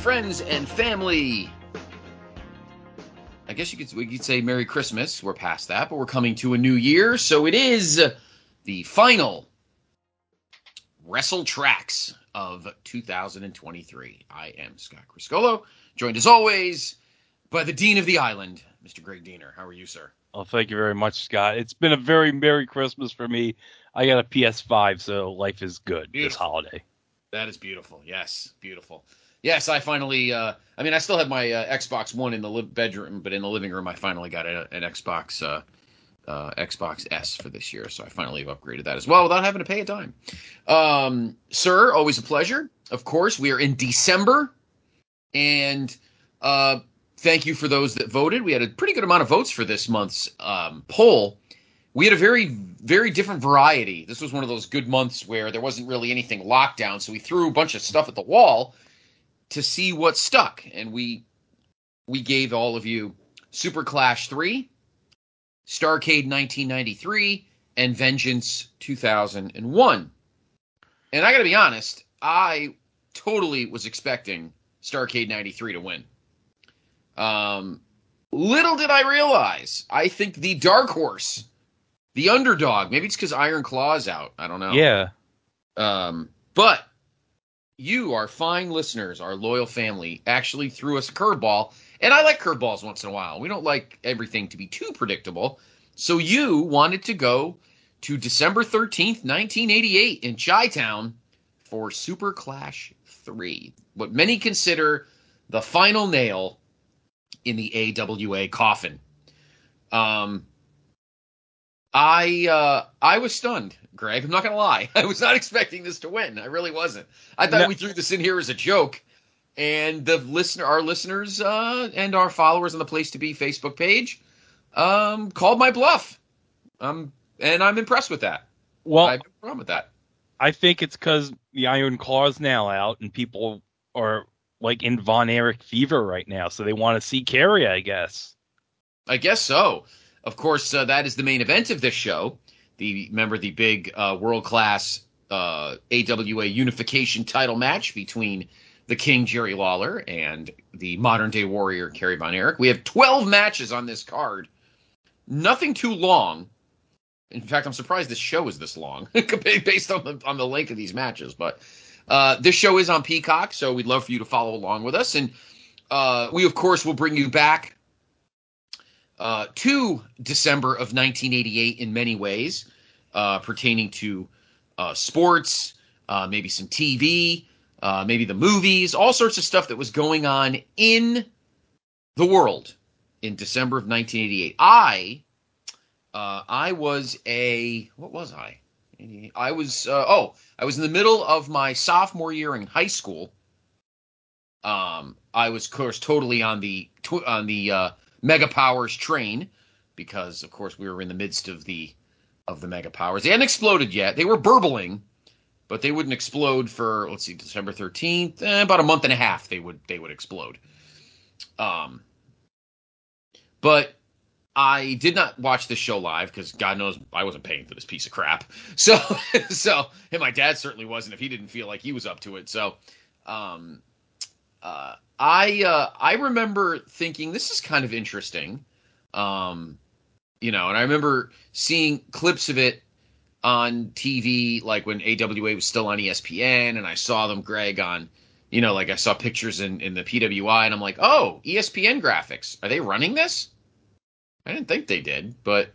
Friends and family. I guess you could we could say Merry Christmas. We're past that, but we're coming to a new year, so it is the final Wrestletraxx of 2023. I am Scott Criscuolo, joined as always by the Dean of the Island, Mr. Greg Diener. How are you, sir? Oh, thank you very much, Scott. It's been a very Merry Christmas for me. I got a PS5, so life is good Beautiful. this holiday. That is beautiful. Yes, beautiful. Yes, I finally. Uh, I mean, I still had my uh, Xbox One in the li- bedroom, but in the living room, I finally got a, an Xbox uh, uh, Xbox S for this year. So I finally have upgraded that as well without having to pay a dime. Um, sir, always a pleasure. Of course, we are in December, and uh, thank you for those that voted. We had a pretty good amount of votes for this month's um, poll we had a very very different variety this was one of those good months where there wasn't really anything locked down so we threw a bunch of stuff at the wall to see what stuck and we we gave all of you super clash 3 starcade 1993 and vengeance 2001 and i gotta be honest i totally was expecting starcade 93 to win um little did i realize i think the dark horse the underdog. Maybe it's because Iron Claw's out. I don't know. Yeah. Um, but you, our fine listeners, our loyal family, actually threw us a curveball. And I like curveballs once in a while. We don't like everything to be too predictable. So you wanted to go to December 13th, 1988 in Chi Town for Super Clash 3. What many consider the final nail in the AWA coffin. Um, I uh, I was stunned, Greg. I'm not gonna lie. I was not expecting this to win. I really wasn't. I thought No. we threw this in here as a joke, and the listener, our listeners, uh, and our followers on the Place to Be Facebook page, um, called my bluff. Um, and I'm impressed with that. Well, I have no problem with that. I think it's because the Iron Claw's now out and people are like in Von Erich fever right now, so they want to see Kerry, I guess. I guess so. Of course, uh, that is the main event of this show. The remember the big uh, world class uh, AWA unification title match between the King Jerry Lawler and the modern day warrior Kerry Von Erich. We have 12 matches on this card. Nothing too long. In fact, I'm surprised this show is this long based on the on the length of these matches. But uh, this show is on Peacock, so we'd love for you to follow along with us. And uh, we, of course, will bring you back uh, to December of 1988 in many ways, uh, pertaining to uh, sports, uh, maybe some TV, uh, maybe the movies, all sorts of stuff that was going on in the world in December of 1988. I, uh, I was a what was I? I was oh, I was in the middle of my sophomore year in high school. Um, I was, of course, totally on the on the uh, Mega Powers train because, of course, we were in the midst of the of the Mega Powers. They hadn't exploded yet. They were burbling, but they wouldn't explode for let's see, December thirteenth. Eh, about a month and a half. They would they would explode. Um, but I did not watch this show live because God knows I wasn't paying for this piece of crap. So so and my dad certainly wasn't if he didn't feel like he was up to it. So um uh I uh I remember thinking this is kind of interesting. Um you know, and I remember seeing clips of it on TV, like when AWA was still on ESPN, and I saw them, Greg, on, you know, like I saw pictures in, in the PWI, and I'm like, oh, ESPN graphics. Are they running this? I didn't think they did, but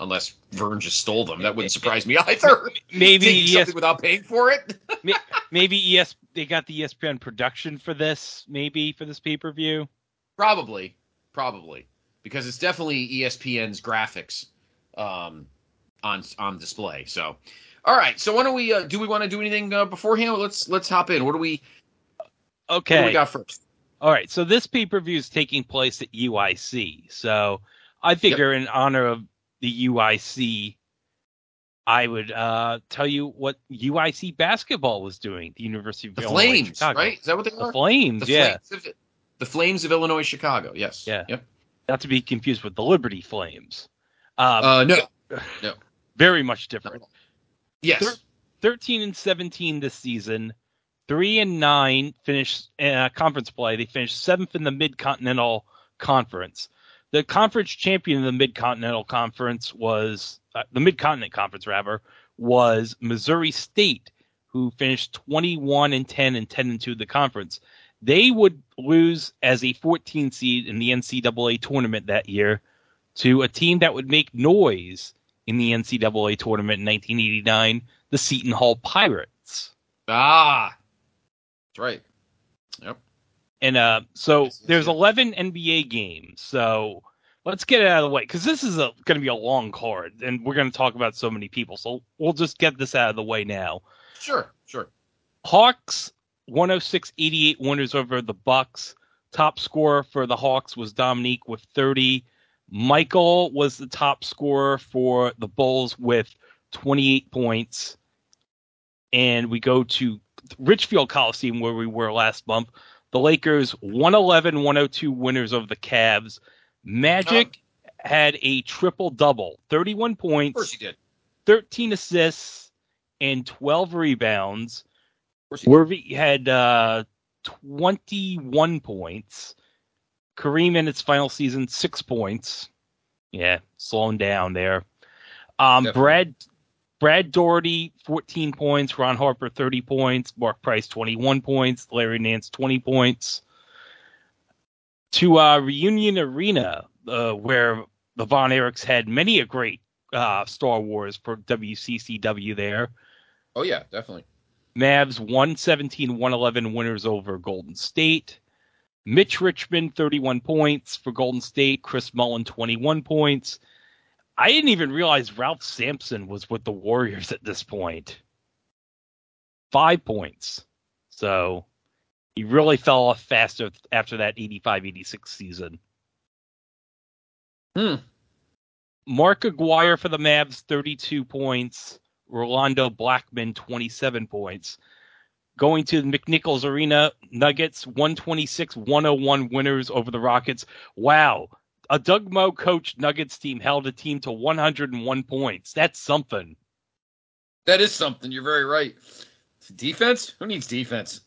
unless Vern just stole them, that wouldn't surprise me either. Maybe ES- something without paying for it. maybe ES they got the ESPN production for this, maybe for this pay per view. Probably, probably, because it's definitely ESPN's graphics um, on on display. So, all right. So, why don't we? Uh, do we want to do anything uh, beforehand? Let's let's hop in. What do we? What do Okay. we got first? All right, so this pay per view is taking place at UIC. So I figure in honor of the UIC, I would uh, tell you what UIC basketball was doing. The University of The Illinois Flames, Chicago. right? Is that what they The are? Flames, The yeah. Flames of, the Flames of Illinois, Chicago. Yes. Yeah. Yep. Not to be confused with the Liberty Flames. Um, Uh, no. very much different. Yes. Thir- 13 and 17 this season. 3 and 9 finished uh, conference play. They finished 7th in the Mid-Continental Conference. The conference champion of the Mid-Continental Conference was uh, the Mid-Continent Conference rather was Missouri State who finished 21 and 10 and 10 and 2 of the conference. They would lose as a 14 seed in the NCAA tournament that year to a team that would make noise in the NCAA tournament in 1989, the Seton Hall Pirates. Ah. That's right. Yep. And uh, so there's 11 NBA games. So let's get it out of the way because this is going to be a long card, and we're going to talk about so many people. So we'll just get this out of the way now. Sure. Sure. Hawks 106-88 winners over the Bucks. Top scorer for the Hawks was Dominique with 30. Michael was the top scorer for the Bulls with 28 points. And we go to Richfield Coliseum where we were last month. The Lakers 111-102 winners of the Cavs. Magic had a triple double, 31 Of points. course you did. 13 assists and 12 rebounds. Of course you did. Worthy had uh, 21 points. Kareem in its final season, six points. Yeah, slowing down there. Um, Brad Brad Daugherty, 14 points. Ron Harper, 30 points. Mark Price, 21 points. Larry Nance, 20 points. To uh, Reunion Arena, uh, where the Von Erichs had many a great uh, Star Wars for WCCW there. Oh yeah, definitely. Mavs 117 111 winners over Golden State. Mitch Richmond 31 points for Golden State. Chris Mullin 21 points. I didn't even realize Ralph Sampson was with the Warriors at this point. Five points. So he really fell off faster after that 85 86 season. Hmm. Mark Aguirre for the Mavs, 32 points. Rolando Blackman, 27 points. Going to the McNichols Arena, Nuggets, 126 101 winners over the Rockets. Wow. A Doug Moe coached Nuggets team held a team to 101 points. That's something. That is something. You're very right. Defense? Who needs defense?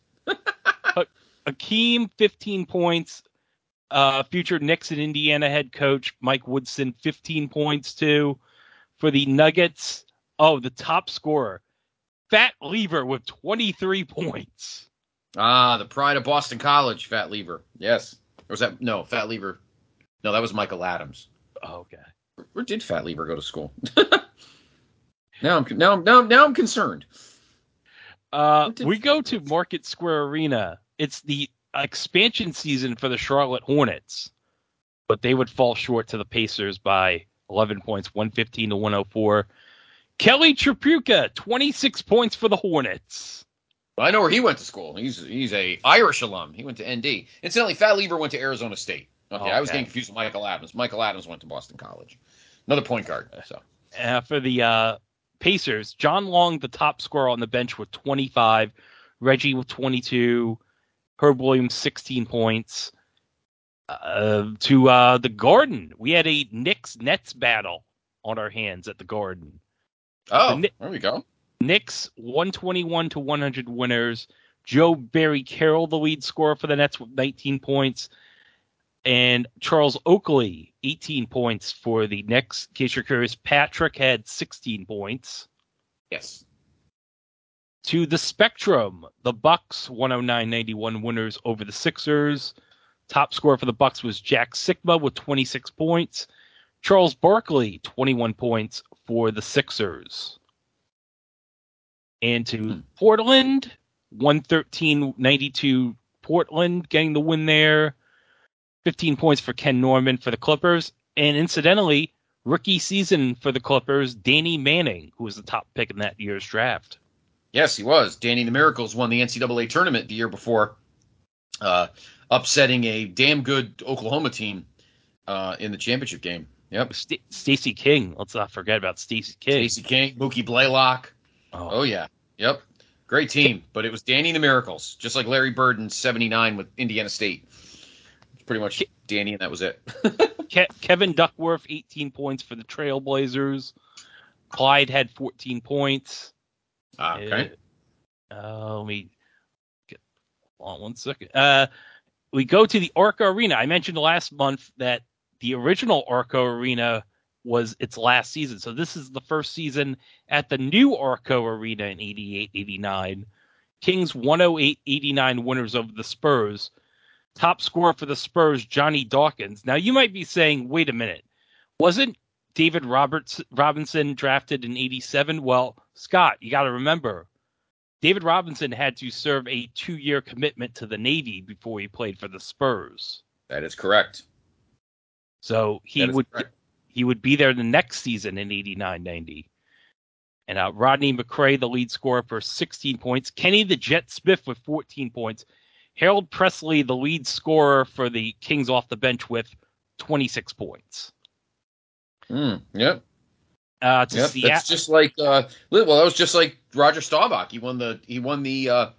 Akeem, 15 points. Uh, future Knicks and Indiana head coach Mike Woodson, 15 points too. For the Nuggets, oh, the top scorer, Fat Lever with 23 points. Ah, the pride of Boston College, Fat Lever. Yes. Or was that no Fat Lever? No, that was Michael Adams. Oh, okay. Where did Fat Lever go to school? now I'm now I'm now, now I'm concerned. Uh, did- we go to Market Square Arena. It's the expansion season for the Charlotte Hornets, but they would fall short to the Pacers by 11 points, 115 to 104. Kelly Tripucka, 26 points for the Hornets. I know where he went to school. He's he's a Irish alum. He went to ND. Incidentally, Fat Lever went to Arizona State. Okay, I was getting confused with Michael Adams. Michael Adams went to Boston College. Another point guard. So Uh, for the uh, Pacers, John Long, the top scorer on the bench with 25, Reggie with 22, Herb Williams 16 points. Uh, to uh, the Garden, we had a Knicks Nets battle on our hands at the Garden. oh, The there we go. Knicks 121 to 100 winners. Joe Barry Carroll, the lead scorer for the Nets with 19 points. And Charles Oakley, 18 points for the Knicks. In case you're curious, Patrick had 16 points. Yes. To the Spectrum, the Bucks 109-91 winners over the Sixers. Top scorer for the Bucks was Jack Sikma with 26 points. Charles Barkley, 21 points for the Sixers. And to Hmm. Portland, 113-92 Portland getting the win there. 15 points for Ken Norman for the Clippers. And incidentally, rookie season for the Clippers, Danny Manning, who was the top pick in that year's draft. Yes, he was. Danny the Miracles won the NCAA tournament the year before, uh, upsetting a damn good Oklahoma team uh, in the championship game. Yep. St- Stacey King. Let's not forget about Stacey King. Stacey King, Mookie Blaylock. Oh, Oh yeah. Yep. Great team, but it was Danny the Miracles, just like Larry Bird in '79 with Indiana State. Pretty much Danny, and that was it. Ke- Kevin Duckworth, 18 points for the Trailblazers. Clyde had 14 points. Ah, okay. Uh, let me get hold on one second. Uh, we go to the Arco Arena. I mentioned last month that the original Arco Arena was its last season. So this is the first season at the new Arco Arena in 88 89. Kings 108 89 winners over the Spurs. Top scorer for the Spurs, Johnny Dawkins. Now you might be saying, wait a minute, wasn't David Roberts Robinson drafted in 87? Well, Scott, you got to remember, David Robinson had to serve a two year commitment to the Navy before he played for the Spurs. That is correct. So he would correct. he would be there the next season in 89-90. And uh, Rodney McCray, the lead scorer for 16 points. Kenny the Jet Smith with 14 points. Harold Pressley, the lead scorer for the Kings off the bench with 26 points. Mm, yep. Uh, to Yep. Seattle, That's just like uh, well, that was just like Roger Staubach. He won the he won the uh,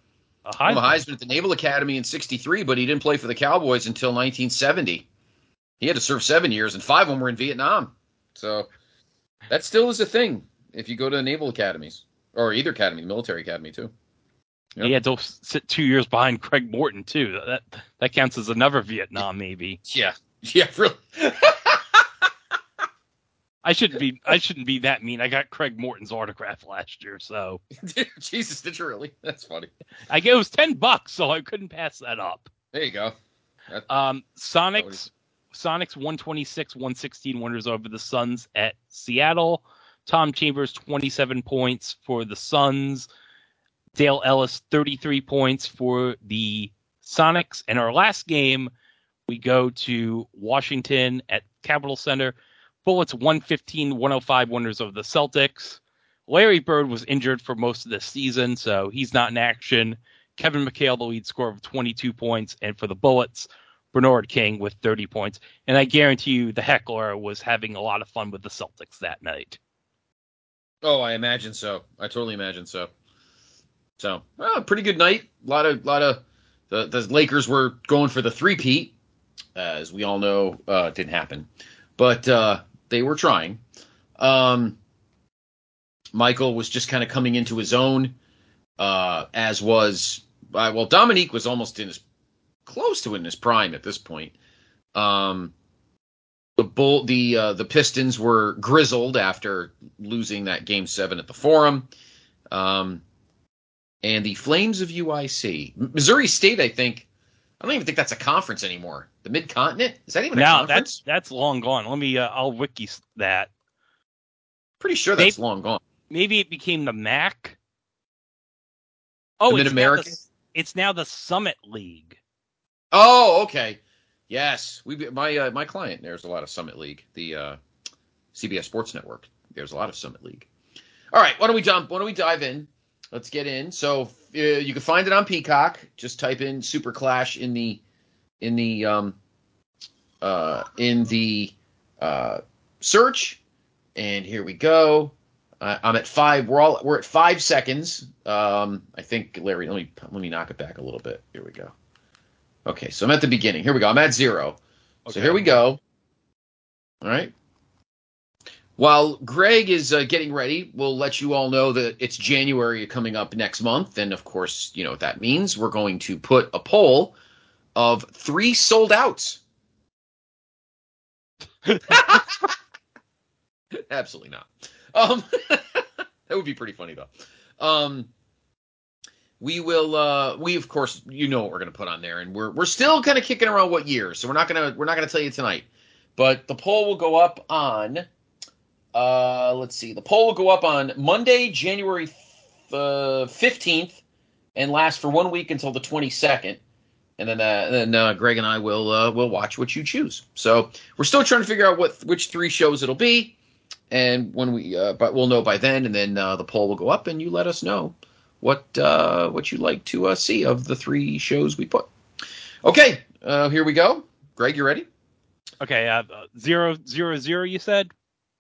a won the Heisman. At the Naval Academy in '63, but he didn't play for the Cowboys until 1970. He had to serve seven years, and five of them were in Vietnam. So that still is a thing if you go to the naval academies or either academy, the military academy too. Yep. He had to sit two years behind Craig Morton too. That that counts as another Vietnam maybe. Yeah, yeah, really. I shouldn't be I shouldn't be that mean. I got Craig Morton's autograph last year, so Jesus, did you really? That's funny. I guess it was ten bucks, so I couldn't pass that up. There you go. Um, Sonics, was- Sonics 126, 116 winners over the Suns at Seattle. Tom Chambers 27 points for the Suns. Dale Ellis 33 points for the Sonics. And our last game, we go to Washington at Capitol Center. Bullets 115, 105 winners of the Celtics. Larry Bird was injured for most of the season, so he's not in action. Kevin McHale, the lead scorer of 22 points, and for the Bullets, Bernard King with 30 points. And I guarantee you the heckler was having a lot of fun with the Celtics that night. Oh, I imagine so. I totally imagine so. So, well, pretty good night. A lot of, lot of the the Lakers were going for the three-peat, as we all know, uh, didn't happen, but uh, they were trying. Um, Michael was just kind of coming into his own, uh, as was uh, well. Dominique was almost in his close to in his prime at this point. Um, the bull the uh, the Pistons were grizzled after losing that game seven at the Forum, um, and the Flames of UIC, Missouri State. I think I don't even think that's a conference anymore. The Mid Continent is that even a now conference? that's that's long gone. Let me uh, I'll wiki that. Pretty sure that's They- long gone. Maybe it became the MAC. Oh, The it's now Mid-American? the, it's now the Summit League. Oh, okay. Yes, we my uh, my client. There's a lot of Summit League, the uh, CBS Sports Network. There's a lot of Summit League. All right, why don't we jump? Why don't we dive in? Let's get in. So uh, you can find it on Peacock. Just type in Super Clash in the in the um uh in the uh search, and here we go. Uh, I'm at five. We're all we're at five seconds. Um, I think Larry. Let me let me knock it back a little bit. Here we go. Okay, so I'm at the beginning. Here we go. I'm at zero. So here we go. All right. While Greg is uh, getting ready, we'll let you all know that it's January coming up next month. And of course, you know what that means. We're going to put a poll of three sold outs Absolutely not. Um, that would be pretty funny though. Um, we will. Uh, we of course, you know what we're going to put on there, and we're we're still kind of kicking around what year, so we're not gonna we're not gonna tell you tonight. But the poll will go up on. Uh, let's see. The poll will go up on Monday, January uh, fifteenth, and last for one week until the twenty second. And then, uh, then uh, Greg and I will uh, will watch what you choose. So we're still trying to figure out what which three shows it'll be, and when we uh, but we'll know by then. And then uh, the poll will go up, and you let us know what uh, what you'd like to uh, see of the three shows we put. Okay, uh, here we go. Greg, you ready? Okay, uh, zero zero zero. You said.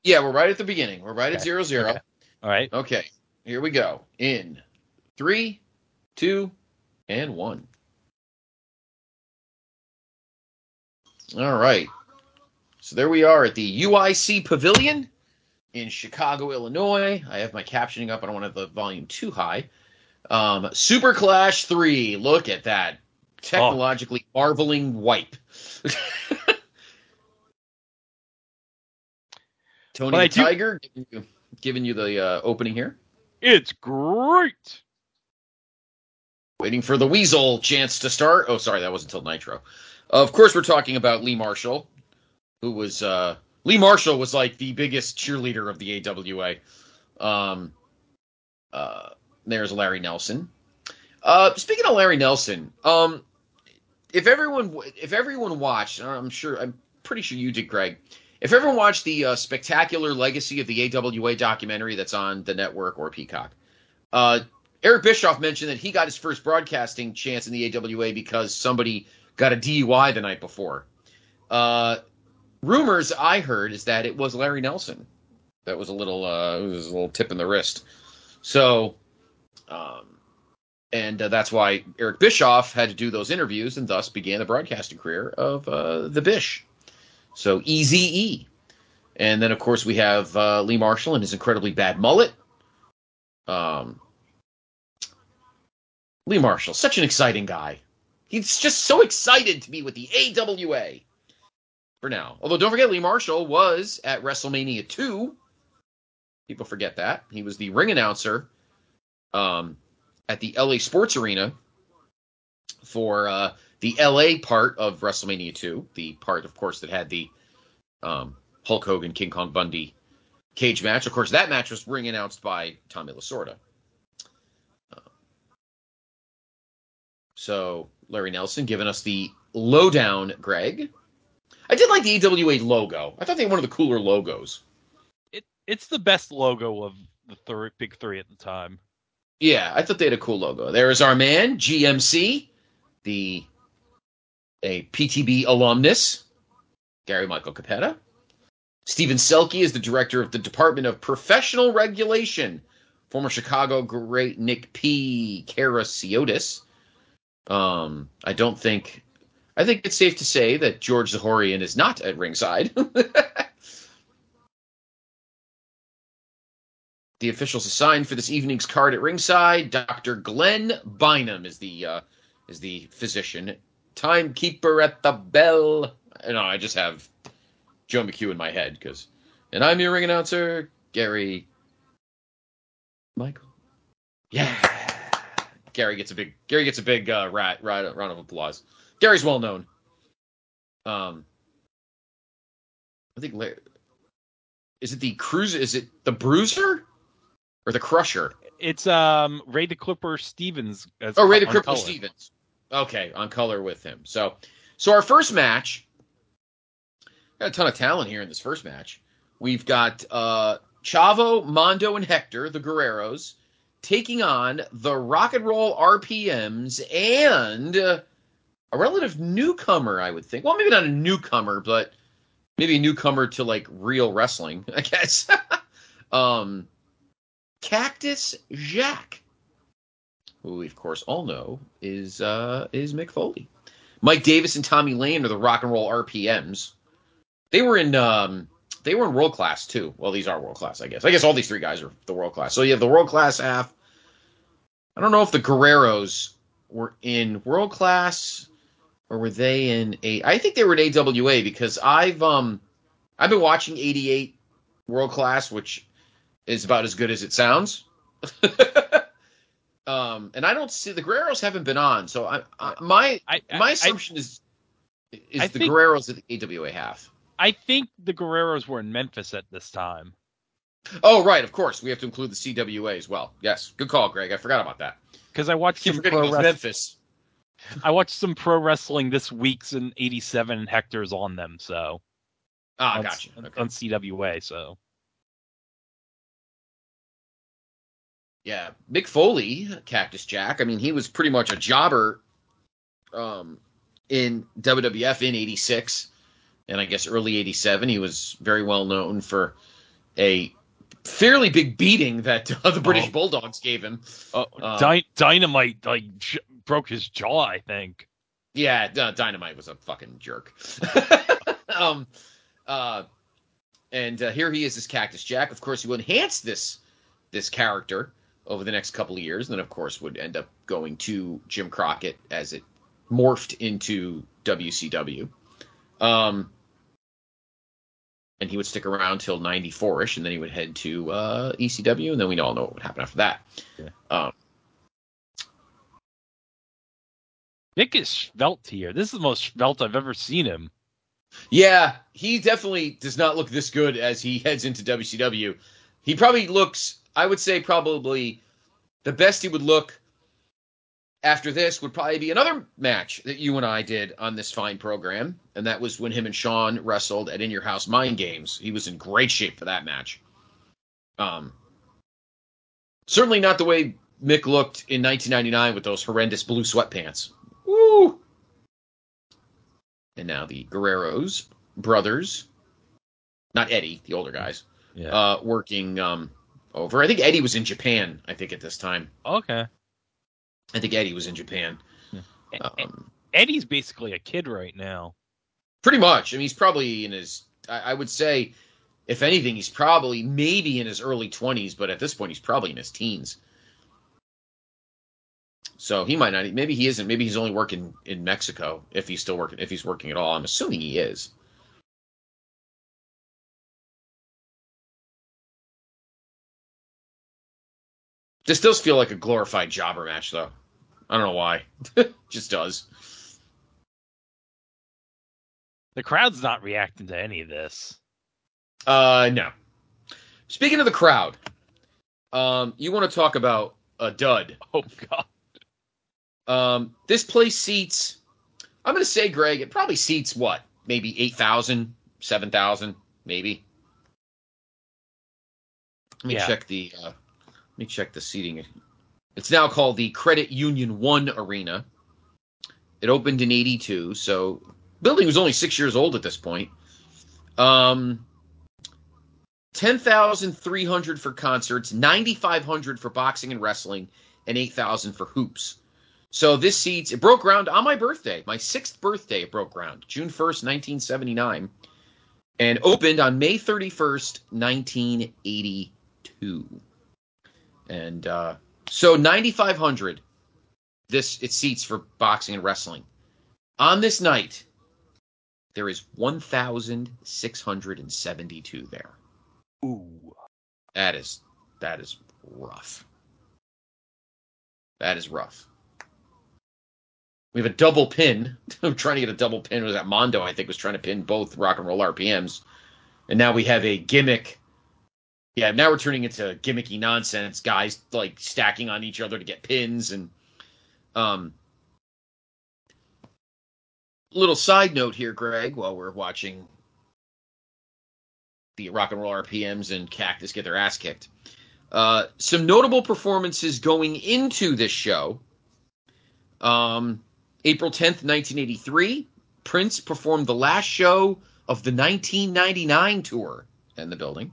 Yeah, we're right at the beginning. We're right at zero zero. okay. All right. Okay, here we go. In three, two, and one. All right. So there we are at the UIC Pavilion in Chicago, Illinois. I have my captioning up. I don't want to have the volume too high. Um, Super Clash 3. Look at that. Technologically marveling wipe. Tony the do- Tiger giving you, giving you the uh, opening here. It's great. Waiting for the Weasel chance to start. Oh, sorry, that wasn't until Nitro. of course, we're talking about Lee Marshall, who was uh, Lee Marshall was like the biggest cheerleader of the AWA. Um, uh, there's Larry Nelson. Uh, speaking of Larry Nelson, um, if everyone if everyone watched, I'm sure I'm pretty sure you did, Greg. If everyone watched the uh, spectacular legacy of the AWA documentary that's on the network or Peacock, uh, Eric Bischoff mentioned that he got his first broadcasting chance in the AWA because somebody got a DUI the night before. Uh, rumors I heard is that it was Larry Nelson. That was a little uh, it was a little tip in the wrist. So, um, and uh, that's why Eric Bischoff had to do those interviews and thus began the broadcasting career of uh, the Bish. So Easy E. And then of course we have uh, Lee Marshall and his incredibly bad mullet. Um, Lee Marshall, such an exciting guy. He's just so excited to be with the AWA for now. Although don't forget, Lee Marshall was at WrestleMania 2. People forget that. He was the ring announcer um, at the LA Sports Arena for uh, the LA part of WrestleMania 2, the part, of course, that had the um, Hulk Hogan King Kong Bundy cage match. Of course, that match was ring announced by Tommy Lasorda. So Larry Nelson giving us the lowdown, Greg. I did like the AWA logo. I thought they had one of the cooler logos. It it's the best logo of the three, big three at the time. Yeah, I thought they had a cool logo. There is our man, GMC, the a PTB alumnus, Gary Michael Cappetta. Stephen Selke is the director of the Department of Professional Regulation. Former Chicago great Nick P. Karasiotis. Um, I don't think. I think it's safe to say that George Zahorian is not at ringside. the officials assigned for this evening's card at ringside, Dr. Glenn Bynum is the uh, is the physician. Timekeeper at the bell. No, I just have Joe McHugh in my head because, and I'm your ring announcer, Gary. Michael. Yeah. Gary gets a big Gary gets a big uh, rat, rat, round of applause. Gary's well known. Um, I think is it the cruiser? Is it the bruiser or the crusher? It's um Ray the Crippler Stevens. Oh, Ray the Crippler color. Stevens. Okay, on color with him. So, so our first match. Got a ton of talent here in this first match. We've got uh, Chavo, Mondo, and Hector, the Guerreros, taking on the Rock and Roll RPMs and a relative newcomer, I would think. Well, maybe not a newcomer, but maybe a newcomer to like real wrestling, I guess. um, Cactus Jack who we of course all know is uh, is Mick Foley. Mike Davis and Tommy Lane are the rock and roll RPMs. They were in um, they were in world class too. Well, these are world class, I guess. I guess all these three guys are the world class. So you have the world class half. I don't know if the Guerreros were in world class or were they in a. I think they were in AWA because I've um I've been watching 88 World Class, which is about as good as it sounds. um, and I don't see the Guerreros haven't been on, so I, I my I, my I- assumption is is the think- Guerreros at the AWA half. I think the Guerreros were in Memphis at this time. Oh, right, of course. We have to include the CWA as well. Yes, good call, Greg. I forgot about that. Because I watched Keep some pro wrestling. Memphis. I watched some pro wrestling this week's in '87, and Hector's on them. So Ah, on, gotcha. Okay. on CWA. So Yeah, Mick Foley, Cactus Jack. I mean, he was pretty much a jobber um, in WWF in '86, and I guess early '87. He was very well known for a fairly big beating that uh, the British Oh. Bulldogs gave him. uh, Uh, Dy- Dynamite like j- broke his jaw. I think. Yeah, uh, Dynamite was a fucking jerk. um, uh, and uh, here he is, this Cactus Jack. Of course, he will enhance this this character over the next couple of years, and then of course would end up going to Jim Crockett as it morphed into WCW. Um, and he would stick around till '94ish, and then he would head to uh, ECW, and then we all know what would happen after that. Yeah. Um, Mick is svelte here. This is the most svelte I've ever seen him. Yeah, he definitely does not look this good as he heads into WCW. He probably looks, I would say, probably the best he would look after this would probably be another match that you and I did on this fine program, and that was when him and Shawn wrestled at In Your House Mind Games. He was in great shape for that match. Um, certainly not the way Mick looked in 1999 with those horrendous blue sweatpants. Woo! And now the Guerreros brothers, not Eddie, the older guys, Yeah. uh, working um, over. I think Eddie was in Japan. I think at this time, okay. I think Eddie was in Japan. Um, Eddie's basically a kid right now. pretty much. I mean, he's probably in his. I, I would say, if anything, he's probably maybe in his early twenties, but at this point, he's probably in his teens. So he might not. Maybe he isn't. Maybe he's only working in Mexico. If he's still working, if he's working at all, I'm assuming he is. This does feel like a glorified jobber match, though. I don't know why. Just does. The crowd's not reacting to any of this. Uh, no. Speaking of the crowd, um, you want to talk about a dud? Oh god. Um, this place seats. I'm going to say, Greg, it probably seats what? Maybe 8,000, 7,000, maybe. Let me Yeah. check the. Uh, let me check the seating. It's now called the Credit Union One Arena. It opened in '82, so building was only six years old at this point. Um, ten thousand three hundred for concerts, ninety five hundred for boxing and wrestling, and eight thousand for hoops. So this seats it broke ground on my birthday, my sixth birthday. It broke ground, June first, nineteen seventy nine, and opened on May thirty first, nineteen eighty two. And uh, so ninety five hundred. This it seats for boxing and wrestling. On this night, there is one thousand six hundred and seventy two there. Ooh. That is that is rough. That is rough. We have a double pin. I'm trying to get a double pin. It was that Mondo, I think, was trying to pin both rock and roll RPMs. And now we have a gimmick. Yeah, now we're turning into gimmicky nonsense. Guys like stacking on each other to get pins and um little side note here, Greg, while we're watching the rock and roll RPMs and Cactus get their ass kicked. Uh, some notable performances going into this show. Um, April 10th, 1983, Prince performed the last show of the 1999 tour in the building.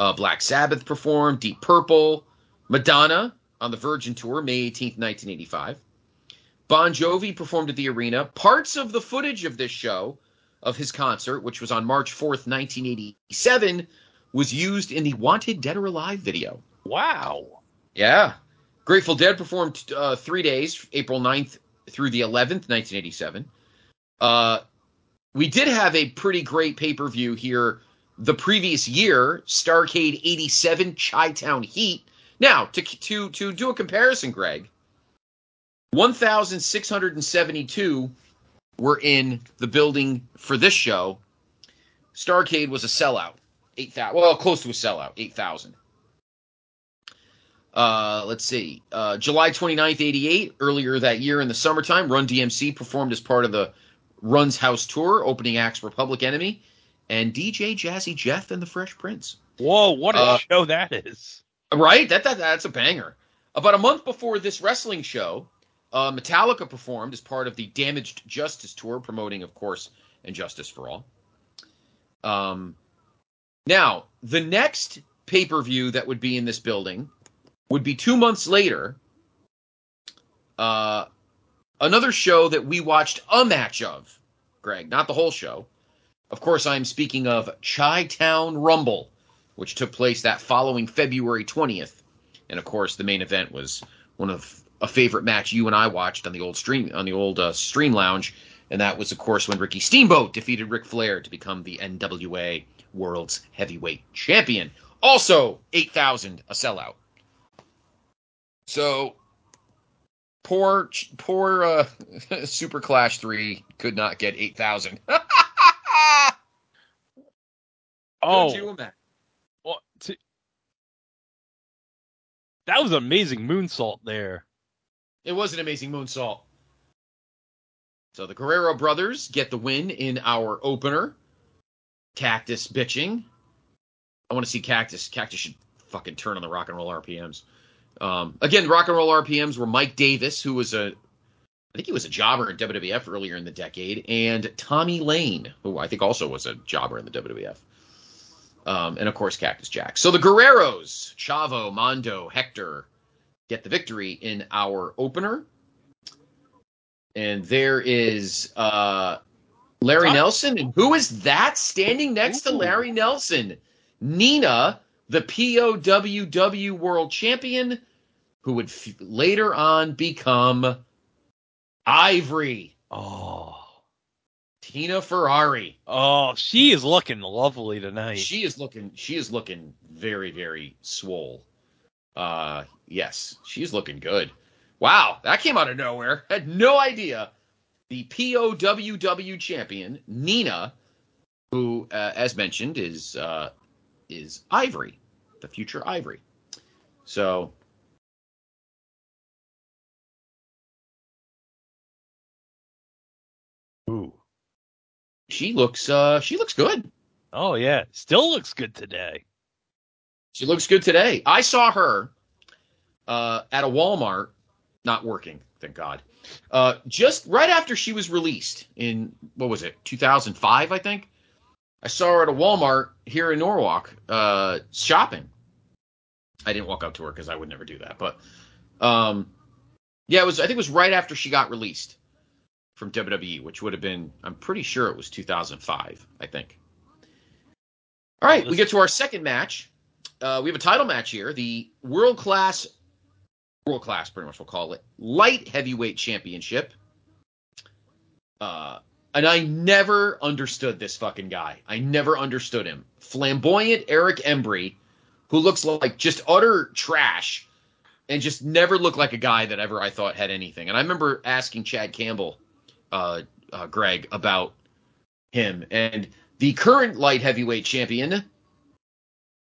Uh, Black Sabbath performed, Deep Purple, Madonna on the Virgin Tour, May 18th, 1985. Bon Jovi performed at the arena. Parts of the footage of this show, of his concert, which was on March 4th, 1987, was used in the Wanted Dead or Alive video. Wow. Yeah. Grateful Dead performed uh, three days, April 9th through the 11th, 1987. Uh, we did have a pretty great pay per view here the previous year, Starcade 87 Chi Town Heat. Now, to, to, to do a comparison, Greg, 1,672 were in the building for this show. Starcade was a sellout. 8,000. Well, close to a sellout. 8,000. Uh, let's see. Uh, July 29th, 88, earlier that year in the summertime, Run DMC performed as part of the Run's House Tour, opening acts for Public Enemy and DJ Jazzy Jeff and the Fresh Prince. Whoa, what a uh, show that is! Right, that, that that's a banger. About a month before this wrestling show, uh, Metallica performed as part of the Damaged Justice tour, promoting, of course, and Justice for All. Um, now the next pay per view that would be in this building would be two months later. Uh, another show that we watched a match of, Greg, not the whole show. Of course, I'm speaking of Chi Town Rumble, which took place that following February 20th. And of course, the main event was one of a favorite match you and I watched on the old stream on the old uh, stream lounge, and that was of course when Ricky Steamboat defeated Ric Flair to become the NWA World's Heavyweight Champion. Also, 8,000 a sellout. So poor poor uh, Super Clash 3 could not get 8,000. Oh, you well, to, that was an amazing moonsault there. It was an amazing moonsault. So the Guerrero brothers get the win in our opener. Cactus bitching. I want to see Cactus. Cactus should fucking turn on the rock and roll RPMs. Um, again, rock and roll RPMs were Mike Davis, who was a, I think he was a jobber in WWF earlier in the decade, and Tommy Lane, who I think also was a jobber in the WWF. Um, and of course, Cactus Jack. So the Guerreros, Chavo, Mondo, Hector, get the victory in our opener. And there is uh, Larry Nelson. And who is that standing next Ooh. to Larry Nelson? Nina, the POWW World Champion, who would f- later on become Ivory. Oh. Tina Ferrari. Oh, she is looking lovely tonight. She is looking she is looking very, very swole. Uh yes, she's looking good. Wow, that came out of nowhere. Had no idea. The POWW champion, Nina, who, uh, as mentioned, is uh, is Ivory, the future Ivory. So Ooh she looks uh she looks good. Oh yeah, still looks good today. She looks good today. I saw her uh, at a Walmart, not working, thank God. Uh, just right after she was released in what was it, 2005, I think. I saw her at a Walmart here in Norwalk uh, shopping. I didn't walk up to her because I would never do that, but um, yeah, it was. I think it was right after she got released from WWE, which would have been, I'm pretty sure it was 2005, I think. All right, we get to our second match. Uh, we have a title match here. The world class, world class, pretty much we'll call it, light heavyweight championship. Uh, and I never understood this fucking guy. I never understood him. Flamboyant Eric Embry, who looks like just utter trash and just never looked like a guy that ever I thought had anything. And I remember asking Chad Campbell uh, uh, Greg, about him. And the current light heavyweight champion,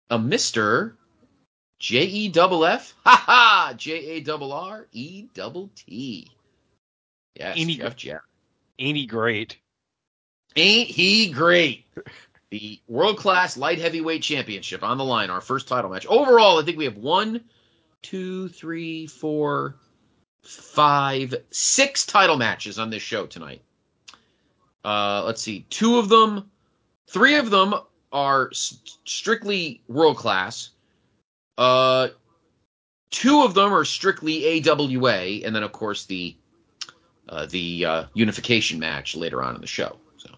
a Mister J E double F, ha ha, J A double R E double T. Yes, ain't Jeff Jarrett. Ain't he great? Ain't he great? the world class light heavyweight championship on the line, our first title match. Overall, I think we have one, two, three, four, five, six title matches on this show tonight. Uh, let's see, two of them, three of them are st- strictly world class. Uh, two of them are strictly AWA, and then of course the uh, the uh, unification match later on in the show. So,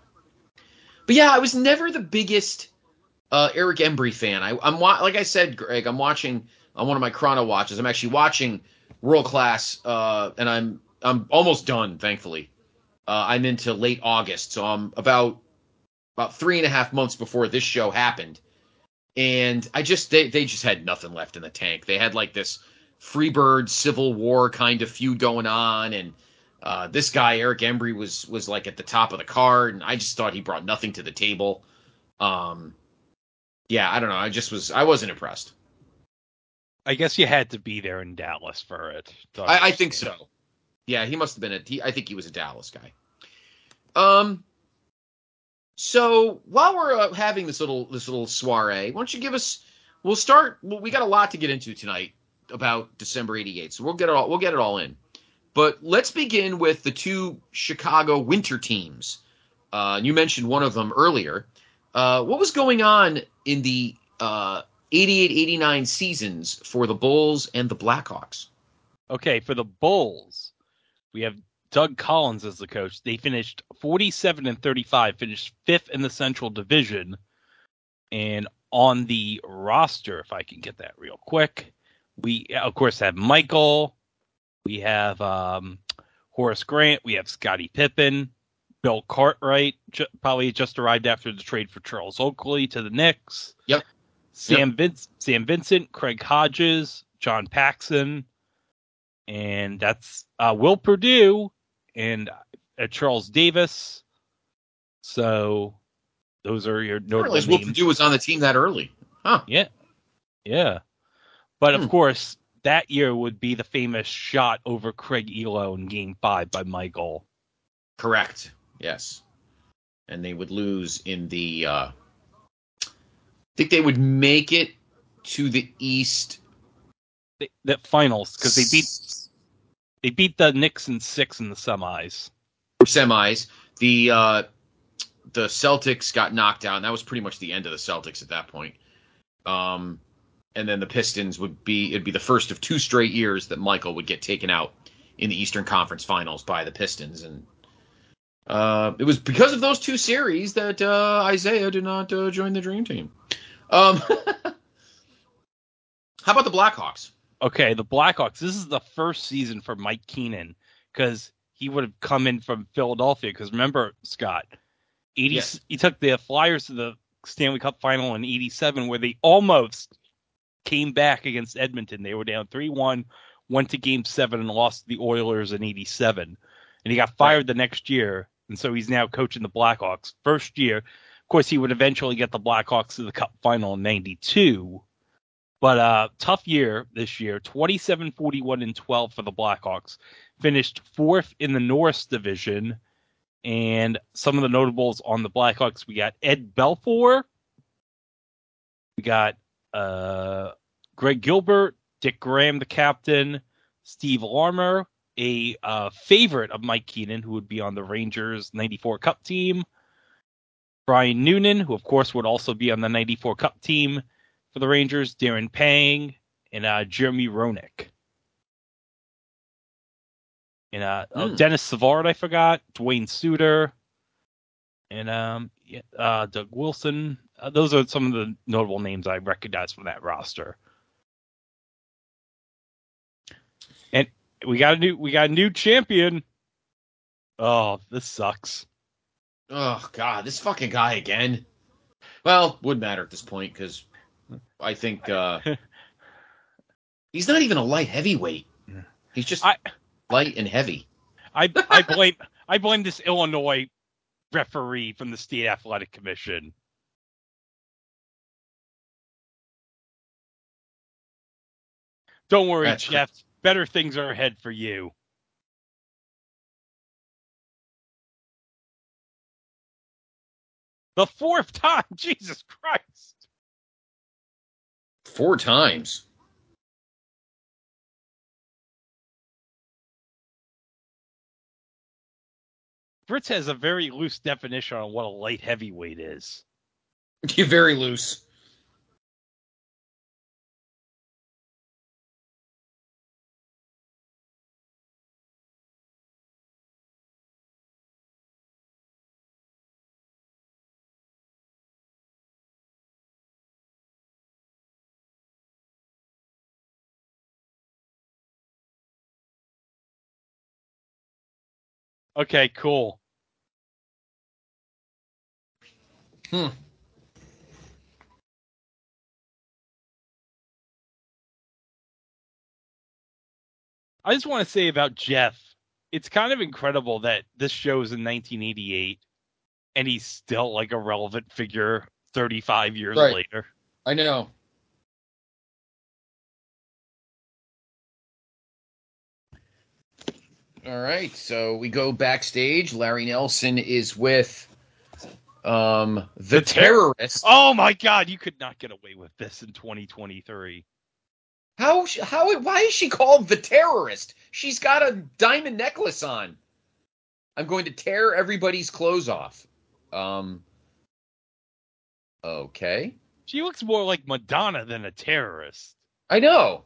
but yeah, I was never the biggest uh, Eric Embry fan. I, am wa- like I said, Greg, I'm watching on one of my chrono watches. I'm actually watching world class, uh, and I'm I'm almost done, thankfully. Uh, I'm into late August, so I'm about about three and a half months before this show happened, and I just they they just had nothing left in the tank. They had like this Freebird Civil War kind of feud going on, and uh, this guy Eric Embry was was like at the top of the card, and I just thought he brought nothing to the table. Um, yeah, I don't know. I just was I wasn't impressed. I guess you had to be there in Dallas for it. I, I, think so. Yeah, he must have been a. He, I think he was a Dallas guy. Um. So while we're uh, having this little this little soiree, why don't you give us? We'll start. Well, we got a lot to get into tonight about December '88, so we'll get it all. We'll get it all in. But let's begin with the two Chicago Winter teams. Uh, you mentioned one of them earlier. Uh, what was going on in the uh, 88 89 seasons for the Bulls and the Blackhawks? Okay, for the Bulls, we have Doug Collins as the coach. They finished 47 and 35, finished fifth in the Central Division. And on the roster, if I can get that real quick, we, of course, have Michael. We have um, Horace Grant. We have Scottie Pippen. Bill Cartwright ju- probably just arrived after the trade for Charles Oakley to the Knicks. Yep. Sam, yep. Vin- Sam Vincent, Craig Hodges, John Paxson, and that's uh, Will Perdue and uh, Charles Davis. So those are your notable names. Will Perdue was on the team that early. Huh. Yeah. Yeah. But hmm. of course, that year would be the famous shot over Craig Ehlo in Game Five by Michael. Correct. Yes. And they would lose in the. Uh, think they would make it to the East. The, the finals because they beat they beat the Knicks in six in the semis. Semis. The uh, the Celtics got knocked out, and that was pretty much the end of the Celtics at that point. Um, and then the Pistons would be it'd be the first of two straight years that Michael would get taken out in the Eastern Conference Finals by the Pistons, and uh, it was because of those two series that uh, Isiah did not uh, join the Dream Team. Um, how about the Blackhawks? Okay, the Blackhawks. This is the first season for Mike Keenan because he would have come in from Philadelphia. Because remember, Scott, eighty yes. he took the Flyers to the Stanley Cup final in '87, where they almost came back against Edmonton. They were down three one, went to Game Seven and lost to the Oilers in '87, and he got fired right. the next year. And so he's now coaching the Blackhawks. First year, course, he would eventually get the Blackhawks to the Cup final in '92 but uh, tough year this year 27 41 and 12 for the Blackhawks. Finished fourth in the Norris division. And some of the notables on the Blackhawks we got Ed Belfour. We got uh, Greg Gilbert, Dirk Graham, the captain, Steve Larmer, a uh, favorite of Mike Keenan, who would be on the Rangers 94 Cup team. Brian Noonan, who of course would also be on the 94 Cup team for the Rangers, Darren Pang, and uh, Jeremy Roenick. And uh, mm. oh. Denis Savard, I forgot. Duane Sutter. And um, uh, Doug Wilson. Uh, those are some of the notable names I recognize from that roster. And we got a new we got a new champion. Oh, this sucks. Oh God, this fucking guy again. Well, wouldn't matter at this point because I think uh, he's not even a light heavyweight. He's just I, light and heavy. I I blame I blame this Illinois referee from the state athletic commission. Don't worry, That's Jeff. Better things are ahead for you. The fourth time, Jesus Christ. Four times. Fritz has a very loose definition on what a light heavyweight is. You're very loose. Okay, cool. Hmm. I just want to say about Jeff, it's kind of incredible that this show is in 1988 and he's still like a relevant figure 35 years right. later. I know. All right, so we go backstage. Larry Nelson is with um the, The ter- terrorist. Oh my God, you could not get away with this in 2023. How how why is she called the terrorist? She's got a diamond necklace on. I'm going to tear everybody's clothes off. Um Okay. She looks more like Madonna than a terrorist. I know.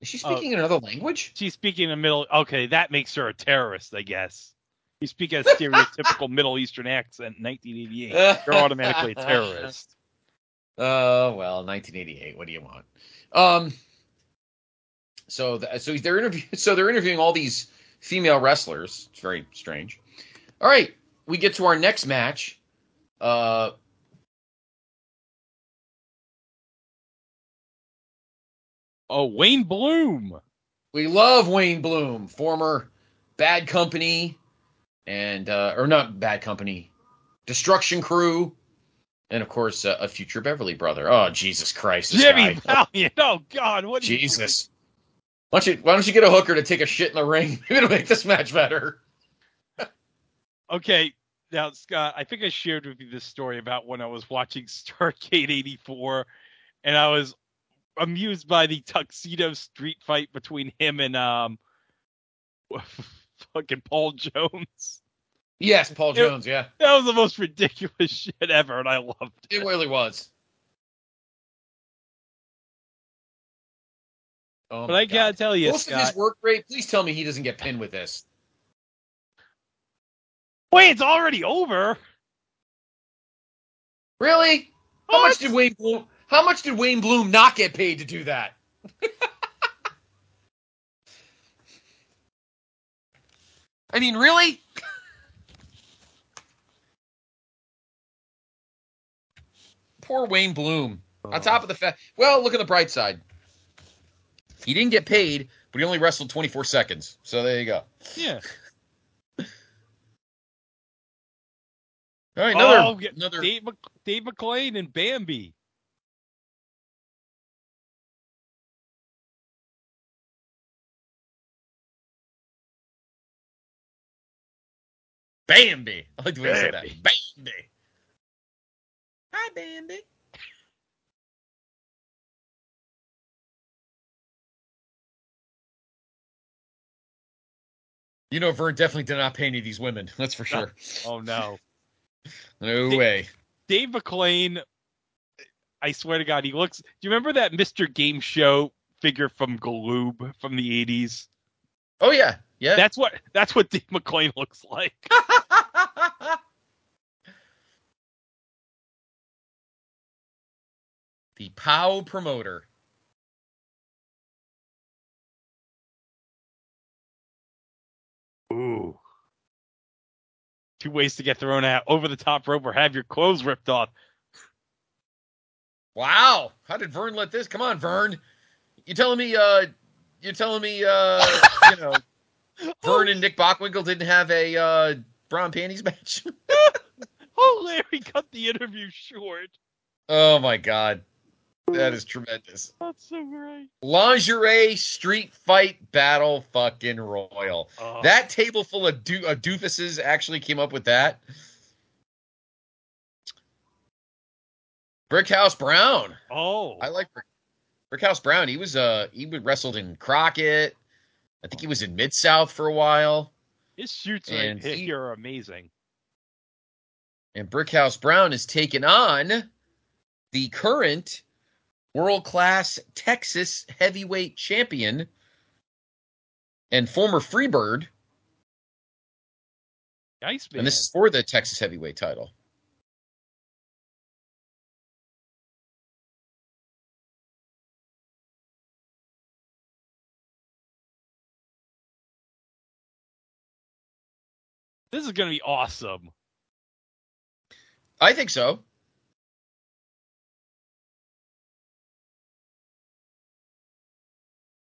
Is she Oh. speaking another language? She's speaking in a middle. Okay, that makes her a terrorist, I guess. You speak a stereotypical Middle Eastern accent in 1988. You're automatically a terrorist. Uh, well, 1988. What do you want? Um, so th- so they're interview so they're interviewing all these female wrestlers. It's very strange. All right, we get to our next match. Uh, Oh, Wayne Bloom. we love Wayne Bloom, former Bad Company, and uh, or not Bad Company, Destruction Crew, and of course uh, a future Beverly brother. Oh Jesus Christ, Jimmy guy. Valiant. Oh God, what? Jesus. Why don't you why don't you get a hooker to take a shit in the ring? Maybe it'll make this match better. Okay, now Scott, I think I shared with you this story about when I was watching Starcade '84, and I was amused by the tuxedo street fight between him and um, fucking Paul Jones. Yes, Paul It- Jones, yeah. That was the most ridiculous shit ever, and I loved it. It really was. Oh But I gotta tell you, Most of his work rate, please tell me he doesn't get pinned with this. Wait, it's already over. Really? How What? much did Wayne Bloom how much did Wayne Bloom not get paid to do that? I mean, really? Poor Wayne Bloom. On oh. top of the fact, well, look at the bright side. He didn't get paid, but he only wrestled 24 seconds. So there you go. Yeah. All right, another oh, another. Dave, Mc- Dave McLane and Bambi. Bambi. I like the way you said that. Bambi. Bambi. Hi, Bambi. You know, Vern definitely did not pay any of these women. That's for sure. Oh no. No Did- way. Dave McLane, I swear to God, he looks. Do you remember that Mr. Game Show figure from Galoob from the 80s? Oh yeah, yeah. That's what that's what Dave McLane looks like. the POW promoter. Ooh. Two ways to get thrown out over the top rope or have your clothes ripped off. Wow. How did Vern let this? Come on, Vern. You telling me? Uh, you're telling me? Uh, you know, Vern and Nick Bockwinkel didn't have a uh, bra and panties match? Oh, Larry cut the interview short. oh my god, that is tremendous. That's so great. Lingerie street fight battle fucking royal. Oh, That table full of, do- of doofuses actually came up with that. Brickhouse Brown. oh. I like Brick, Brickhouse Brown. He was uh he would wrestled in Crockett. I think he was in Mid South for a while. his shoots right here he- are amazing. And Brickhouse Brown is taking on the current world class Texas heavyweight champion and former Freebird. Nice man. And this is for the Texas heavyweight title. This is going to be awesome. I think so.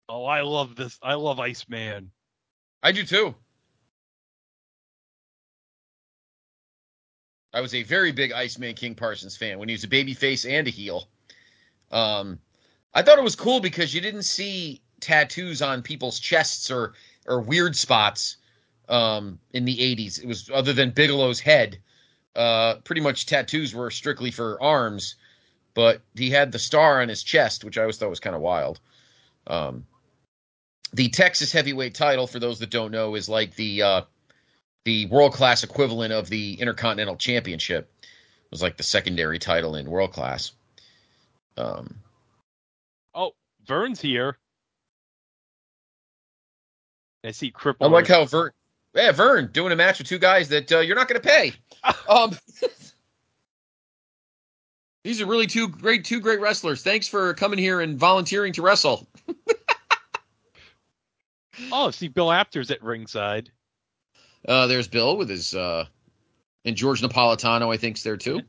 Oh, I love this. I love Iceman. I do too. I was a very big Iceman King Parsons fan when he was a baby face and a heel. Um, I thought it was cool because you didn't see tattoos on people's chests or or weird spots um, in the 80s. It was other than Bigelow's head. Uh, pretty much tattoos were strictly for arms, but he had the star on his chest, which I always thought was kind of wild. Um, the Texas heavyweight title, for those that don't know, is like the uh, the world class equivalent of the Intercontinental Championship. It was like the secondary title in world class. Um, oh, Vern's here. I see cripple. I like how Vern, yeah, Vern doing a match with two guys that uh, you're not going to pay. um, these are really two great, two great wrestlers. Thanks for coming here and volunteering to wrestle. oh, see, Bill Apter's at ringside. Uh, there's Bill with his, uh, and George Napolitano, I think's there too.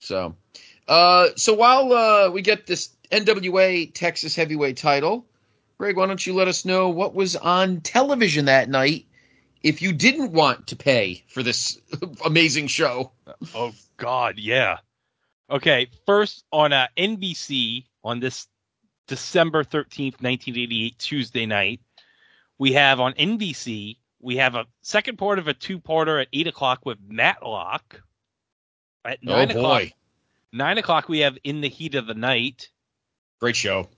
So, uh, so while uh, we get this NWA Texas Heavyweight title, Greg, why don't you let us know what was on television that night if you didn't want to pay for this amazing show? Oh God, yeah. Okay, first on uh, NBC on this December thirteenth, nineteen eighty-eight, Tuesday night, we have on NBC we have a second part of a two-parter at eight o'clock with Matlock. At Oh, nine o'clock, boy. nine o'clock we have In the Heat of the Night, Great show.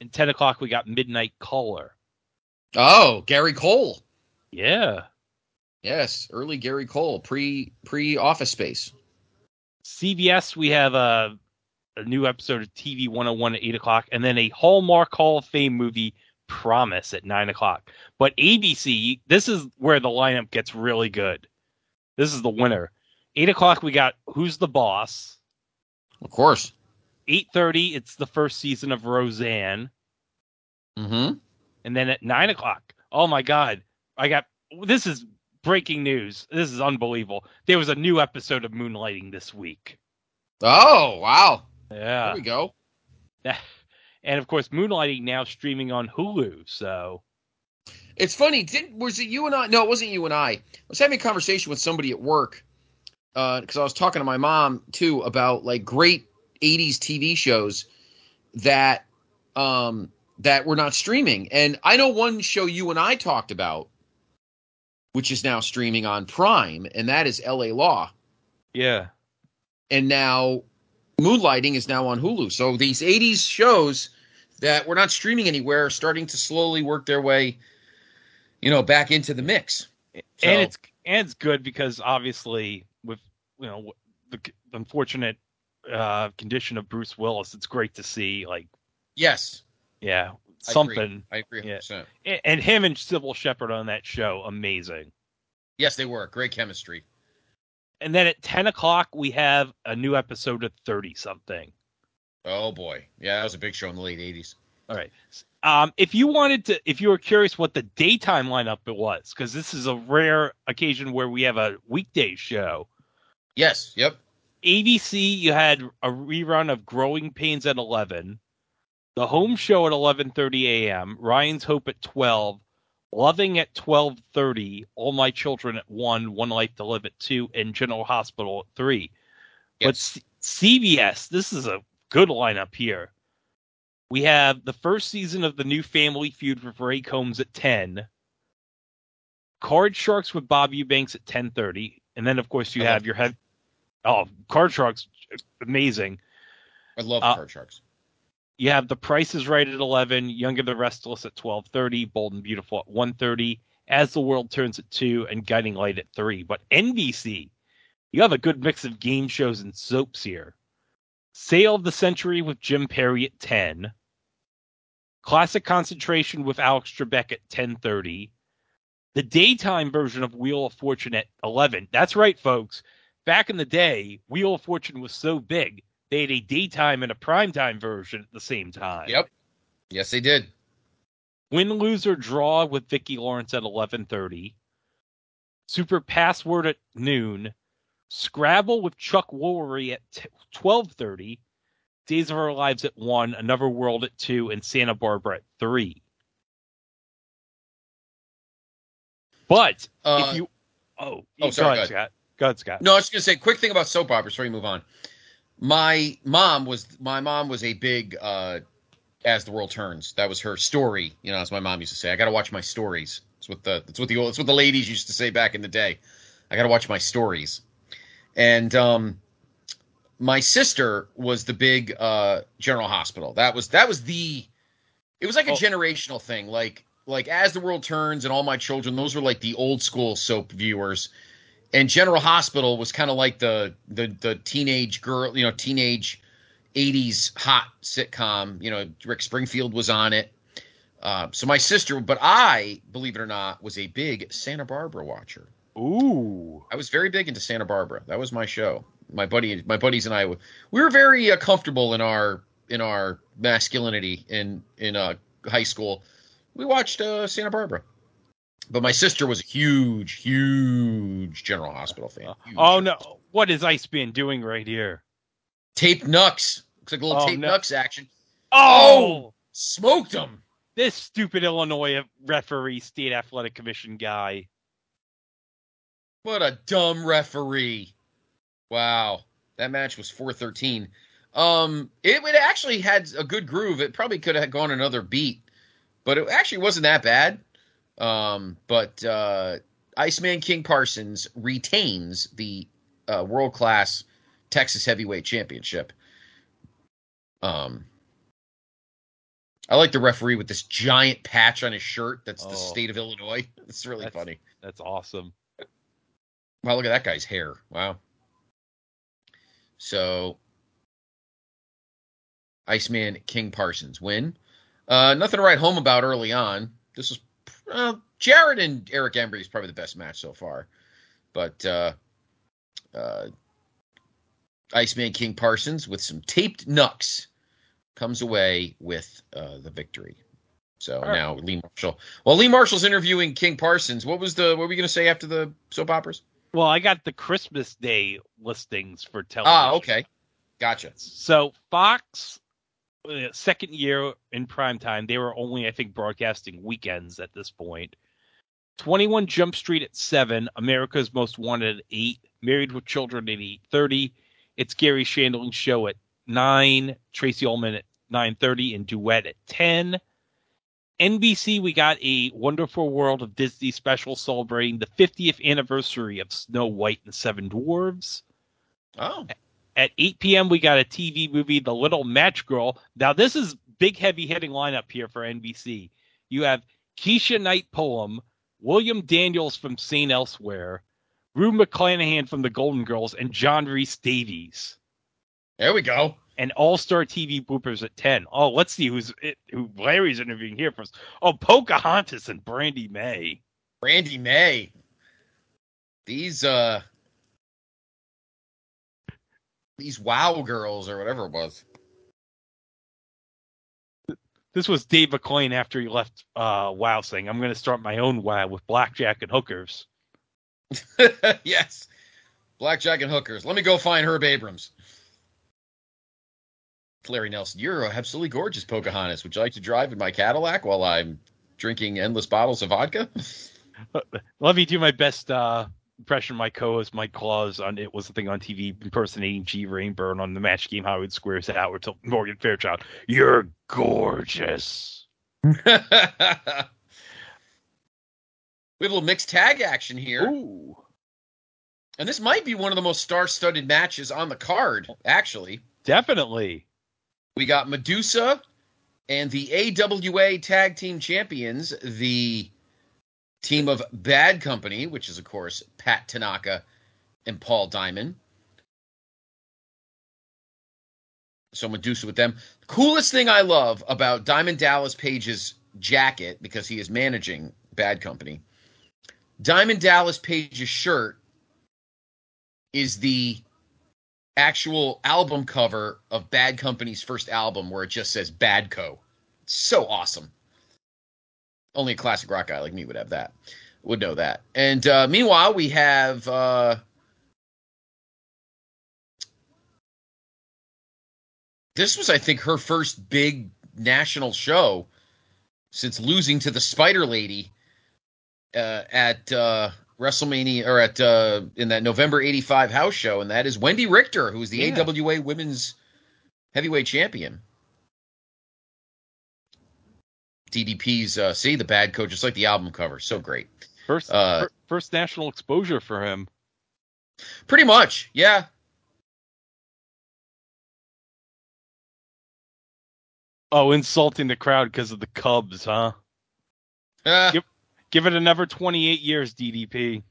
and ten o'clock we got Midnight Caller. Oh, Gary Cole. Yeah. Yes, early Gary Cole, pre pre Office Space. CBS, we have a, a new episode of TV 101 at 8 o'clock, and then a Hallmark Hall of Fame movie, Promise, at 9 o'clock. But ABC, this is where the lineup gets really good. This is the winner. 8 o'clock, we got Who's the Boss? Of course. 8.30, it's the first season of Roseanne. Mm-hmm. And then at 9 o'clock, oh my God, I got, this is breaking news. This is unbelievable. There was a new episode of Moonlighting this week. Oh, wow. Yeah. There we go. and of course, Moonlighting now streaming on Hulu. So It's funny. Didn't was it you and I? No, it wasn't you and I. I was having a conversation with somebody at work because I was talking to my mom too about like great '80s TV shows that um that were not streaming. And I know one show you and I talked about, which is now streaming on Prime, and that is L.A. Law. yeah, and now Moonlighting is now on Hulu. So these 80s shows that were not streaming anywhere are starting to slowly work their way, you know, back into the mix. So- and it's and it's good because obviously with you know the unfortunate uh, condition of Bruce Willis, it's great to see like yes, yeah I something. agree. I agree. Yeah. 100%. A- And him and Cybill Shepherd on that show, amazing. Yes, they were great chemistry. And then at ten o'clock we have a new episode of Thirty Something. Oh boy, yeah, that was a big show in the late 80s. All right. Um, if you wanted to, if you were curious what the daytime lineup it was, because this is a rare occasion where we have a weekday show. Yes, yep. ABC, you had a rerun of Growing Pains at 11, the home show at 11:30 a.m., Ryan's Hope at 12, Loving at 12:30, All My Children at 1, One Life to Live at 2, and General Hospital at 3. But C- CBS, this is a good lineup here. We have the first season of the new Family Feud with Ray Combs at 10. Card Sharks with Bob Eubanks at 10:30, and then of course you I love have your head. Oh, Card Sharks, amazing. I love Uh, Card Sharks. You have The Price is Right at 11, Young and the Restless at 12:30, Bold and Beautiful at 1:30, As the World Turns at 2, and Guiding Light at 3. But NBC, you have a good mix of game shows and soaps here. Sale of the Century with Jim Perry at 10. Classic Concentration with Alex Trebek at 10:30. The daytime version of Wheel of Fortune at 11. That's right, folks. Back in the day, Wheel of Fortune was so big, they had a daytime and a primetime version at the same time. Yep. Yes, they did. Win, lose, or draw with Vicki Lawrence at 11:30. Super Password at noon, Scrabble with Chuck Woolery at t- 12:30, Days of Our Lives at 1, Another World at 2 and Santa Barbara at 3. But Uh, if you Oh, oh, sorry, go ahead. Scott. Go ahead, Scott. No, I was just gonna say quick thing about soap operas before we move on. My mom was my mom was a big uh as the world turns. That was her story. You know, as my mom used to say, I gotta watch my stories. It's what the it's what the old it's what the ladies used to say back in the day. I gotta watch my stories. And um my sister was the big uh general hospital. That was that was the it was like a Oh. generational thing. Like like as the world turns and all my children, those were like the old school soap viewers and General Hospital was kind of like the the the teenage girl, you know, teenage '80s hot sitcom. You know, Rick Springfield was on it. Uh, so my sister, but I, believe it or not, was a big Santa Barbara watcher. Ooh. I was very big into Santa Barbara. That was my show. My buddy, my buddies, and I, we were very uh, comfortable in our in our masculinity in in uh, high school. We watched uh, Santa Barbara. But my sister was a huge, huge General Hospital fan. Huge. Oh no. What is Iceman doing right here? Tape Nux. Looks like a little Oh, Tape no. Nux action. Oh, Smoked him. this stupid Illinois referee, state athletic commission guy. What a dumb referee. Wow. That match was 413. Um, it, it actually had a good groove. It probably could have gone another beat, but it actually wasn't that bad. Um, but uh, Iceman King Parsons retains the uh, world class Texas Heavyweight Championship. Um, I like the referee with this giant patch on his shirt. That's the Oh. state of Illinois. It's really That's- funny. That's awesome. Wow, look at that guy's hair. Wow. So, Iceman King Parsons win. Uh, nothing to write home about early on. This was uh, Jarrett and Eric Embry is probably the best match so far, but uh, uh, Iceman King Parsons with some taped knucks comes away with uh, the victory. So right. now Lee Marshall. Well, Lee Marshall's interviewing King Parsons. What was the? What were we going to say after the soap operas? Well, I got the Christmas Day listings for television. Ah, okay, gotcha. So Fox, Uh, second year in prime time, they were only, I think, broadcasting weekends at this point. 21 Jump Street at 7, America's Most Wanted at 8, Married with Children at 8.30, It's Garry Shandling's Show at 9, Tracey Ullman at 9.30, and Duet at 10. NBC, we got a Wonderful World of Disney special celebrating the 50th anniversary of Snow White and Seven Dwarves. Oh, At 8 p.m., we got a TV movie, The Little Match Girl. Now, this is big, heavy hitting lineup here for NBC. You have Keshia Knight Pulliam, William Daniels from St. Elsewhere, Rue McClanahan from The Golden Girls, and John Rhys-Davies. there we go. And All Star TV bloopers at 10. Oh, let's see who's who Larry's interviewing here first. Oh, Pocahontas and Brandy May. Brandy May. These uh these wow girls or whatever it was. This was Dave McLane after he left uh, WoW saying, I'm going to start my own WoW with blackjack and hookers. yes. Blackjack and hookers. Let me go find Herb Abrams. Larry Nelson, you're absolutely gorgeous, Pocahontas. Would you like to drive in my Cadillac while I'm drinking endless bottles of vodka? Let me do my best uh, impression my co-host Mike Claus on it was the thing on TV impersonating G Rayburn on the match game Hollywood Squares out to Morgan Fairchild. You're gorgeous. we have a little mixed tag action here. Ooh. And this might be one of the most star-studded matches on the card, actually. Definitely. We got Medusa and the AWA Tag Team Champions, the team of Bad Company, which is, of course, Pat Tanaka and Paul Diamond. So Medusa with them. Coolest thing I love about Diamond Dallas Page's jacket, because he is managing Bad Company, Diamond Dallas Page's shirt is the actual album cover of Bad Company's first album where it just says Badco. So awesome. Only a classic rock guy like me would have that. would know that. And uh, meanwhile, we have uh, this was, I think, her first big national show since losing to the Spider Lady uh, at uh, WrestleMania or at uh, in that November '85 house show, and that is Wendy Richter, who is the Yeah. AWA Women's Heavyweight Champion. DDP's uh, see the bad coach, just like the album cover, so great. First, Uh, fir- first national exposure for him. Pretty much, yeah. Oh, insulting the crowd because of the Cubs, huh? Uh, Yep. Give it another 28 years, DDP.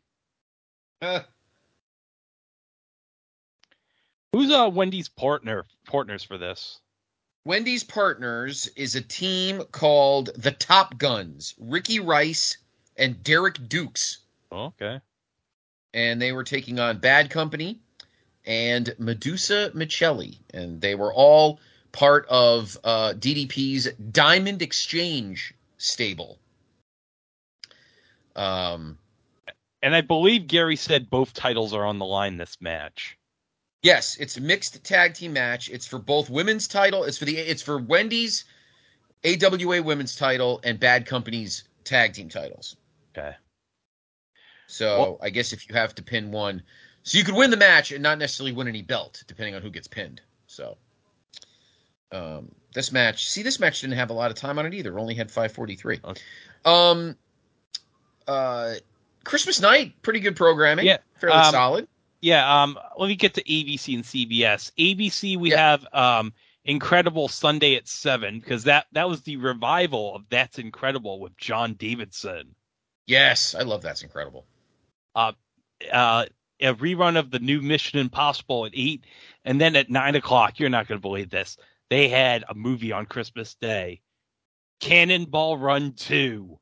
uh, Who's uh Wendy's partner partners for this? Wendy's partners is a team called the Top Guns, Ricky Rice and Derek Dukes. Okay. and they were taking on Bad Company and Medusa Miceli, and they were all part of uh, DDP's Diamond Exchange stable. Um, And I believe Gary said both titles are on the line this match. Yes, it's a mixed tag team match. It's for both women's title. It's for the it's for Wendy's AWA women's title and Bad Company's tag team titles. Okay. So Well- I guess if you have to pin one, so you could win the match and not necessarily win any belt, depending on who gets pinned. So um, this match, see, this match didn't have a lot of time on it either. Only had 543. Okay. Um, uh, Christmas night, pretty good programming. Yeah, fairly um, solid. Yeah, um let me get to ABC and CBS. ABC we Yeah. have um Incredible Sunday at 7 because that that was the revival of That's Incredible with John Davidson. Yes, I love that's incredible. uh, a rerun of the new Mission Impossible at eight, and then at nine o'clock, you're not going to believe this. They had a movie on Christmas Day, Cannonball Run Two.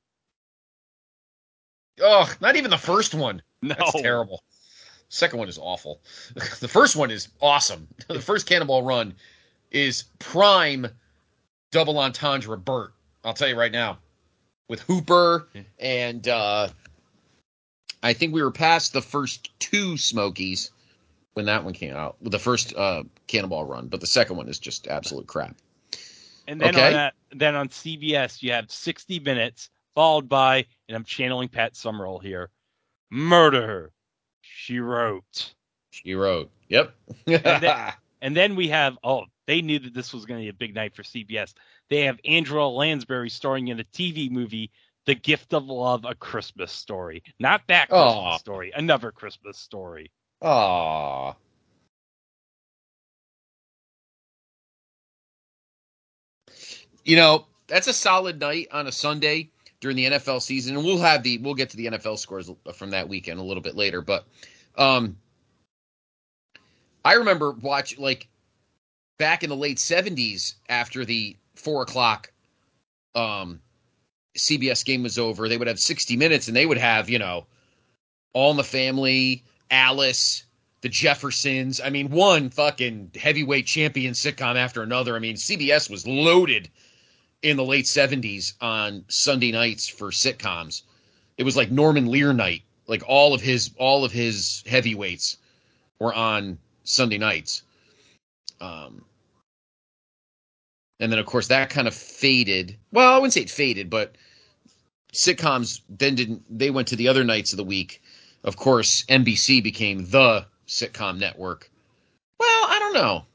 Oh, not even the first one. No, That's terrible. Second one is awful. the first one is awesome. The first Cannonball Run is prime double entendre Burt. I'll tell you right now. With Hooper and uh I think we were past the first two Smokies when that one came out. The first uh Cannonball Run, but the second one is just absolute crap. and then Okay. on that, then on CBS, you have sixty minutes followed by, and I'm channeling Pat Summerall here, Murder. She wrote. She wrote. Yep. then- And then we have oh, they knew that this was going to be a big night for CBS. They have Angela Lansbury starring in a TV movie, The Gift of Love: A Christmas Story. Not that Christmas Aw. story, another Christmas story. Aw. You know, that's a solid night on a Sunday during the NFL season, and we'll have the we'll get to the NFL scores from that weekend a little bit later. But um, I remember watch like back in the late seventies after the four o'clock um CBS game was over, they would have sixty minutes, and they would have you know All in the Family, Alice, the Jeffersons. I mean, one fucking heavyweight champion sitcom after another. I mean, CBS was loaded in the late 70s on Sunday nights for sitcoms. It was like Norman Lear night. Like all of his all of his heavyweights were on Sunday nights. Um and then of course that kind of faded. Well, I wouldn't say it faded, but sitcoms then didn't they went to the other nights of the week. Of course, NBC became the sitcom network. Well, I don't know.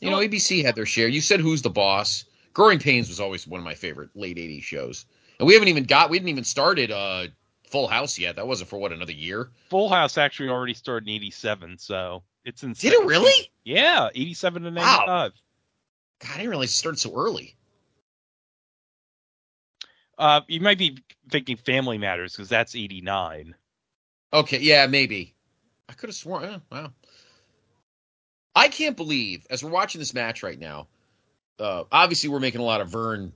You know, ABC had their share. You said Who's the Boss? Growing Pains was always one of my favorite late 80s shows. And we haven't even got we didn't even started uh Full House yet. That wasn't for what another year. Full House actually already started in '87, so it's in. Did it really? Yeah, '87 to Wow. '95. God, I didn't realize it started so early. Uh, you might be thinking Family Matters because that's '89. Okay, yeah, maybe. I could have sworn. eh, wow. I can't believe, as we're watching this match right now, uh, obviously we're making a lot of Vern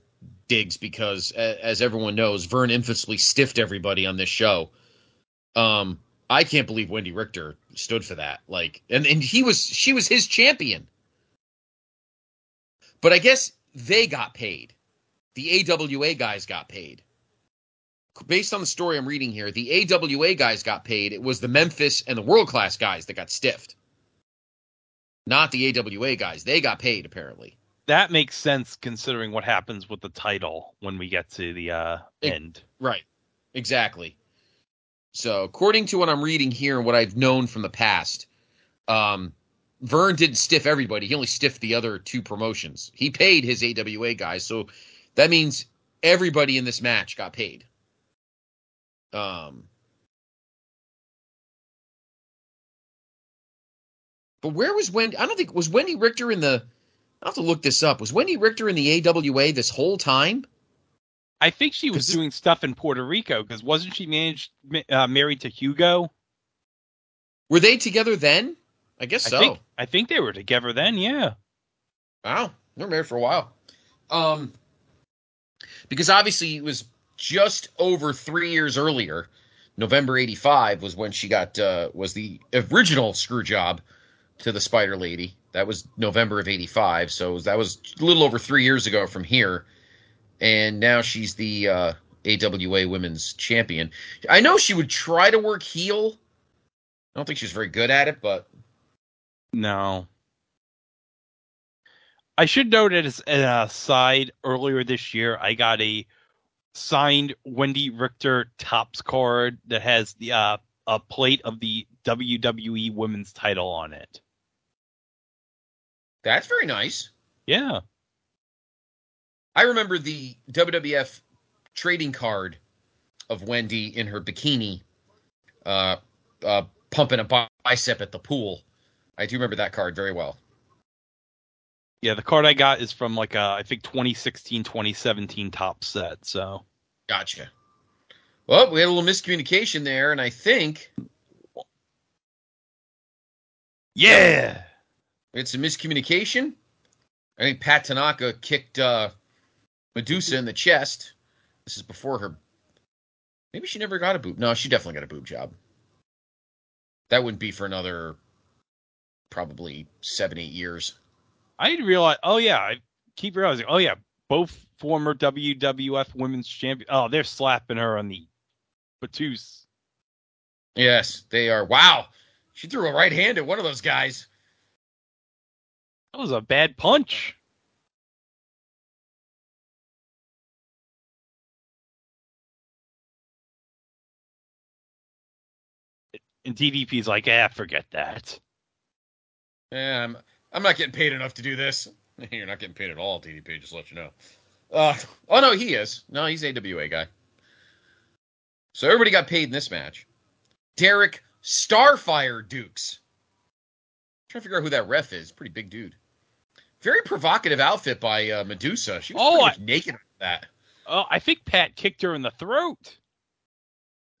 because, as everyone knows, Vern infamously stiffed everybody on this show. Um, I can't believe Wendy Richter stood for that. Like, and, and he was, she was his champion. But I guess they got paid. The AWA guys got paid. based on the story I'm reading here, the AWA guys got paid. It was the Memphis and the world class guys that got stiffed, not the AWA guys. They got paid apparently. That makes sense considering what happens with the title when we get to the uh, It- end. Right. Exactly. So, according to what I'm reading here and what I've known from the past, um, Vern didn't stiff everybody. He only stiffed the other two promotions. He paid his AWA guys, so that means everybody in this match got paid. Um, but where was Wendy? I don't think was Wendy Richter in the. I have to look this up. Was Wendy Richter in the AWA this whole time? I think she was doing stuff in Puerto Rico because wasn't she managed uh, married to Hugo? Were they together then? I guess so. I think I think they were together then. Yeah. Wow, they were married for a while. Um, because obviously it was just over three years earlier. November '85 was when she got uh, was the original screw job to the Spider Lady. That was November of '85, so that was a little over three years ago from here. And now she's the uh, AWA Women's Champion. I know she would try to work heel. I don't think she's very good at it, but No. I should note as an aside, earlier this year, I got a signed Wendy Richter Topps card that has the uh, a plate of the WWE Women's Title on it. That's very nice. Yeah, I remember the WWF trading card of Wendy in her bikini, uh, uh, pumping a bicep at the pool. I do remember that card very well. yeah. The card I got is from like a I think 2016 2017 top set. So Gotcha. Well, we had a little miscommunication there, and I think yeah, it's a miscommunication. I think Pat Tanaka kicked uh, Medusa in the chest. This is before her. Maybe she never got a boob. No, she definitely got a boob job. That wouldn't be for another probably seven, eight years. I didn't realize. Oh yeah, I keep realizing. Oh yeah, both former WWF Women's Champion. Oh, they're slapping her on the patus. Yes, they are. Wow. She threw a right hand at one of those guys. That was a bad punch. And DDP's like, ah, forget that. Yeah, I'm, I'm not getting paid enough to do this. You're not getting paid at all, DDP, just let you know. Uh, oh, no, he is. No, he's AWA guy. So everybody got paid in this match. Derek Starfire Dukes. trying to figure out who that ref is. Pretty big dude. Very provocative outfit by uh, Medusa. She was Oh, pretty I- much naked with that. Oh, I think Pat kicked her in the throat.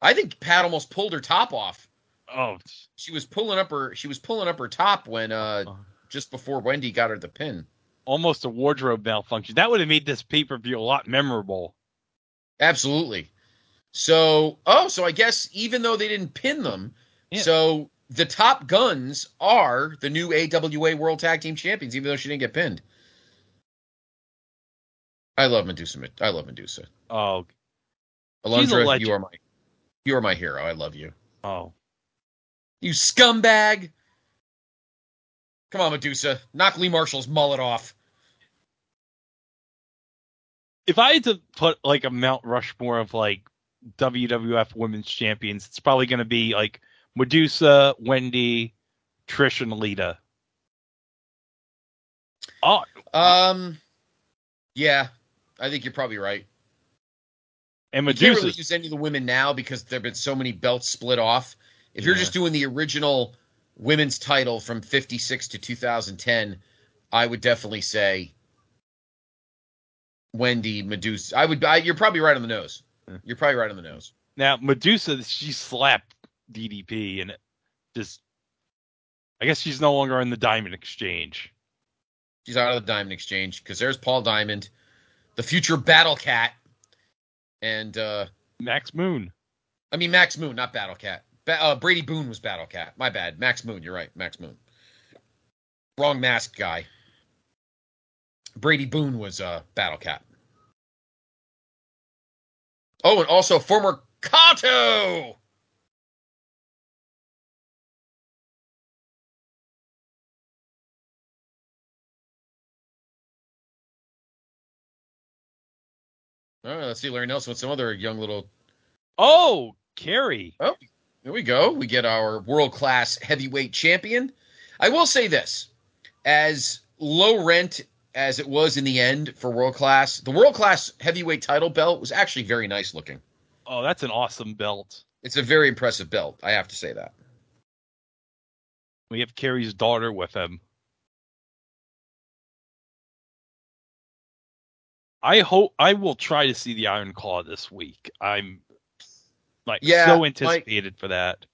I think Pat almost pulled her top off. Oh, She was pulling up her she was pulling up her top when uh just before Wendy got her the pin. almost a wardrobe malfunction. That would have made this pay per view a lot memorable. Absolutely. So, oh, so I guess even though they didn't pin them, Yeah. so the top guns are the new AWA World Tag Team Champions, even though she didn't get pinned. I love Medusa. I love Medusa. Oh, Alundra, you are my, you are my hero. I love you. oh. You scumbag! Come on, Medusa, knock Lee Marshall's mullet off. If I had to put like a Mount Rushmore of like WWF Women's Champions, it's probably going to be like Medusa, Wendy, Trish, and Lita. Oh, Um, yeah, I think you're probably right. and Medusa You can't really use any of the women now because there have been so many belts split off. If you're just doing the original women's title from 56 to 2010, I would definitely say Wendy Medusa. I would. I, you're probably right on the nose. You're probably right on the nose. Now Medusa, she slapped DDP, and just. I guess she's no longer in the Diamond Exchange. She's out of the Diamond Exchange because there's Paul Diamond, the future Battle Cat, and uh, Max Moon. I mean Max Moon, not Battle Cat. Ba- uh, Brady Boone was Battle Cat. My bad. Max Moon. You're right. Max Moon. Wrong mask guy. Brady Boone was uh, Battle Cat. Oh, and also former Kato. All right, let's see Larry Nelson with some other young little. Oh, Kerry. Oh, there we go. We get our world class heavyweight champion. I will say this as low rent as it was in the end for world class, the world class heavyweight title belt was actually very nice looking. Oh, that's an awesome belt. It's a very impressive belt. I have to say that. We have Kerry's daughter with him. I hope I will try to see the Iron Claw this week. I'm like Yeah, so anticipated for that.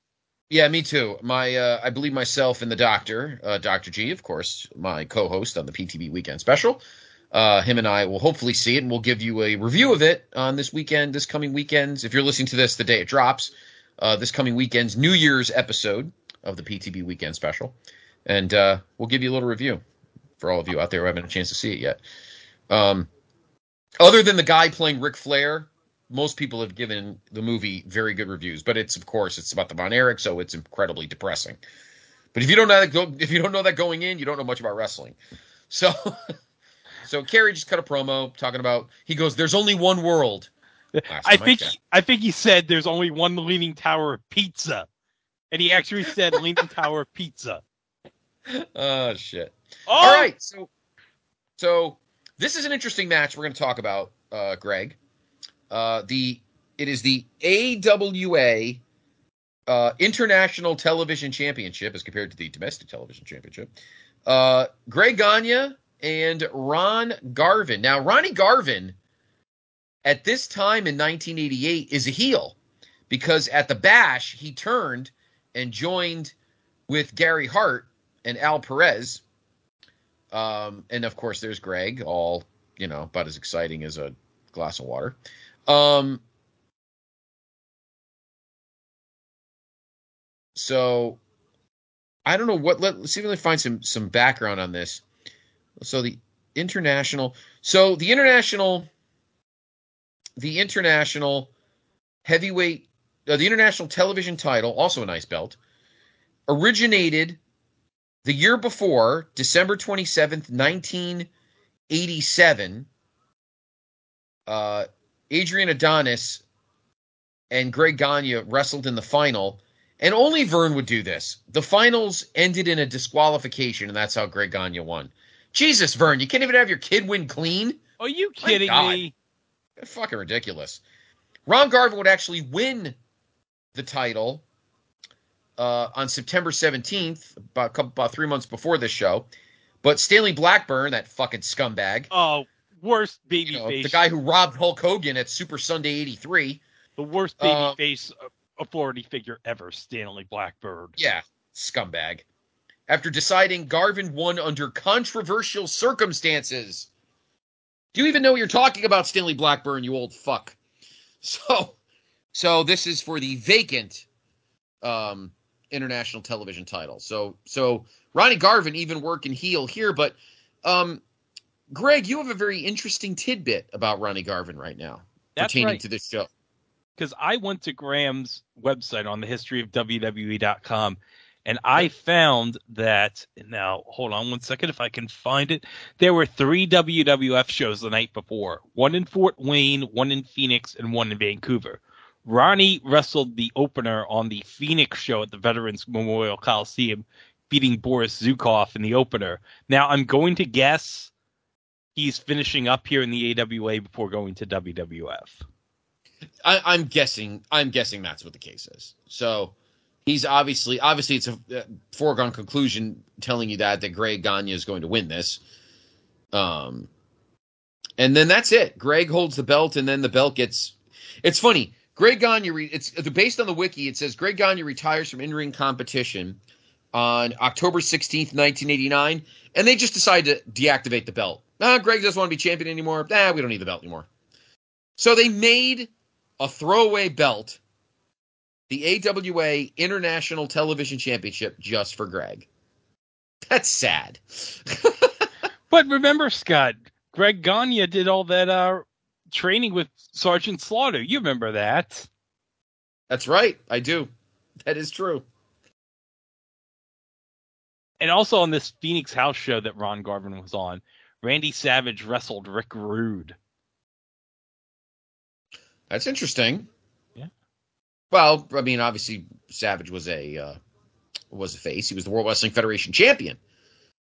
Yeah, me too. My, uh, I believe myself and the doctor, uh, Dr. G, of course, my co-host on the PTB Weekend Special. Uh, him and I will hopefully see it, and we'll give you a review of it on this weekend, this coming weekend's. If you're listening to this the day it drops, uh, this coming weekend's New Year's episode of the PTB Weekend Special, and uh, we'll give you a little review for all of you out there who haven't had a chance to see it yet. Um, other than the guy playing Ric Flair, most people have given the movie very good reviews, but it's of course it's about the Von Erich, so it's incredibly depressing. But if you don't know that, if you don't know that going in, you don't know much about wrestling. So, so Kerry just cut a promo talking about. He goes, "There's only one world." Last I think checked. I think he said there's only one Leaning Tower of pizza, and he actually said Leaning Tower of pizza. Oh shit! Oh, All right, so so this is an interesting match we're going to talk about, uh, Greg. Uh, the it is the AWA uh, International Television Championship as compared to the Domestic Television Championship. Uh, Greg Gagne and Ron Garvin. Now, Ronnie Garvin at this time in 1988 is a heel because at the Bash he turned and joined with Gary Hart and Al Perez. Um, and of course, there's Greg, all you know, about as exciting as a glass of water. Um, so I don't know what. Let, us see if we can find some some background on this. So the international. So the international. The international heavyweight, uh, the international television title, also a nice belt, originated the year before, December 27th, 1987. Uh, Adrian Adonis and Greg Gagne wrestled in the final, and only Vern would do this. The finals ended in a disqualification, and that's how Greg Gagne won. Jesus, Vern, you can't even have your kid win clean? are you kidding me? Fucking ridiculous. Ron Garvin would actually win the title uh, on September 17th, about, a couple, about three months before this show. But Stanley Blackburn, that fucking scumbag, Oh, worst baby you know, face. the guy who robbed Hulk Hogan at Super Sunday 83, the worst baby Um, face authority figure ever, Stanley Blackburn. yeah, scumbag. After deciding Garvin won under controversial circumstances. Do you even know what you're talking about, Stanley Blackburn, you old fuck? So, so this is for the vacant um, international television title. So, so Ronnie Garvin even working heel here, but um, Greg, you have a very interesting tidbit about Ronnie Garvin right now That's pertaining right. to this show. because I went to Graham's website on the history of WWE.com and I found that now hold on one second if I can find it. There were three WWF shows the night before, one in Fort Wayne, one in Phoenix, and one in Vancouver. Ronnie wrestled the opener on the Phoenix show at the Veterans Memorial Coliseum, beating Boris Zhukov in the opener. Now I'm going to guess he's finishing up here in the AWA before going to WWF. I, I'm guessing. I'm guessing that's what the case is. So he's obviously, obviously, it's a uh, foregone conclusion telling you that that Greg Gagne is going to win this. Um, and then that's it. Greg holds the belt, and then the belt gets. It's funny. Greg Gagne. Re, it's based on the wiki. It says Greg Gagne retires from in-ring competition on October 16th, 1989, and they just decide to deactivate the belt. Ah, Greg doesn't want to be champion anymore. Ah, we don't need the belt anymore. So they made a throwaway belt, the AWA International Television Championship, just for Greg. That's sad. But remember, Scott, Greg Gagne did all that uh training with Sergeant Slaughter. You remember that? That's right. I do. That is true. And also on this Phoenix House show that Ron Garvin was on, Randy Savage wrestled Rick Rude. That's interesting. Yeah. Well, I mean, obviously Savage was a uh, was a face. He was the World Wrestling Federation champion,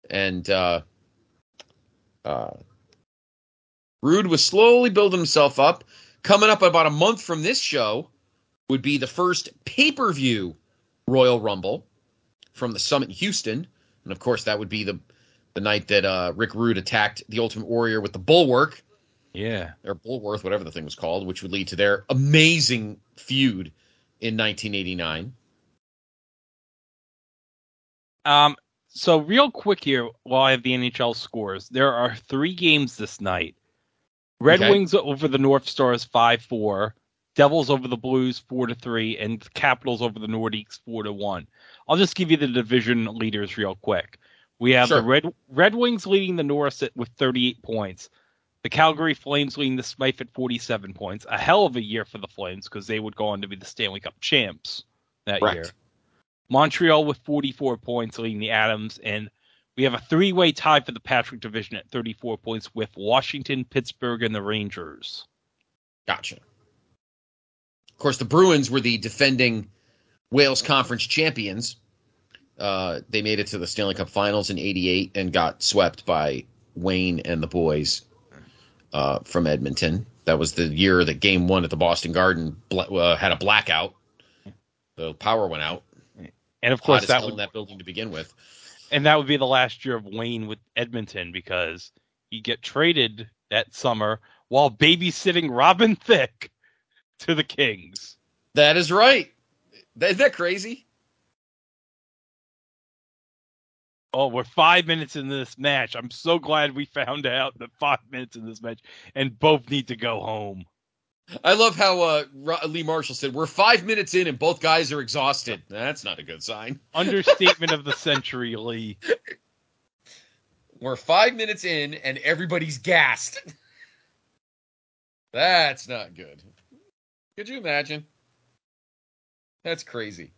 and uh, uh, Rude was slowly building himself up. Coming up about a month from this show would be the first pay per view Royal Rumble from the Summit in Houston, and of course that would be the the night that uh, Rick Rude attacked the Ultimate Warrior with the Bulwark Yeah. or Bulworth, whatever the thing was called, which would lead to their amazing feud in 1989. Um, so real quick here, while I have the NHL scores, there are three games this night. Red Okay. Wings over the North Stars five four, Devils over the Blues four to three, and Capitals over the Nordiques four to one. I'll just give you the division leaders real quick. We have Sure. the Red Red Wings leading the North at, with 38 points. The Calgary Flames leading the Smythe at 47 points. A hell of a year for the Flames because they would go on to be the Stanley Cup champs that Correct. year. Montreal with 44 points leading the Adams, and we have a three-way tie for the Patrick division at 34 points with Washington, Pittsburgh, and the Rangers. Gotcha. Of course, the Bruins were the defending Wales Conference champions. Uh, they made it to the Stanley Cup Finals in '88 and got swept by Wayne and the boys uh, from Edmonton. That was the year that Game One at the Boston Garden uh, had a blackout. The power went out. And of course, that in that building to begin with. And that would be the last year of Wayne with Edmonton because he get traded that summer while babysitting Robin Thicke to the Kings. That is right. Isn't that crazy? Oh, we're five minutes in this match. I'm so glad we found out that five minutes in this match, and both need to go home. I love how uh, Lee Marshall said, "We're five minutes in and both guys are exhausted." That's not a good sign. Understatement of the century, Lee. We're five minutes in and everybody's gassed. That's not good. Could you imagine? That's crazy.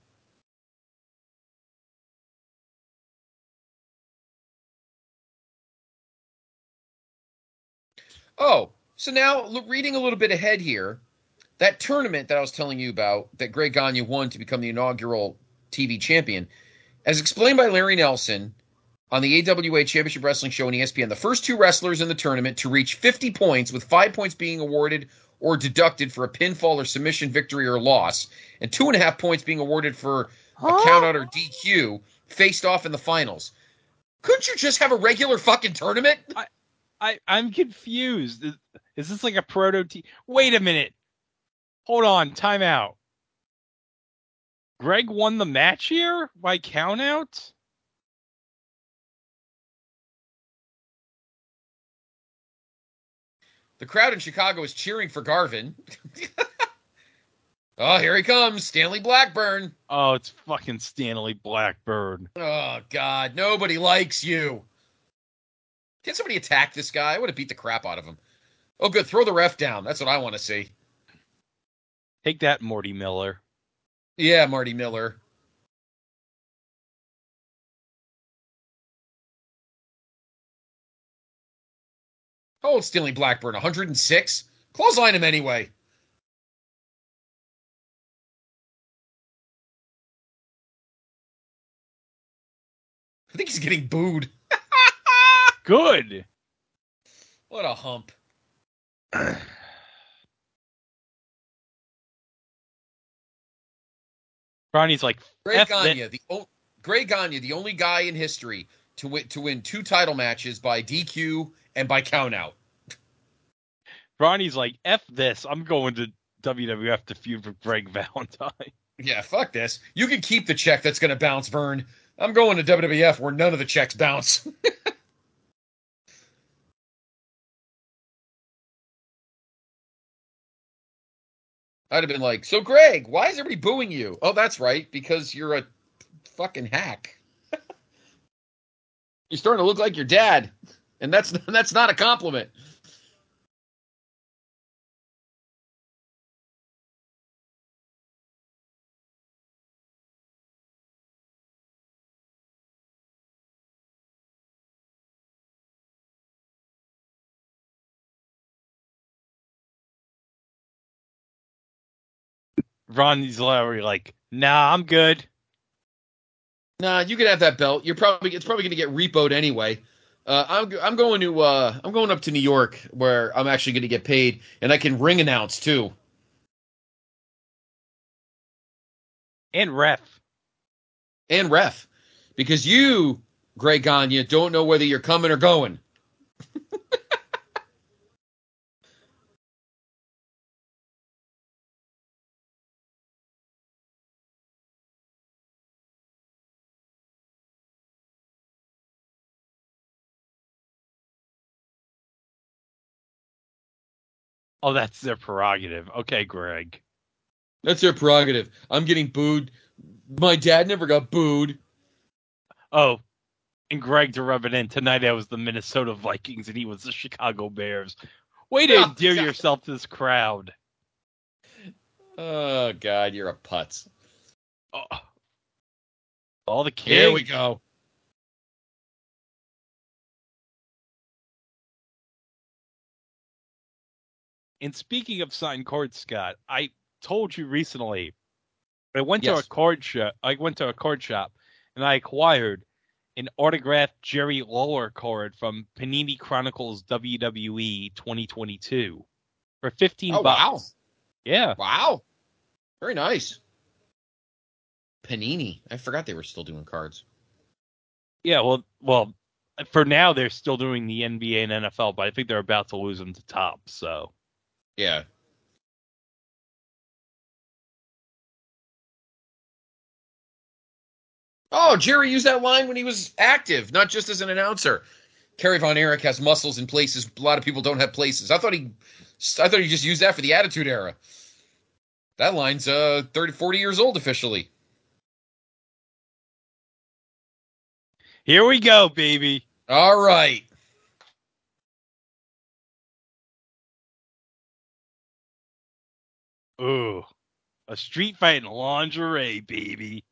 Oh, so now look, reading a little bit ahead here, that tournament that I was telling you about that Greg Gagne won to become the inaugural TV champion, as explained by Larry Nelson on the AWA Championship Wrestling Show on ESPN, the first two wrestlers in the tournament to reach 50 points, with five points being awarded or deducted for a pinfall or submission victory or loss, and two and a half points being awarded for a countout or DQ, faced off in the finals. Couldn't you just have a regular fucking tournament? I, I'm confused. Is, is this like a proto team? Wait a minute. Hold on. Time out. Greg won the match here by countout? The crowd in Chicago is cheering for Garvin. oh, here he comes, Stanley Blackburn. Oh, it's fucking Stanley Blackburn. Oh God, nobody likes you. Can somebody attack this guy? I would have beat the crap out of him. Oh, good. Throw the ref down. That's what I want to see. Take that, Morty Miller. Yeah, Marty Miller. How old Stanley Blackburn? 106? Clothesline him anyway. I think he's getting booed. Good. What a hump. Ronnie's like, Greg F that- Gagne, the o- Greg Gagne, the only guy in history to win to win two title matches by DQ and by countout. Ronnie's like, F this. I'm going to WWF to feud with Greg Valentine. Yeah, fuck this. You can keep the check that's going to bounce, Vern. I'm going to WWF where none of the checks bounce. I'd have been like, so Greg, why is everybody booing you? Oh, that's right, because you're a fucking hack. you're starting to look like your dad, and that's that's not a compliment. Ronnie's Lowry like, nah, I'm good. Nah, you could have that belt. You're probably it's probably going to get repoed anyway. Uh, I'm I'm going to uh, I'm going up to New York where I'm actually going to get paid, and I can ring announce too. And ref. And ref, because you, Greg Gagne, don't know whether you're coming or going. Oh, that's their prerogative. Okay, Greg. That's their prerogative. I'm getting booed. My dad never got booed. Oh, and Greg to rub it in tonight. I was the Minnesota Vikings and he was the Chicago Bears. Way to Oh, endear God. yourself to this crowd. Oh God, you're a putz. Oh. All the kids. Here we go. And speaking of signed cards, Scott, I told you recently I went to a card shop. I went to a card shop and I acquired an autographed Jerry Lawler card from Panini Chronicles WWE 2022 for 15 Oh wow. Yeah. wow, very nice. Panini. I forgot they were still doing cards. Yeah, well, well, for now they're still doing the NBA and NFL, but I think they're about to lose them to Topps. So Yeah. Oh, Jerry used that line when he was active, not just as an announcer. Kerry Von Erich has muscles in places a lot of people don't have places. I thought he, I thought he just used that for the Attitude Era. That line's uh 30, 40 years old officially. here we go, baby. All right. Ooh, a street fight in lingerie, baby.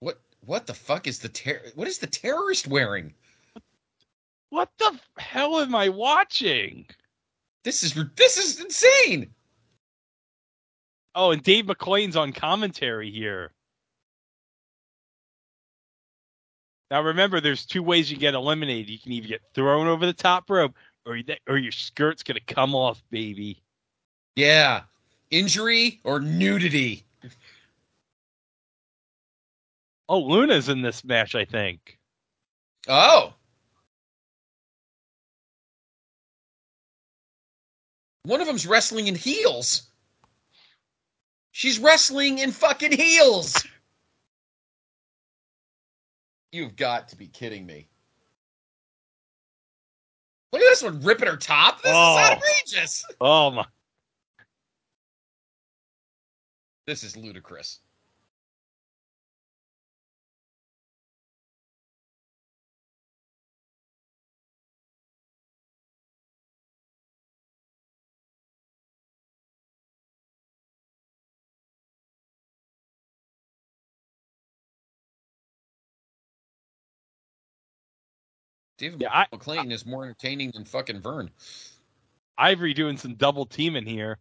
What what the fuck is the ter- what is the terrorist wearing? What the hell am I watching? This is this is insane. Oh, and Dave McLane's on commentary here. Now remember, there's two ways you get eliminated. You can either get thrown over the top rope, or you, or your skirt's gonna come off, baby. Yeah. Injury or nudity. Oh, Luna's in this match, I think. Oh. One of them's wrestling in heels. She's wrestling in fucking heels. You've got to be kidding me. Look at this one ripping her top. This Oh. is outrageous. Oh my! This is ludicrous. David Yeah, I- McLane is more entertaining than fucking Vern. Ivory doing some double teaming here.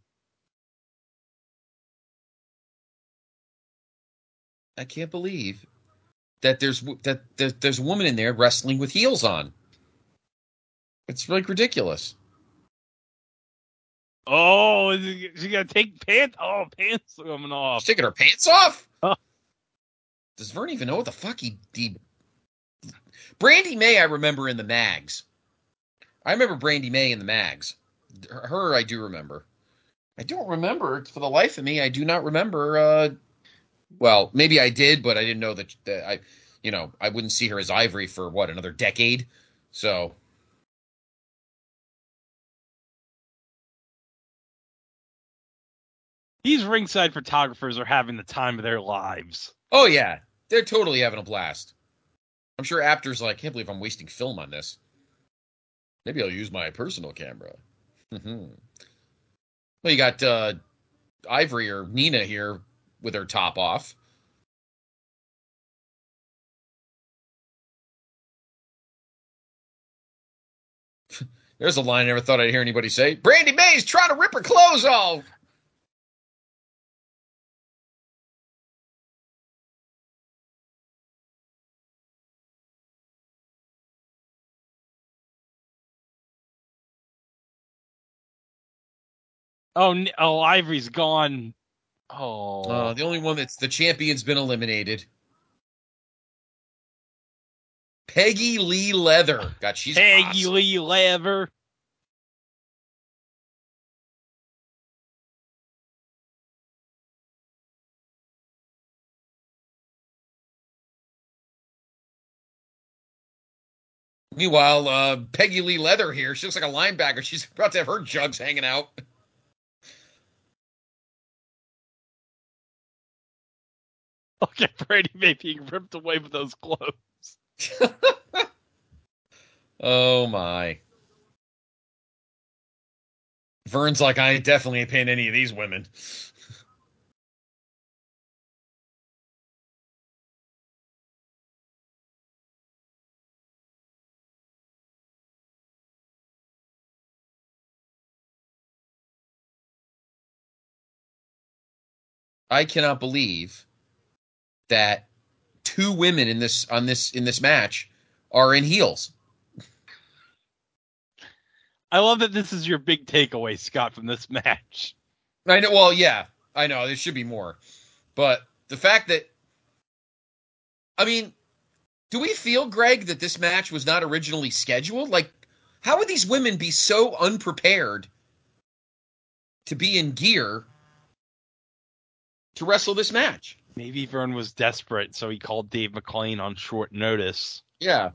I can't believe that there's that, that there's a woman in there wrestling with heels on. It's like ridiculous. Oh, is he, is he gonna take pants? Oh, pants coming off. She's taking her pants off. Huh. Does Vern even know what the fuck he did? Brandy May, I remember in the mags. I remember Brandy May in the mags. Her, her I do remember. I don't remember for the life of me. I do not remember. Uh, well, maybe I did, but I didn't know that, that I, you know, I wouldn't see her as Ivory for what another decade. So These ringside photographers are having the time of their lives. Oh yeah, they're totally having a blast. I'm sure Apter's like, I can't believe I'm wasting film on this. Maybe I'll use my personal camera. Mhm. well, you got uh, Ivory or Nina here with her top off. There's a line I never thought I'd hear anybody say. Brandy May's trying to rip her clothes off. Oh, oh, Ivory's gone. Oh, Uh, the only one that's the champion's been eliminated. Peggy Lee Leather. God, she's Peggy awesome. Lee Leather. Meanwhile, uh, Peggy Lee Leather here. She looks like a linebacker. She's about to have her jugs hanging out. Look at Brady May being ripped away with those clothes. Oh my. Vern's like, I definitely ain't paying any of these women. I cannot believe that two women in this on this in this match are in heels. I love that this is your big takeaway, Scott, from this match. I know. Well, yeah, I know there should be more, but the fact that, I mean, do we feel, Greg, that this match was not originally scheduled? Like, how would these women be so unprepared to be in gear to wrestle this match? Maybe Vern was desperate, so he called Dave McLane on short notice. Yeah.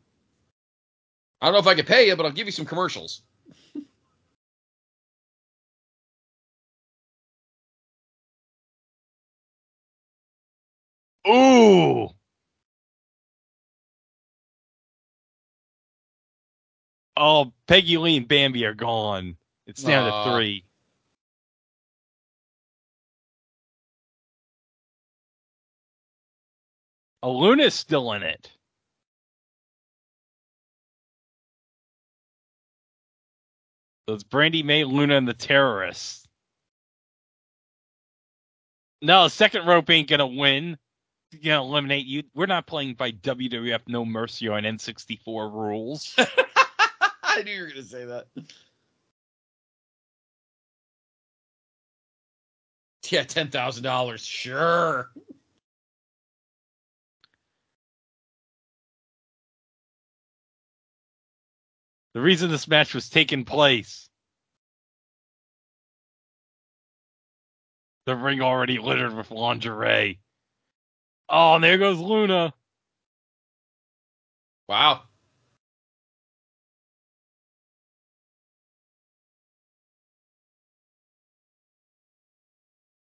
I don't know if I could pay you, but I'll give you some commercials. Ooh! Oh, Peggy Lee and Bambi are gone. It's down to three. Luna's still in it. So it's Brandy May, Luna, and the terrorists. No, second rope ain't gonna win. Gonna eliminate you. We're not playing by WWF No Mercy on N64 rules. I knew you were to say that. Yeah, ten thousand dollars, sure. The reason this match was taking place. The ring already littered with lingerie. Oh, and there goes Luna. Wow.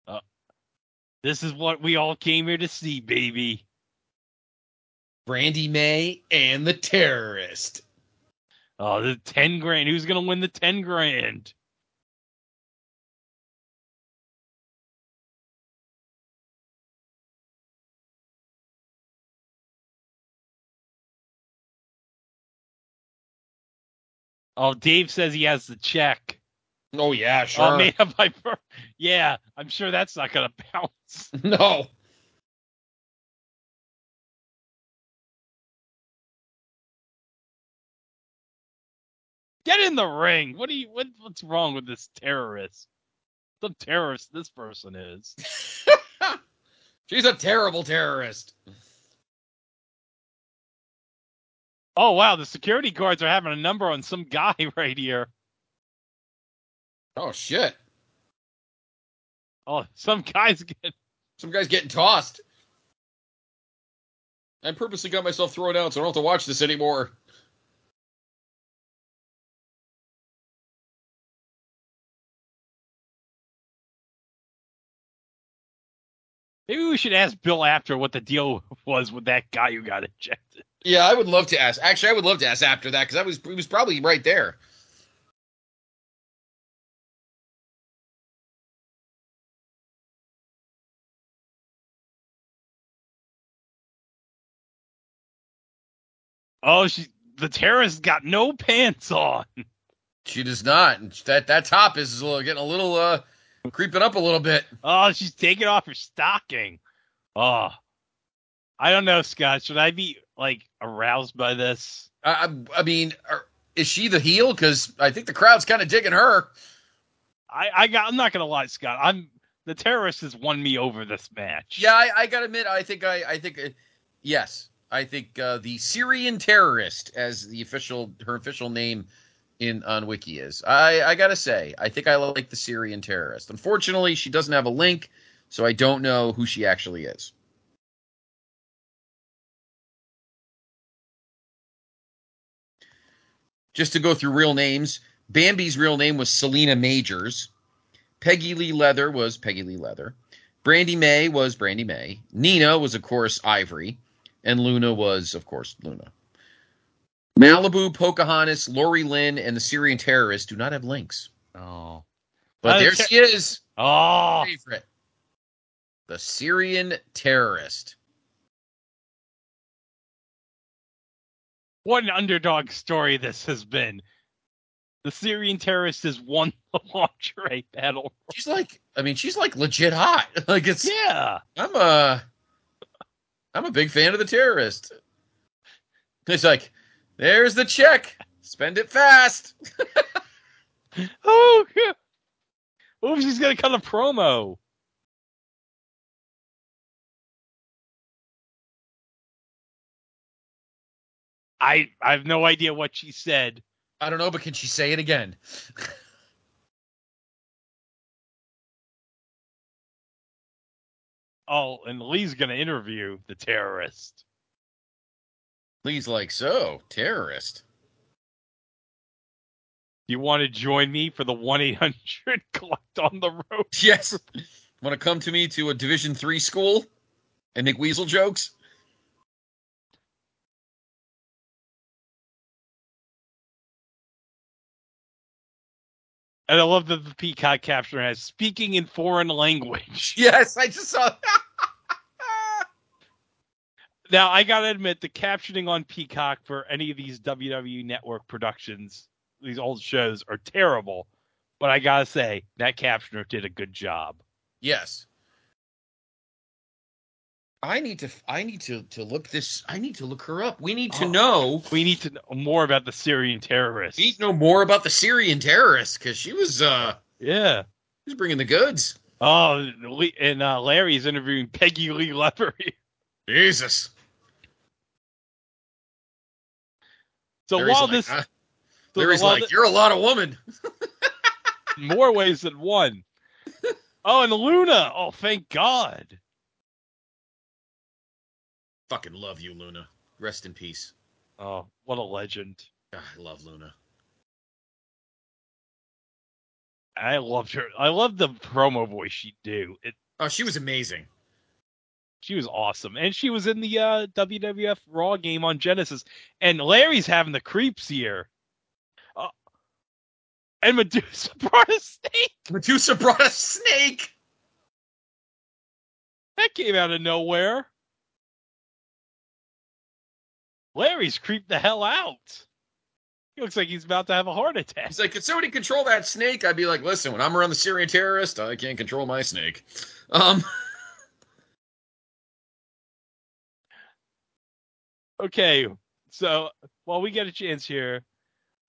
Uh, this is what we all came here to see, baby. Brandy May and the terrorist. Oh, the 10 grand. Who's going to win the 10 grand? Oh, Dave says he has the check. Oh yeah, Oh, sure. made up by Yeah, I'm sure that's not going to bounce. no. Get in the ring. What do you what, what's wrong with this terrorist? The terrorist this person is. She's a terrible terrorist. Oh wow, the security guards are having a number on some guy right here. Oh shit. Oh, some guy's getting Some guy's getting tossed. I purposely got myself thrown out so I don't have to watch this anymore. Maybe we should ask Bill after what the deal was with that guy who got ejected. Yeah, I would love to ask. Actually, I would love to ask after that because I was he was probably right there. Oh, she the terrorist got no pants on. She does not. That that top is getting a little uh creeping up a little bit. Oh, she's taking off her stocking. Oh, I don't know, Scott. Should I be like aroused by this? I I, I mean, are, is she the heel? Because I think the crowd's kind of digging her. I, I got. I'm not gonna lie, Scott. I'm the terrorist has won me over this match. Yeah, I, I gotta admit, I think I, I think, uh, yes, I think uh, the Syrian terrorist, as the official, her official name in on Wiki is. I, I gotta say, I think I like the Syrian terrorist. Unfortunately, she doesn't have a link, so I don't know who she actually is. Just to go through real names, Bambi's real name was Selina Majors. Peggy Lee Leather was Peggy Lee Leather. Brandy May was Brandy May. Nina was, of course, Ivory. And Luna was, of course, Luna. Malibu, Pocahontas, Lori Lynn, and the Syrian terrorist do not have links. Oh. But there she is. Oh. Favorite. The Syrian terrorist. What an underdog story this has been. The Syrian terrorist has won the lingerie battle. She's like, I mean, she's like legit hot. Like it's, Yeah. I'm a, I'm a big fan of the terrorist. It's like, there's the check. Spend it fast. Oh, yeah. Ooh, she's gonna cut a promo. I I have no idea what she said. I don't know, but can she say it again? Oh, and Lee's gonna interview the terrorist. Lee's like, so terrorist. You want to join me for the one eight hundred collect on the road? Yes. Want to come to me to a Division three school and make weasel jokes? And I love that the Peacock caption has speaking in foreign language. Yes, I just saw. Now I gotta admit the captioning on Peacock for any of these WWE Network productions, these old shows, are terrible. But I gotta say that captioner did a good job. yes. I need to. I need to to look this. I need to look her up. We need to Oh. know. We need to know more about the Syrian terrorists. We need to know more about the Syrian terrorist because she was uh Yeah. she was bringing the goods. Oh, and uh, Larry's interviewing Peggy Lee Levery. Jesus. So Larry's while like, this, huh? so Larry's while like, thi- you're a lot of woman. more ways than one. Oh, and Luna. Oh, thank God. Fucking love you, Luna. Rest in peace. Oh, what a legend. God, I love Luna. I loved her. I loved the promo voice she'd do. It, Oh, she was amazing. She was awesome, and she was in the uh, WWF Raw game on Genesis. And Larry's having the creeps here. Uh, and Medusa brought a snake. Medusa brought a snake. That came out of nowhere. Larry's creeped the hell out. He looks like he's about to have a heart attack. He's like, could somebody control that snake? I'd be like, listen, when I'm around the Syrian terrorist, I can't control my snake. Um, Okay, so while we get a chance here,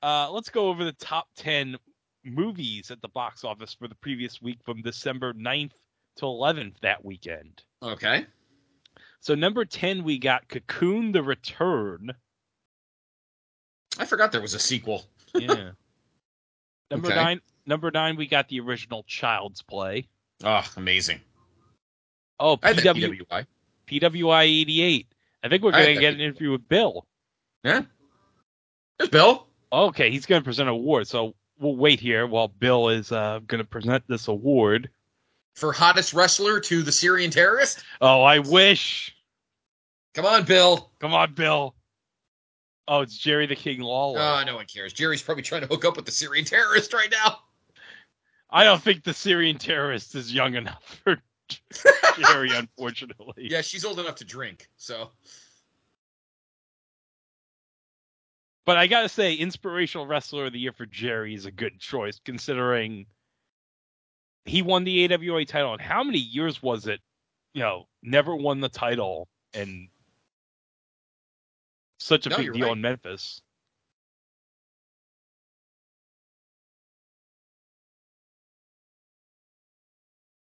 uh, let's go over the top 10 movies at the box office for the previous week from December 9th to 11th that weekend. okay. So, number 10, we got Cocoon the Return. I forgot there was a sequel. Yeah. number Okay. nine, number nine, we got the original Child's Play. Oh, amazing. Oh, I had that PW, PWI. PWI 88. I think we're going to get an interview with Bill. Yeah. There's Bill. Okay, he's going to present an award. So we'll wait here while Bill is uh, going to present this award. For hottest wrestler to the Syrian terrorist. Oh, I wish. Come on, Bill. Come on, Bill. Oh, it's Jerry the King Lawler. Oh, no one cares. Jerry's probably trying to hook up with the Syrian terrorist right now. I don't think the Syrian terrorist is young enough for Jerry, unfortunately. Yeah, she's old enough to drink. So But I gotta say, inspirational wrestler of the year for Jerry is a good choice, considering he won the AWA title. And how many years was it? You know, never won the title, and such a No, big deal right. in Memphis.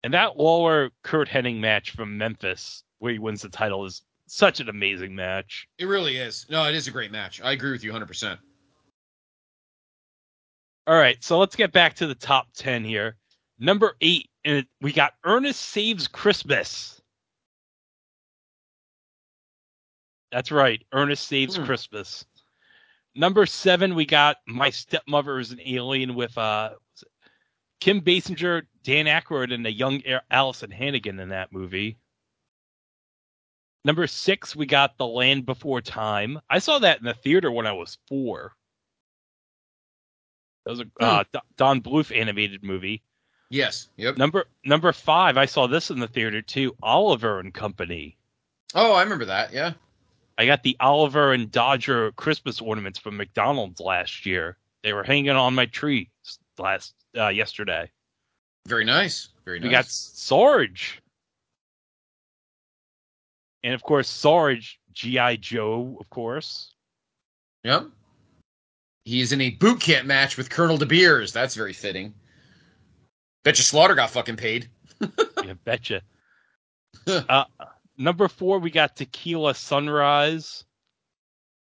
And that Lawler Curt Hennig match from Memphis, where he wins the title, is such an amazing match. It really is. No, it is a great match. I agree with you 100%. All right, so let's get back to the top 10 here. Number eight, and we got Ernest Saves Christmas. That's right, Ernest Saves Hmm. Christmas. Number seven, we got My Stepmother is an Alien with uh, Kim Basinger, Dan Aykroyd, and a young Alyson Hannigan in that movie. Number six, we got The Land Before Time. I saw that in the theater when I was four. That was a uh, Hmm. D- Don Bluth animated movie. Yes. Yep. Number number five, I saw this in the theater too. Oliver and Company. Oh, I remember that. Yeah. I got the Oliver and Dodger Christmas ornaments from McDonald's last year. They were hanging on my tree last uh, yesterday. Very nice. Very nice. We got Sarge, and of course Sarge GI Joe, of course. Yep. He's in a boot camp match with Colonel De Beers. That's very fitting. Bet you Slaughter got fucking paid. Yeah, betcha. uh, number four, we got Tequila Sunrise.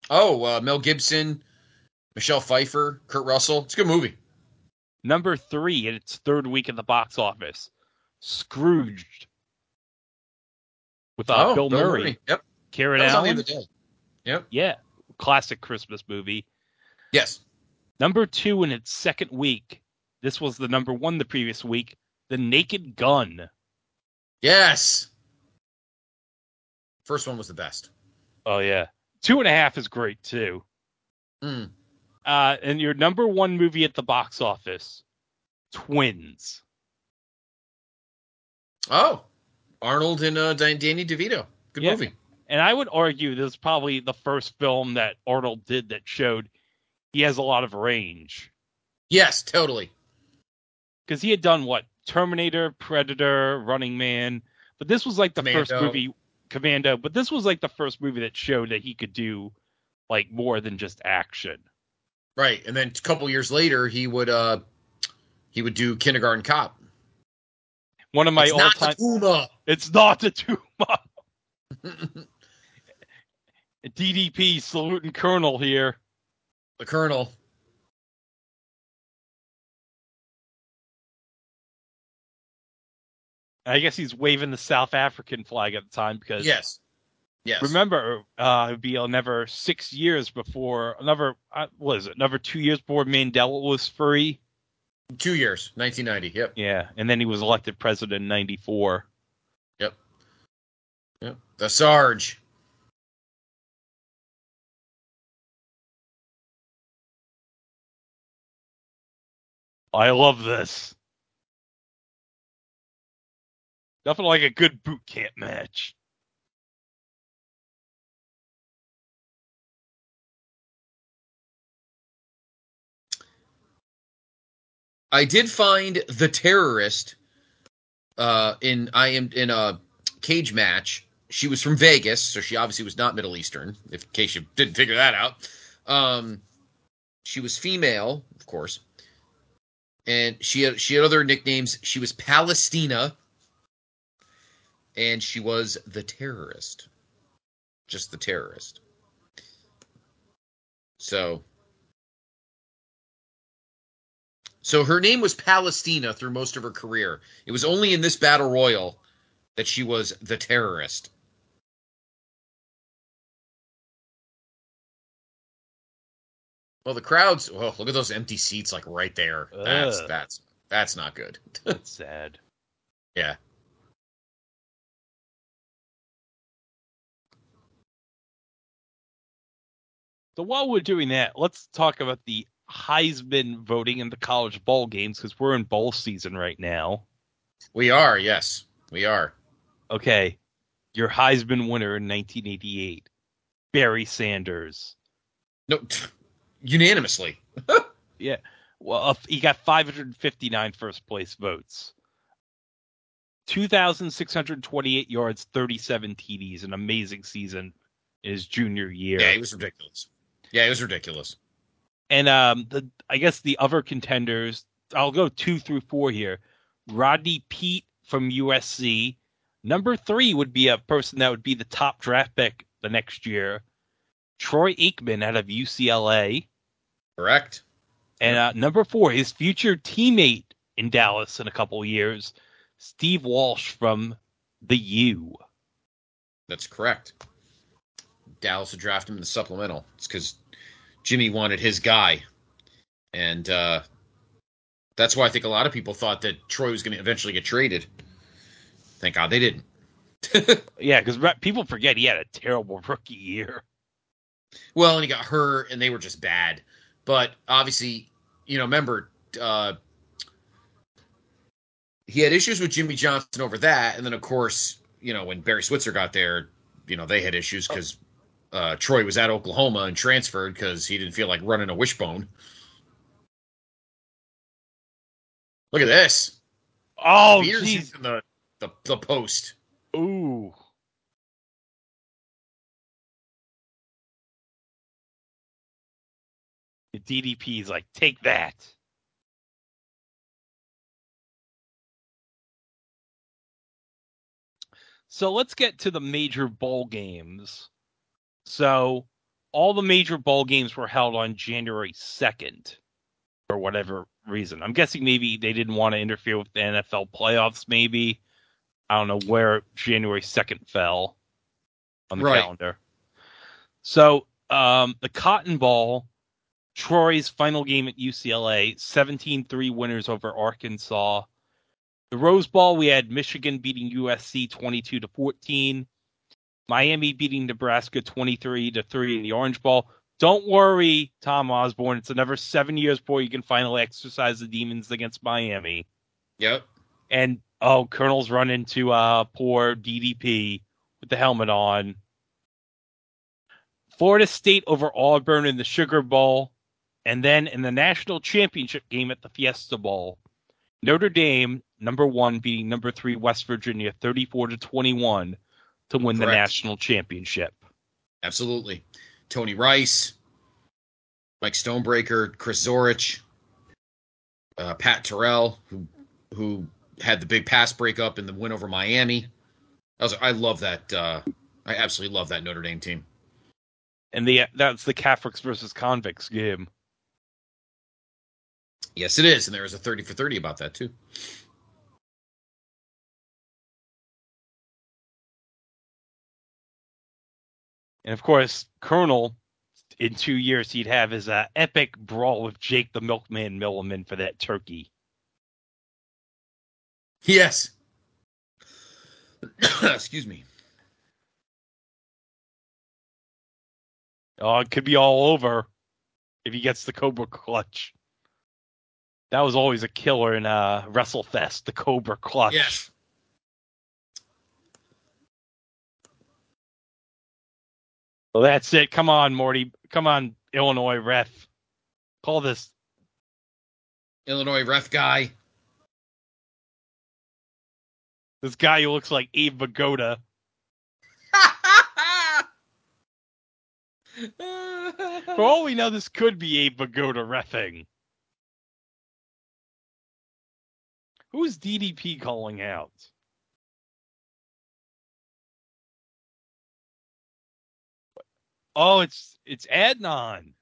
Oh, uh, Mel Gibson, Michelle Pfeiffer, Kurt Russell. It's a good movie. Number three in its third week at the box office, Scrooged, with uh, oh, Bill, Murray, Yep. Karen That was on the Allen. Yep. Yeah, classic Christmas movie. Yes. Number two in its second week. This was the number one the previous week. The Naked Gun. Yes. First one was the best. Oh yeah, two and a half is great too. Mm. Uh, and your number one movie at the box office, Twins. Oh, Arnold and uh, Danny DeVito. Good Yeah. movie. And I would argue this is probably the first film that Arnold did that showed he has a lot of range. Yes, totally. Because he had done what? Terminator, Predator, Running Man. But this was like the first movie, Commando. But this was like the first movie that showed that he could do like more than just action. Right, and then a couple years later, he would uh he would do Kindergarten Cop. One of my it's all time. Tuma. It's not the Tuma. DDP saluting Colonel here. the Colonel. I guess he's waving the South African flag at the time because Yes. Yes. remember, uh, it'd be another six years before another. Uh, what is it? Another two years before Mandela was free. Two years, 1990. Yep. Yeah, and then he was elected president in '94. Yep. Yep. The Sarge. I love this. Nothing like a good boot camp match. I did find the terrorist uh in I am in a cage match. She was from Vegas, so she obviously was not Middle Eastern, if in case you didn't figure that out. Um she was female, of course. And she had she had other nicknames. She was Palestina. And she was the terrorist. Just the terrorist. So So her name was Palestina through most of her career. It was only in this battle royal that she was the terrorist. Well, the crowds. Oh, look at those empty seats, like right there. That's that's that's not good. That's sad. yeah. So while we're doing that, let's talk about the Heisman voting in the college bowl games because we're in bowl season right now. We are. Yes, we are. Okay, your Heisman winner in 1988, Barry Sanders. No, unanimously. Yeah, well, he got 559 first place votes. 2,628 yards, 37 TDs, an amazing season in his junior year. Yeah, he was ridiculous. Yeah, it was ridiculous. And um, the I guess the other contenders, I'll go two through four here. Rodney Peete, from USC. Number three would be a person that would be the top draft pick the next year. Troy Aikman out of UCLA. Correct. And uh, number four, his future teammate in Dallas in a couple years, Steve Walsh from the U. That's correct. Dallas would draft him in the supplemental. It's because Jimmy wanted his guy. And uh, that's why I think a lot of people thought that Troy was going to eventually get traded. Thank God they didn't. yeah, because people forget he had a terrible rookie year. Well, and he got hurt, and they were just bad. But obviously, you know, remember, uh, he had issues with Jimmy Johnson over that, and then of course, you know, when Barry Switzer got there, you know, they had issues because uh, Troy was at Oklahoma and transferred because he didn't feel like running a wishbone. Look at this. Oh, in the, the the post. Ooh. The DDP is like, take that. So let's get to the major bowl games. So all the major bowl games were held on January 2nd for whatever reason. I'm guessing maybe they didn't want to interfere with the NFL playoffs, maybe. I don't know where January 2nd fell on the right. calendar. So um, the Cotton Bowl, Troy's final game at UCLA, 17 3 winners over Arkansas. The Rose Bowl, we had Michigan beating USC 22 to 14. Miami beating Nebraska 23 to 3 in the Orange Bowl. Don't worry, Tom Osborne. It's another seven years before you can finally exercise the demons against Miami. Yep. And oh, Colonel's run into uh poor DDP with the helmet on. Florida State over Auburn in the Sugar Bowl, and then in the national championship game at the Fiesta Bowl, Notre Dame number one beating number three West Virginia 34 to 21 to win Correct. the national championship. Absolutely. Tony Rice, Mike Stonebreaker, Chris Zorich, uh, Pat Terrell, who who had the big pass breakup in the win over Miami. I was I love that. Uh, I absolutely love that Notre Dame team. And the that's the Catholics versus convicts game. Yes, it is, and there was a thirty for thirty about that too. And of course, Colonel, in two years, he'd have his uh, epic brawl with Jake the Milkman Milliman for that turkey. Yes. Excuse me. Oh, it could be all over if he gets the Cobra Clutch. That was always a killer in uh, WrestleFest, the Cobra Clutch. Yes. Well, that's it. Come on, Morty. Come on, Illinois ref. Call this. Illinois ref guy. This guy who looks like Abe Vigoda. For all we know, this could be Abe Vigoda refing. Who's DDP calling out? Oh, it's it's Adnan.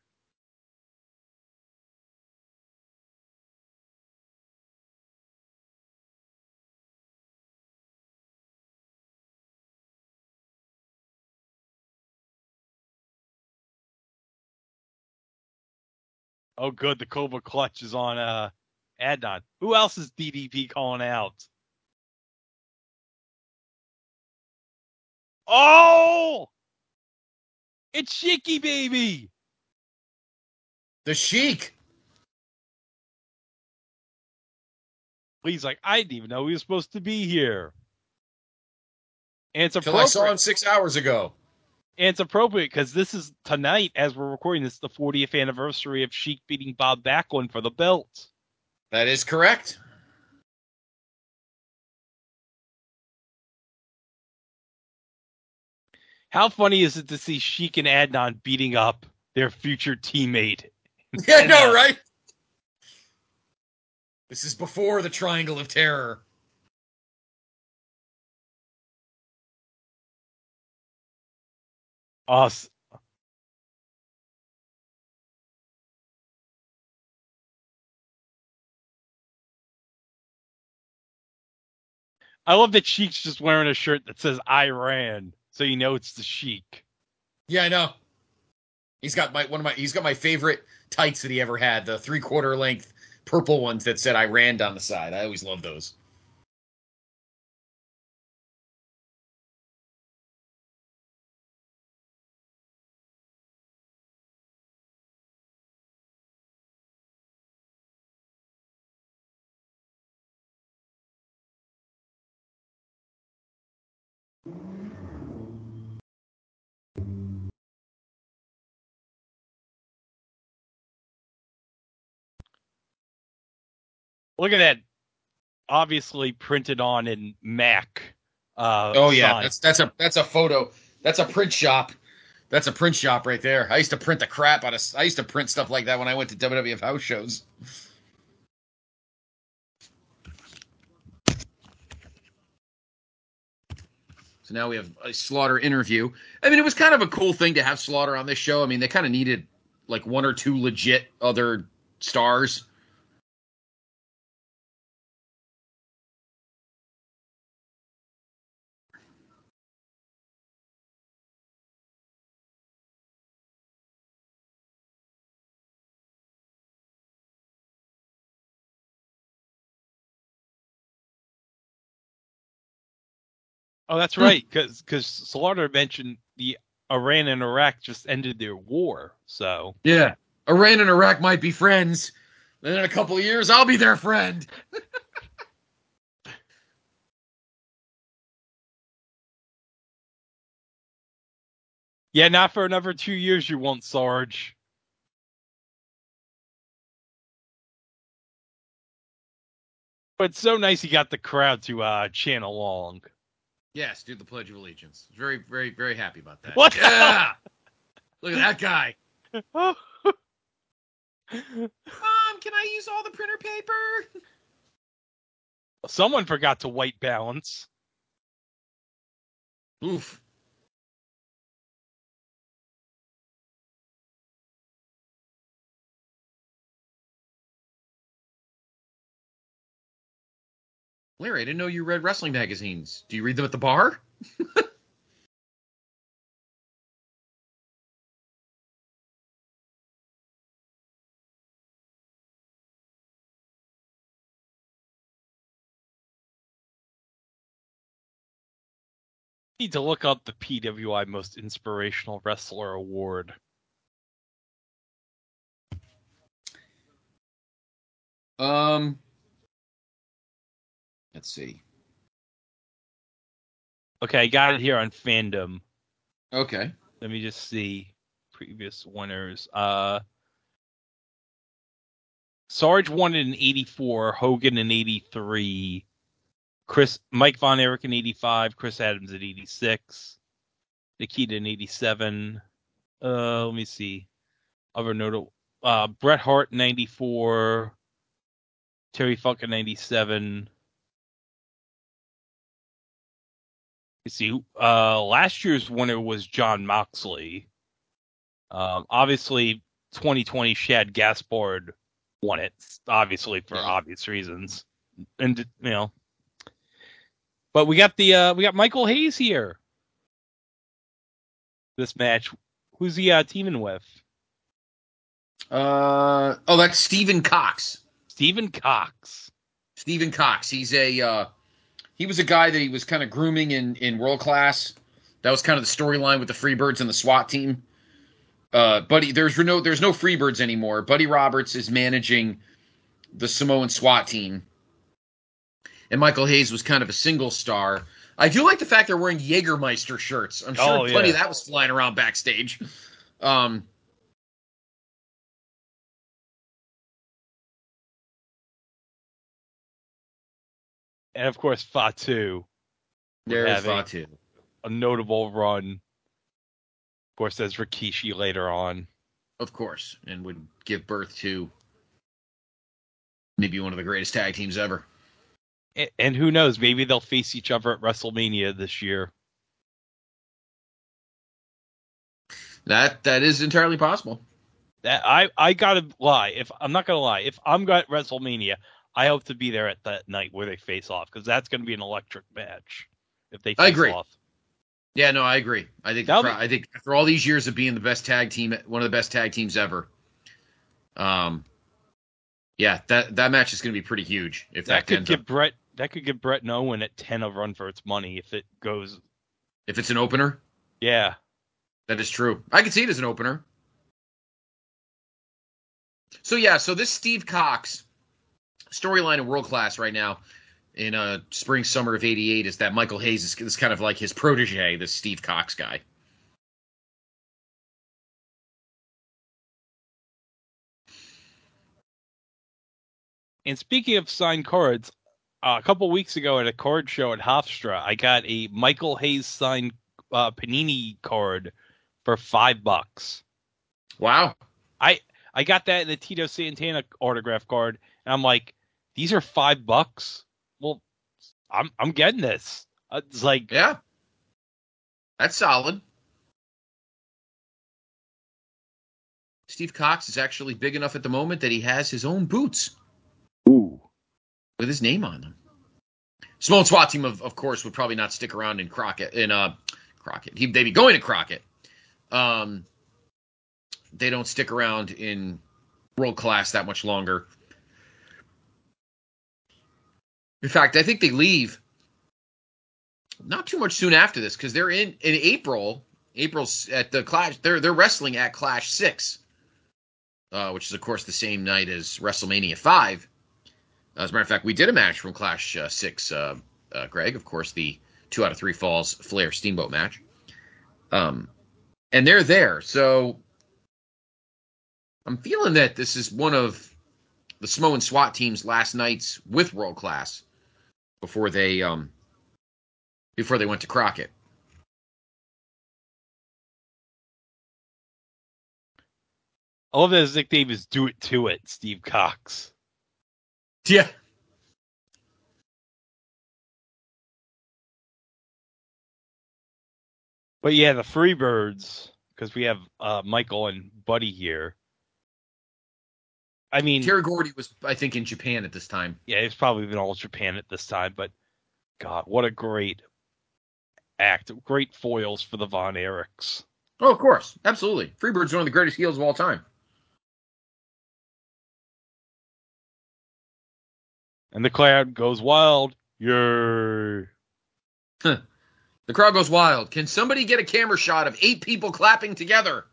Oh, good. The Cobra Clutch is on uh, Adnan. Who else is DDP calling out? Oh! It's Sheiky baby. The Sheik. He's like, I didn't even know he was supposed to be here. And it's appropriate. I saw him six hours ago. And it's appropriate because this is tonight, as we're recording this, the 40th anniversary of Sheik beating Bob Backlund for the belt. That is correct. How funny is it to see Sheik and Adnan beating up their future teammate? Yeah, I know, right? This is before the Triangle of Terror. Awesome. I love that Sheik's just wearing a shirt that says Iran so you know it's the Sheik. Yeah, I know. He's got my one of my he's got my favorite tights that he ever had, the three quarter length purple ones that said Iran down the side. I always love those. Look at that. Obviously printed on in Mac. Uh, Oh yeah, sign. that's that's a that's a photo. That's a print shop. That's a print shop right there. I used to print the crap out of. I used to print stuff like that when I went to WWF house shows. So now we have a Slaughter interview. I mean, it was kind of a cool thing to have Slaughter on this show. I mean, they kind of needed like one or two legit other stars. Oh, that's right. Because because Slaughter mentioned the Iran and Iraq just ended their war. So Yeah. Iran and Iraq might be friends. Then in a couple of years, I'll be their friend. yeah, not for another two years you won't, Sarge. But it's so nice he got the crowd to uh chant along. Yes, do the Pledge of Allegiance. Very, very, very happy about that. What Yeah. Look at that guy. Mom, can I use all the printer paper? Someone forgot to white balance. Oof. Larry, I didn't know you read wrestling magazines. Do you read them at the bar? Need to look up the PWI Most Inspirational Wrestler Award. Um, let's see. Okay, I got it here on fandom. Okay. Let me just see previous winners. Uh Sarge won it in 84, Hogan in 83, Chris Mike Von Erich in 85, Chris Adams in 86, Nikita in 87. Uh let me see. Other notable uh Bret Hart 94, Terry Funk in 97. You see, uh, last year's winner was John Moxley. Um, obviously, 2020 Shad Gaspard won it, obviously for Yeah. obvious reasons, and you know. But we got the uh, we got Michael Hayes here. This match, who's he uh, teaming with? Uh oh, that's Stephen Cox. Stephen Cox. Stephen Cox. He's a uh, he was a guy that he was kind of grooming in in world class. That was kind of the storyline with the Freebirds and the SWAT team. Uh, Buddy, there's no there's no Freebirds anymore. Buddy Roberts is managing the Samoan SWAT team, and Michael Hayes was kind of a single star. I do like the fact they're wearing Jägermeister shirts. I'm sure Oh, plenty yeah. of that was flying around backstage. Um, And of course, Fatu, there's Fatu. a notable run. Of course, there's Rikishi later on. of course, and would give birth to maybe one of the greatest tag teams ever. A- And who knows, maybe they'll face each other at WrestleMania this year. That that is entirely possible. That I I gotta lie. If I'm not gonna lie, if I'm at WrestleMania, I hope to be there at that night where they face off because that's gonna be an electric match. If they face I agree. off. Yeah, no, I agree. I think be- I think after all these years of being the best tag team, one of the best tag teams ever, um, yeah, that that match is going to be pretty huge if that, That could give up, Bret that could give Bret and Owen at ten a run for its money if it goes. if it's an opener. Yeah, That is true. I can see it as an opener. So yeah, so this Steve Cox storyline in world class right now in uh spring summer of '88 is that Michael Hayes is, is kind of like his protege, this Steve Cox guy. and speaking of signed cards, uh, a couple weeks ago at a card show at Hofstra, I got a Michael Hayes signed uh, Panini card for five bucks. Wow. I got that in the Tito Santana autograph card, and I'm like, these are five bucks. Well, I'm I'm getting this. Uh, It's like Yeah. That's solid. Steve Cox is actually big enough at the moment that he has his own boots ooh, with his name on them. Small SWAT team, of, of course, would probably not stick around in Crockett. In uh, Crockett, he, they'd be going to Crockett. Um, they don't stick around in world class that much longer. In fact, I think they leave not too much soon after this because they're in in April. April's at the Clash. They're they're wrestling at Clash Six, uh, which is of course the same night as WrestleMania Five. As a matter of fact, we did a match from Clash uh, Six, uh, uh, Greg. Of course, the two out of three falls Flair Steamboat match. Um, and they're there, so I'm feeling that this is one of the Samoan SWAT team's last nights with world class before they um before they went to Crockett. I love that his nickname is "Do It To It," Steve Cox. Yeah. But yeah, the Freebirds, because we have uh, Michael and Buddy here. I mean, Terry Gordy was, I think, in Japan at this time. yeah, he's probably been all Japan at this time, but God, what a great act! Great foils for the Von Erichs. Oh, of course. Absolutely. Freebird's one of the greatest heels of all time. And the crowd goes wild. Yay! The crowd goes wild. Can somebody get a camera shot of eight people clapping together?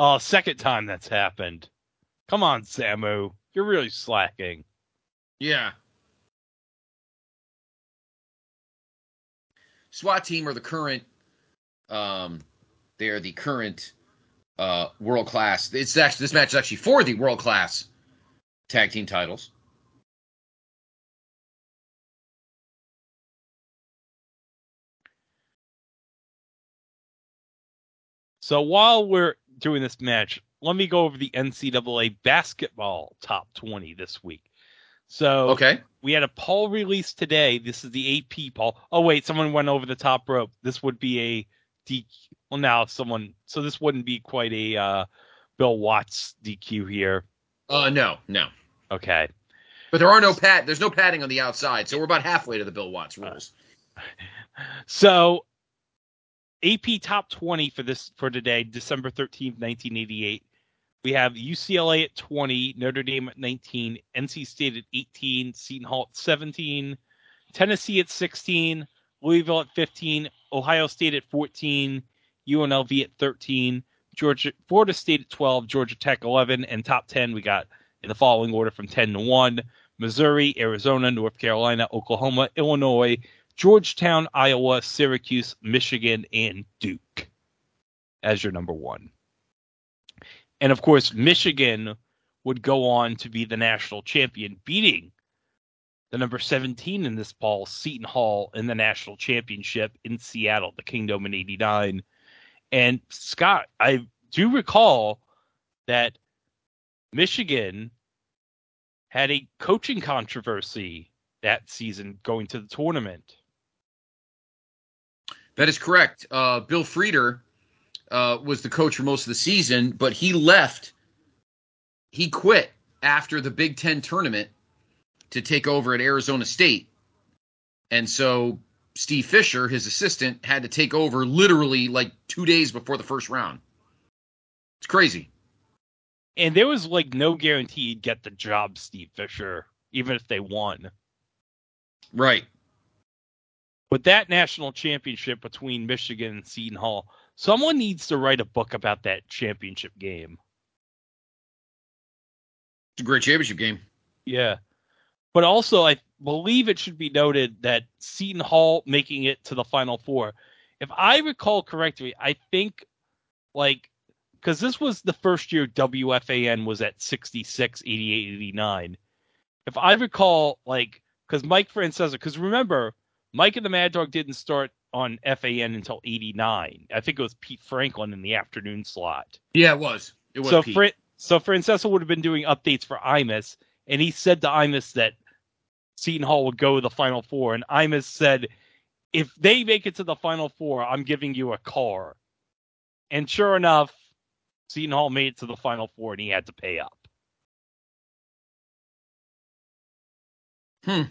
Oh, second time that's happened. Come on, Samu. You're really slacking. Yeah. SWAT team are the current um they're the current uh world class. It's actually this match is actually for the world class tag team titles. So while we're doing this match, let me go over the NCAA basketball top 20 this week. So Okay. we had a poll release today. This is the AP poll. Oh wait, someone went over the top rope. This would be a DQ. Well, now someone. So this wouldn't be quite a uh, Bill Watts DQ here. Uh no, no. Okay. But there are no pat there's no padding on the outside, so we're about halfway to the Bill Watts rules. So AP top 20 for this for today, December 13th, 1988. We have UCLA at 20, Notre Dame at 19, NC State at 18, Seton Hall at 17, Tennessee at 16, Louisville at 15, Ohio State at 14, UNLV at 13, Georgia Florida State at 12, Georgia Tech 11, and top 10 we got in the following order from 10 to 1, Missouri, Arizona, North Carolina, Oklahoma, Illinois, Georgetown, Iowa, Syracuse, Michigan, and Duke as your number one. And of course, Michigan would go on to be the national champion, beating the number 17 in this poll, Seton Hall, in the national championship in Seattle, the Kingdom in 89. And Scott, I do recall that Michigan had a coaching controversy that season going to the tournament. That is correct. Uh, Bill Frieder uh, was the coach for most of the season, but he left. He quit after the Big Ten tournament to take over at Arizona State. And so Steve Fisher, his assistant, had to take over literally like two days before the first round. It's crazy. And there was like no guarantee he'd get the job, Steve Fisher, even if they won. Right. With that national championship between Michigan and Seton Hall, someone needs to write a book about that championship game. It's a great championship game. Yeah. But also, I believe it should be noted that Seton Hall making it to the Final Four, if I recall correctly, I think like because this was the first year WFAN was at 66, 88, 89. If I recall, like, because Mike Francesa, because remember, Mike and the Mad Dog didn't start on FAN until 89. I think it was Pete Franklin in the afternoon slot. Yeah, it was. It was so, Pete. Fr- so Francesa would have been doing updates for Imus, and he said to Imus that Seton Hall would go to the Final Four, and Imus said, if they make it to the Final Four, I'm giving you a car. And sure enough, Seton Hall made it to the Final Four, and he had to pay up. Hmm.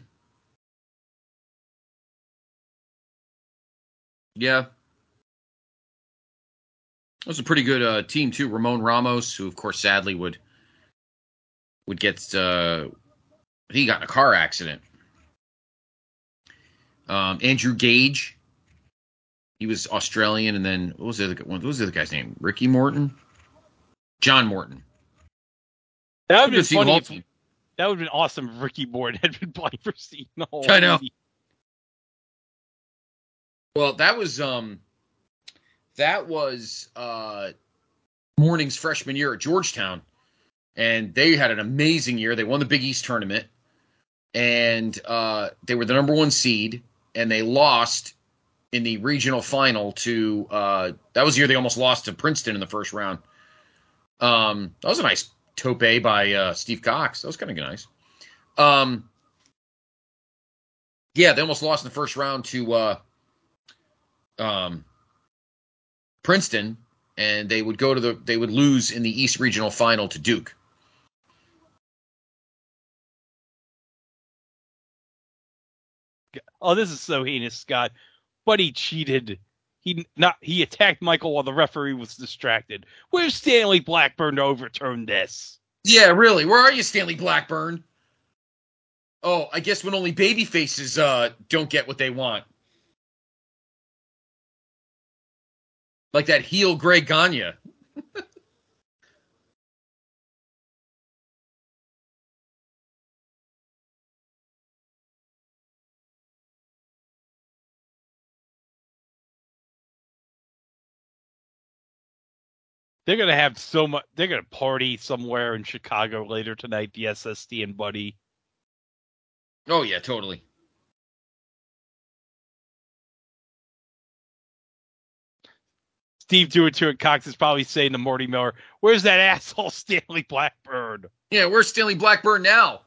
Yeah. That was a pretty good uh, team too. Ramon Ramos, who of course sadly would would get uh, he got in a car accident. Um, Andrew Gaze, he was Australian, and then what was the other? What was the other guy's name? Ricky Morton, John Morton. That would been funny. If, that would have been awesome if Ricky Morton had been playing for Seton Hall. I know. Well, that was um that was uh Mourning's freshman year at Georgetown. And they had an amazing year. They won the Big East tournament. And uh they were the number one seed and they lost in the regional final to uh that was the year they almost lost to Princeton in the first round. Um that was a nice tope by uh Steve Cox. That was kind of nice. Um yeah, they almost lost in the first round to uh um, Princeton, and they would go to the they would lose in the East Regional Final to Duke. Oh, this is so heinous, Scott. But he cheated. He not he attacked Michael while the referee was distracted. Where's Stanley Blackburn to overturn this? Yeah, really. Where are you, Stanley Blackburn? Oh, I guess when only baby faces uh, don't get what they want. Like that heel Greg Gagne. They're gonna have so much. They're gonna party somewhere in Chicago later tonight. The SSD and Buddy. Oh yeah, totally. Steve Duatou and Cox is probably saying to Morty Miller, "Where's that asshole Stanley Blackburn?" Yeah, where's Stanley Blackburn now?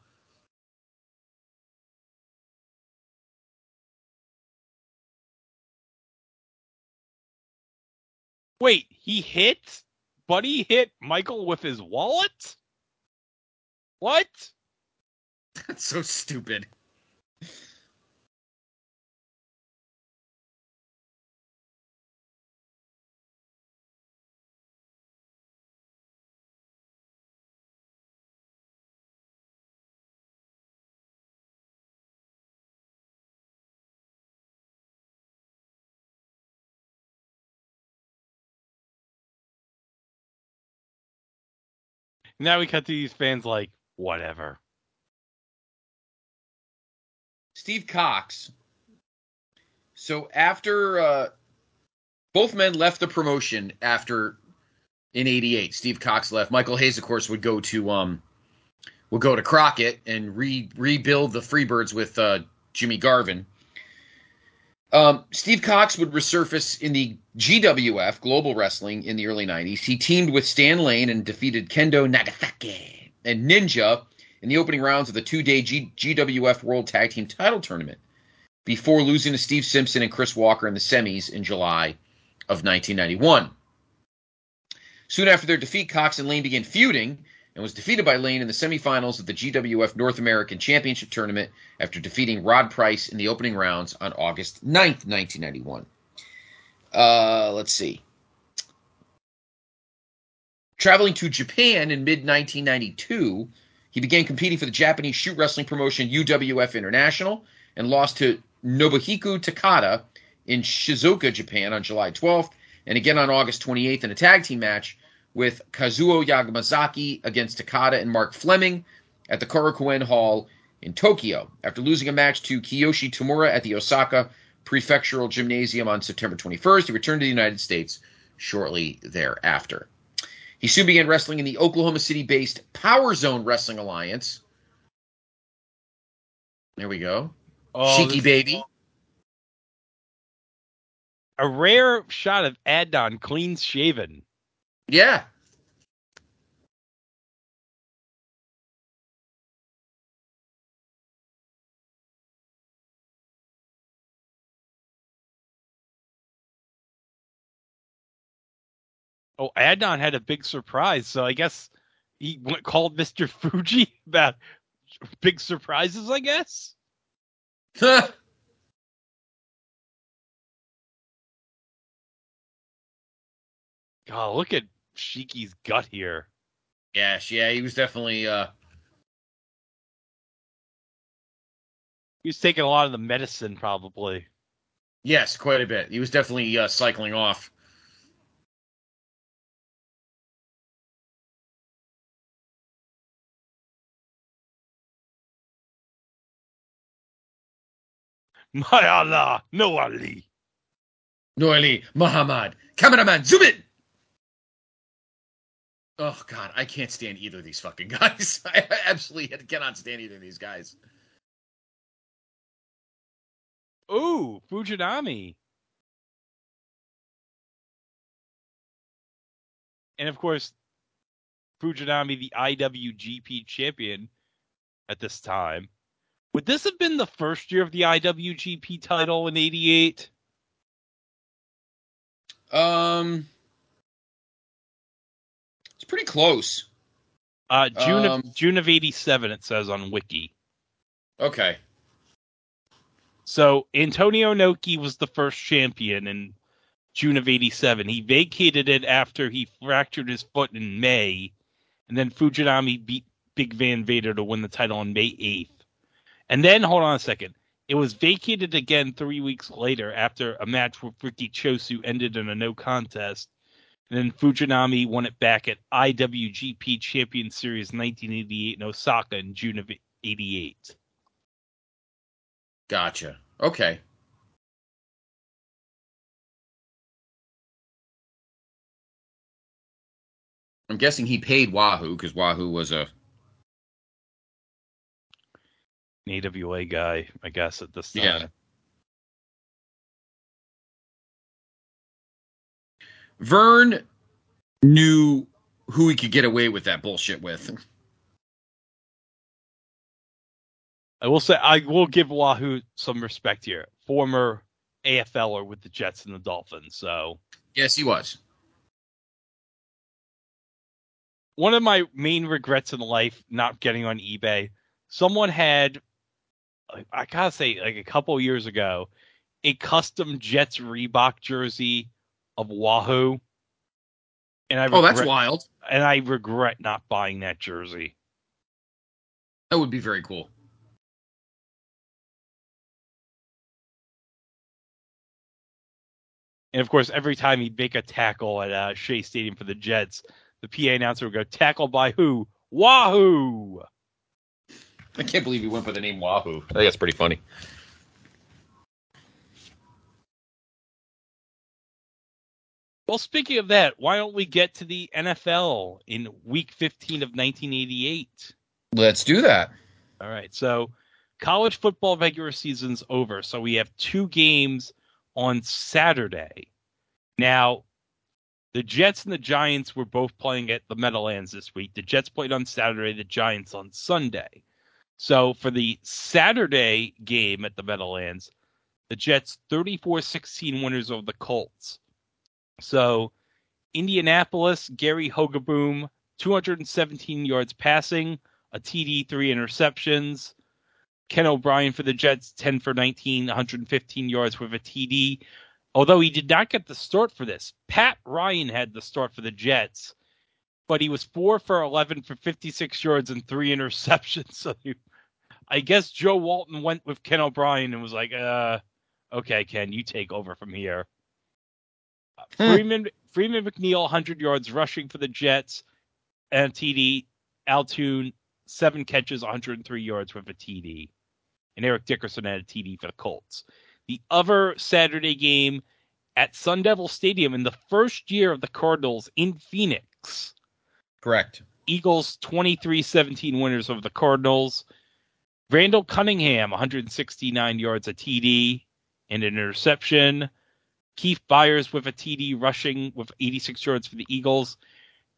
Wait, he hit Buddy hit Michael with his wallet? What? That's so stupid. Now we cut to these fans like, whatever. Steve Cox. So after uh, both men left the promotion after in '88, Steve Cox left. Michael Hayes, of course, would go to um, would go to Crockett and re- rebuild the Freebirds with uh, Jimmy Garvin. Um, Steve Cox would resurface in the GWF Global Wrestling in the early '90s. He teamed with Stan Lane and defeated Kendo Nagasaki and Ninja in the opening rounds of the two-day G- GWF World Tag Team Title Tournament before losing to Steve Simpson and Chris Walker in the semis in July of 1991. Soon after their defeat, Cox and Lane began feuding and was defeated by Lane in the semifinals of the GWF North American Championship Tournament after defeating Rod Price in the opening rounds on August 9th, 1991. Uh, let's see. Traveling to Japan in mid 1992, he began competing for the Japanese shoot wrestling promotion UWF International and lost to Nobuhiko Takada in Shizuoka, Japan on July 12th, and again on August 28th in a tag team match with Kazuo Yamazaki against Takada and Mark Fleming at the Korakuen Hall in Tokyo. After losing a match to Kiyoshi Tamura at the Osaka Prefectural Gymnasium on September 21st, he returned to the United States shortly thereafter. He soon began wrestling in the Oklahoma City based Power Zone Wrestling Alliance. There we go. Oh, Cheeky baby. A rare shot of Adnan clean shaven. Yeah. Oh, Adnan had a big surprise, so I guess he went, called Mr. Fuji about big surprises, I guess. God, look at Shiki's gut here. yes, yeah, he was definitely uh He was taking a lot of the medicine, probably. yes, quite a bit. He was definitely uh, cycling off. My Allah, no Ali. Noeli, Muhammad, cameraman, zoom in. Oh God, I can't stand either of these fucking guys. I absolutely cannot stand either of these guys. Ooh, Fujinami. And of course, Fujinami, the IWGP champion at this time. Would this have been the first year of the IWGP title in 88? Um, it's pretty close. Uh, June Um, of June of 87 it says on Wiki. Okay. So Antonio Inoki was the first champion in June of 87. He vacated it after he fractured his foot in May, and then Fujinami beat Big Van Vader to win the title on May 8th. And then, hold on a second. It was vacated again three weeks later after a match with Riki Choshu ended in a no contest. And then Fujinami won it back at IWGP Champion Series 1988 in Osaka in June of 88. Gotcha. Okay. I'm guessing he paid Wahoo because Wahoo was a an AWA guy, I guess, at this time. Yeah. Vern knew who he could get away with that bullshit with. I will say I will give Wahoo some respect here. Former AFLer with the Jets and the Dolphins. So Yes, he was. one of my main regrets in life not getting on eBay. Someone had, I gotta say, like a couple years ago, a custom Jets Reebok jersey of Wahoo, and I Oh, that's wild. and I regret not buying that jersey. That would be very cool. And of course, every time he'd make a tackle at uh, Shea Stadium for the Jets, the PA announcer would go, "Tackle by who? Wahoo!" I can't believe he went by the name Wahoo. I think that's pretty funny. Well, speaking of that, why don't we get to the NFL in Week 15 of 1988? Let's do that. All right, so college football regular season's over, so we have two games on Saturday. Now, The Jets and the Giants were both playing at the Meadowlands this week. The Jets played on Saturday, the Giants on Sunday. So for the Saturday game at the Meadowlands, the Jets 34-16 winners over the Colts. So Indianapolis, Gary Hogeboom, 217 yards passing, a TD, three interceptions. Ken O'Brien for the Jets, 10 for 19, 115 yards with a TD. Although he did not get the start for this, Pat Ryan had the start for the Jets, but he was four for 11 for 56 yards and three interceptions. So he, I guess Joe Walton went with Ken O'Brien and was like, uh, okay, Ken, you take over from here. Hmm. Freeman Freeman McNeil, 100 yards rushing for the Jets, and TD. Al Toon, seven catches, 103 yards with a TD. And Eric Dickerson had a TD for the Colts the other Saturday game at Sun Devil Stadium in the first year of the Cardinals in Phoenix. Correct. Eagles 23-17 winners over the Cardinals. Randall Cunningham 169 yards a TD and an interception. Keith Byars with a TD rushing with 86 yards for the Eagles.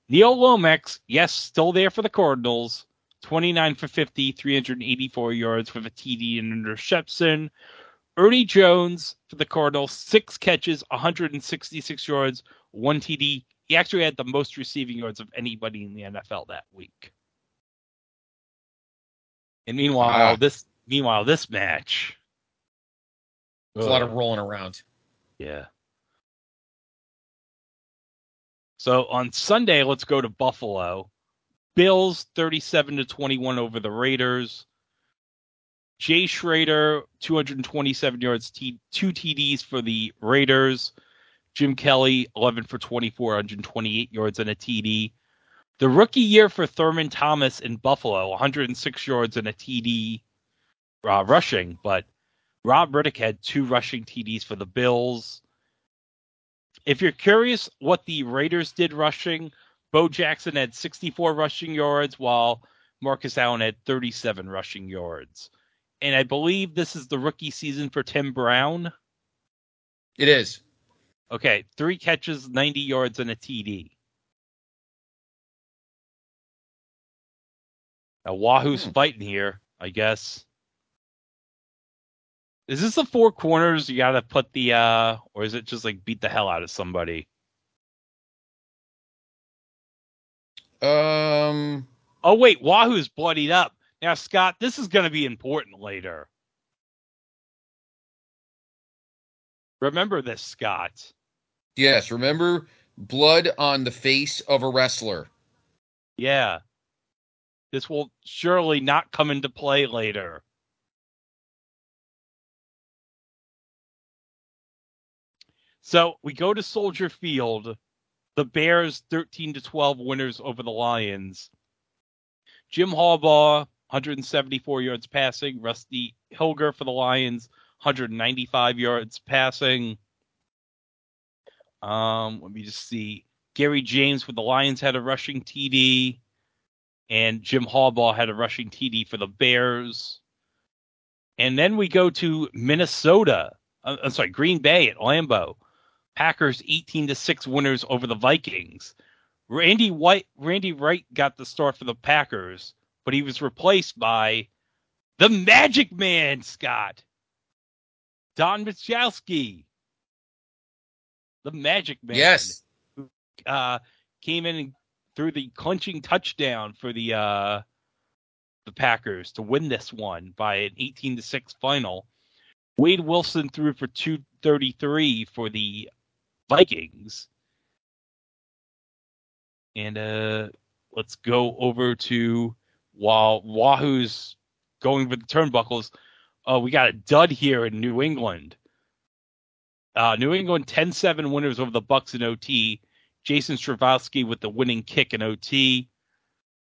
Neil Lomax, yes, still there for the Cardinals. 29 for 50, 384 yards with a TD and an interception. Ernie Jones for the Cardinals, six catches, 166 yards, one TD. He actually had the most receiving yards of anybody in the NFL that week. And meanwhile, uh, this meanwhile this match, there's a lot of rolling around. Yeah. So on Sunday, let's go to Buffalo. Bills 37 to 21 over the Raiders. Jay Schroeder 227 yards, t- two TDs for the Raiders. Jim Kelly, 11 for 24, 128 yards and a TD. The rookie year for Thurman Thomas in Buffalo, 106 yards and a TD uh, rushing, but Robb Riddick had two rushing TDs for the Bills. If you're curious what the Raiders did rushing, Bo Jackson had 64 rushing yards, while Marcus Allen had 37 rushing yards and I believe this is the rookie season for Tim Brown. It is. Okay, three catches, 90 yards, and a TD. Now, Wahoo's hmm. fighting here, I guess. Is this the four corners you gotta put the, uh, or is it just like beat the hell out of somebody? Um. Oh wait, Wahoo's bloodied up. Now, Scott, this is going to be important later. Remember this, Scott. Yes, remember blood on the face of a wrestler. Yeah. This will surely not come into play later. So we go to Soldier Field. The Bears 13 to 12 winners over the Lions. Jim Harbaugh 174 yards passing. Rusty Hilger for the Lions, 195 yards passing. Um, let me just see. Garry James for the Lions had a rushing TD, and Jim Harbaugh had a rushing TD for the Bears. And then we go to Minnesota. Uh, I'm sorry, Green Bay at Lambeau. Packers 18 to six winners over the Vikings. Randy White, Randy Wright got the start for the Packers but he was replaced by the Magic Man, Scott. Don Majkowski. The Magic Man. Yes. Who uh, came in and threw the clinching touchdown for the uh, the Packers to win this one by an 18 to 6 final. Wade Wilson threw for 233 for the Vikings. And uh, let's go over to while Wahoo's going for the turnbuckles, uh, we got a dud here in New England. Uh, New England 10-7 winners over the Bucks in OT. Jason Staurovsky with the winning kick in OT.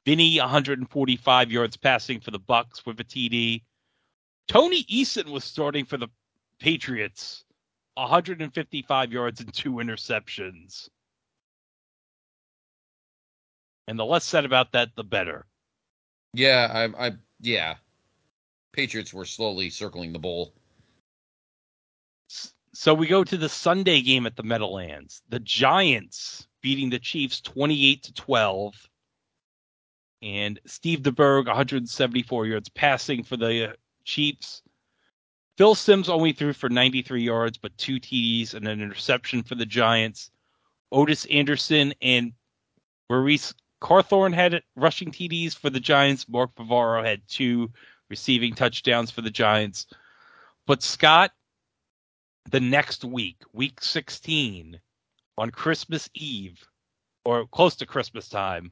Vinny 145 yards passing for the Bucks with a TD. Tony Eason was starting for the Patriots, 155 yards and two interceptions. And the less said about that, the better. Yeah, I, I, yeah. Patriots were slowly circling the bowl. So we go to the Sunday game at the Meadowlands. The Giants beating the Chiefs 28 to 12. And Steve DeBerg, 174 yards passing for the Chiefs. Phil Simms only threw for 93 yards, but two TDs and an interception for the Giants. Ottis Anderson and Maurice Carthon had rushing TDs for the Giants. Mark Bavaro had two receiving touchdowns for the Giants. But Scott, the next week, week 16, on Christmas Eve, or close to Christmas time.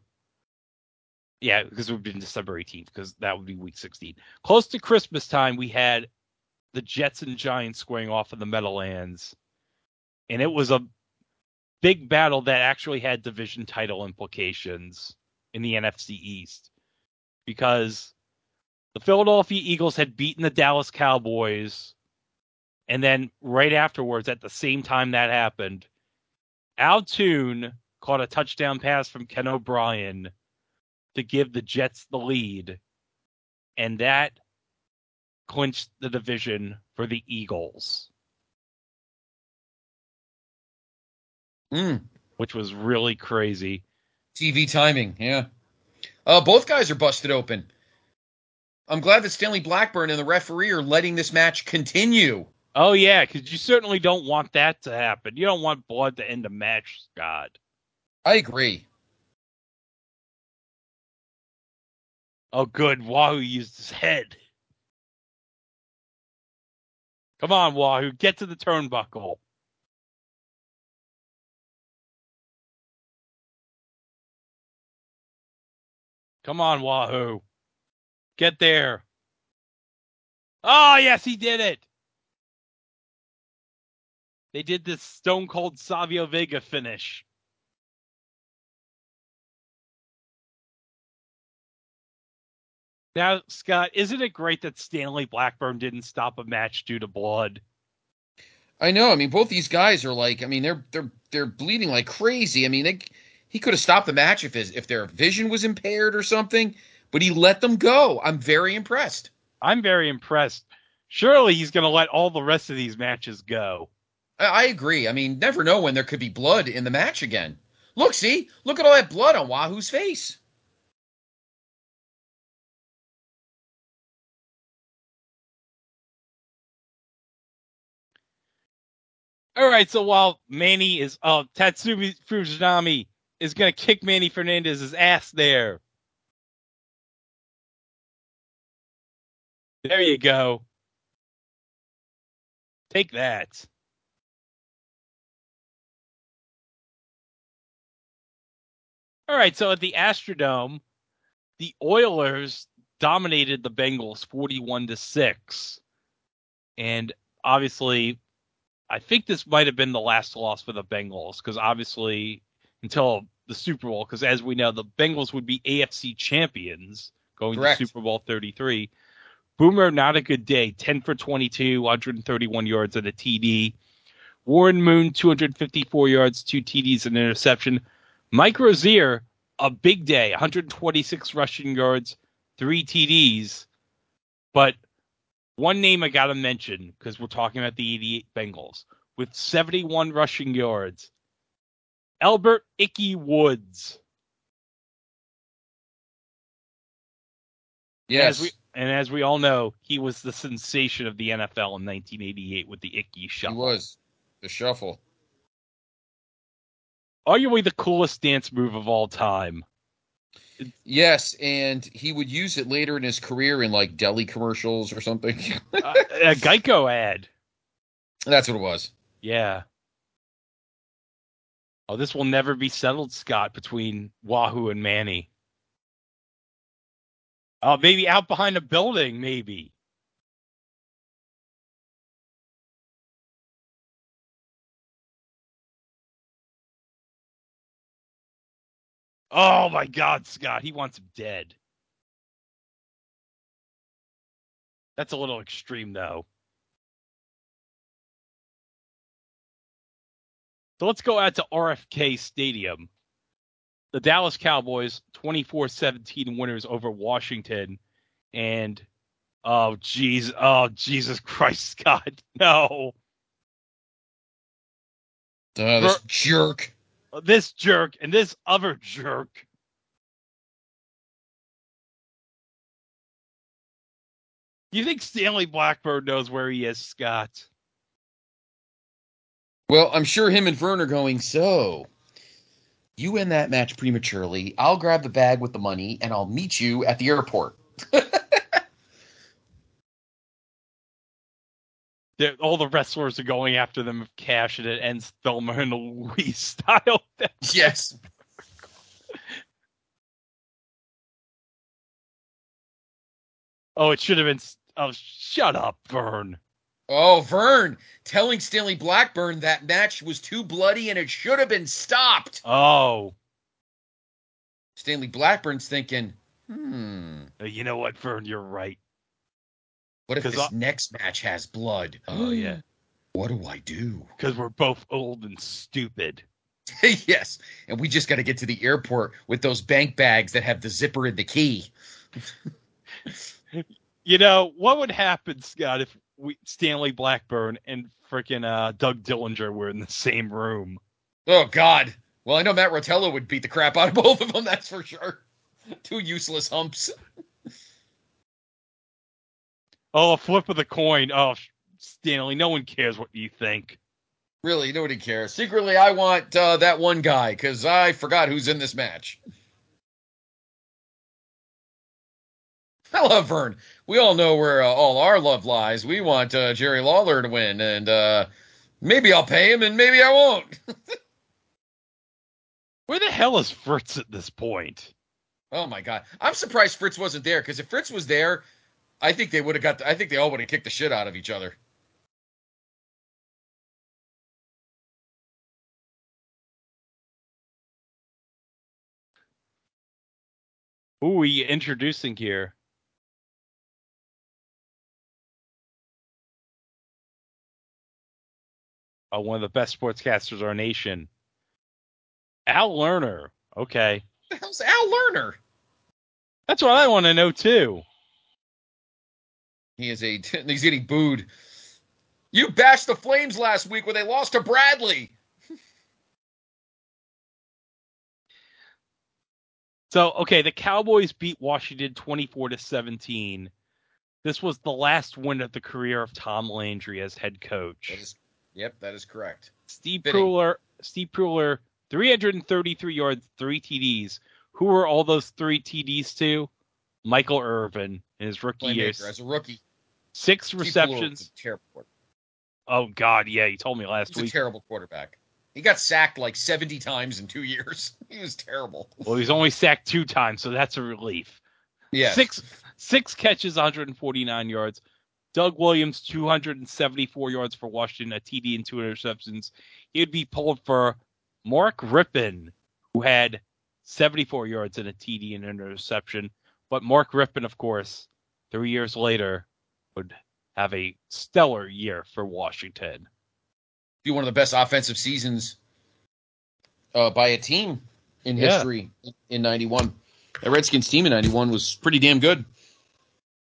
Yeah, because it would be December 18th, because that would be week 16. Close to Christmas time, we had the Jets and Giants squaring off in the Meadowlands. And it was a big battle that actually had division title implications in the NFC East. Because the Philadelphia Eagles had beaten the Dallas Cowboys. And then right afterwards, at the same time that happened, Al Toon caught a touchdown pass from Ken O'Brien to give the Jets the lead. And that clinched the division for the Eagles. Mm. Which was really crazy. TV timing, yeah. Uh, both guys are busted open. I'm glad that Stanley Blackburn and the referee are letting this match continue. Oh yeah, because you certainly don't want that to happen. You don't want blood to end a match, Scott. I agree. Oh, good. Wahoo used his head. Come on, Wahoo, get to the turnbuckle. Come on, Wahoo. Get there. Oh, yes, he did it. They did this Stone Cold Savio Vega finish. Now, Scott, isn't it great that Stanley Blackburn didn't stop a match due to blood? I know. I mean, both these guys are like, I mean, they're they're they're bleeding like crazy. I mean, they, he could have stopped the match if his if their vision was impaired or something, but he let them go. I'm very impressed. I'm very impressed. Surely he's going to let all the rest of these matches go. I, I agree. I mean, never know when there could be blood in the match again. Look, see, look at all that blood on Wahoo's face. All right, so while Manny is, uh, Tatsumi Fujinami is going to kick Manny Fernandez's ass there. There you go. Take that. All right, so at the Astrodome, the Oilers dominated the Bengals 41 to 6. And obviously, I think this might have been the last loss for the Bengals because obviously until the Super Bowl, because as we know, the Bengals would be AFC champions going Correct. to Super Bowl 33. Boomer, not a good day. 10 for 22, 131 yards and a TD. Warren Moon, 254 yards, two TDs and an interception. Mike Rozier, a big day, 126 rushing yards, three TDs. But one name I got to mention because we're talking about the 88 Bengals with 71 rushing yards. Albert Ickey Woods. Yes. As we, and as we all know, he was the sensation of the NFL in 1988 with the Ickey Shuffle. he was the shuffle. Arguably the coolest dance move of all time. Yes, and he would use it later in his career in like deli commercials or something. uh, a Geico ad. That's what it was. Yeah. Oh, this will never be settled, Scott, between Wahoo and Manny. Oh, maybe out behind a building, maybe. Oh my God, Scott, he wants him dead. That's a little extreme, though. So let's go out to RFK Stadium. The Dallas Cowboys 24-17 winners over Washington and oh jeez, oh Jesus Christ, Scott. No. Uh, this Ver- jerk. This jerk and this other jerk. You think Stanley Blackbird knows where he is, Scott? Well, I'm sure him and Vern are going, so you win that match prematurely. I'll grab the bag with the money and I'll meet you at the airport. All the wrestlers are going after them of cash, and it ends Thelma and Louise style. yes. oh, it should have been. Oh, shut up, Vern. Oh, Vern telling Stanley Blackburn that match was too bloody and it should have been stopped. Oh. Stanley Blackburn's thinking, hmm. You know what, Vern? You're right. What if this I- next match has blood? Oh, yeah. What do I do? Because we're both old and stupid. yes. And we just got to get to the airport with those bank bags that have the zipper and the key. you know, what would happen, Scott, if we, Stanley Blackburn and freaking uh, Doug Dillinger were in the same room? Oh, God. Well, I know Matt Rotello would beat the crap out of both of them, that's for sure. Two useless humps. Oh, a flip of the coin. Oh, Stanley, no one cares what you think. Really, nobody cares. Secretly, I want uh, that one guy because I forgot who's in this match. I love Vern. We all know where uh, all our love lies. We want uh, Jerry Lawler to win, and uh, maybe I'll pay him, and maybe I won't. where the hell is Fritz at this point? Oh my god, I'm surprised Fritz wasn't there because if Fritz was there, I think they would have got. The, I think they all would have kicked the shit out of each other. Who are we introducing here? Uh, one of the best sportscasters our nation. Al Lerner. Okay. The hell's Al Lerner? That's what I want to know too. He is a he's getting booed. You bashed the Flames last week when they lost to Bradley. So, okay, the Cowboys beat Washington 24 to 17. This was the last win of the career of Tom Landry as head coach. That is, yep, that is correct. Steve Pelluer, Steve Pelluer, 333 yards, three TDs. Who were all those three TDs to? Michael Irvin in his rookie year. As a rookie. Six receptions. Terrible. Oh God, yeah, you told me last He's week. A terrible quarterback. He got sacked like seventy times in two years. he was terrible. Well, he's only sacked two times, so that's a relief. Yeah. Six six catches, 149 yards. Doug Williams, 274 yards for Washington, a TD and two interceptions. He'd be pulled for Mark Rypien, who had 74 yards and a TD and an interception. But Mark Rypien, of course, three years later, would have a stellar year for Washington. Be one of the best offensive seasons uh, by a team in yeah. history in '91. That Redskins team in '91 was pretty damn good.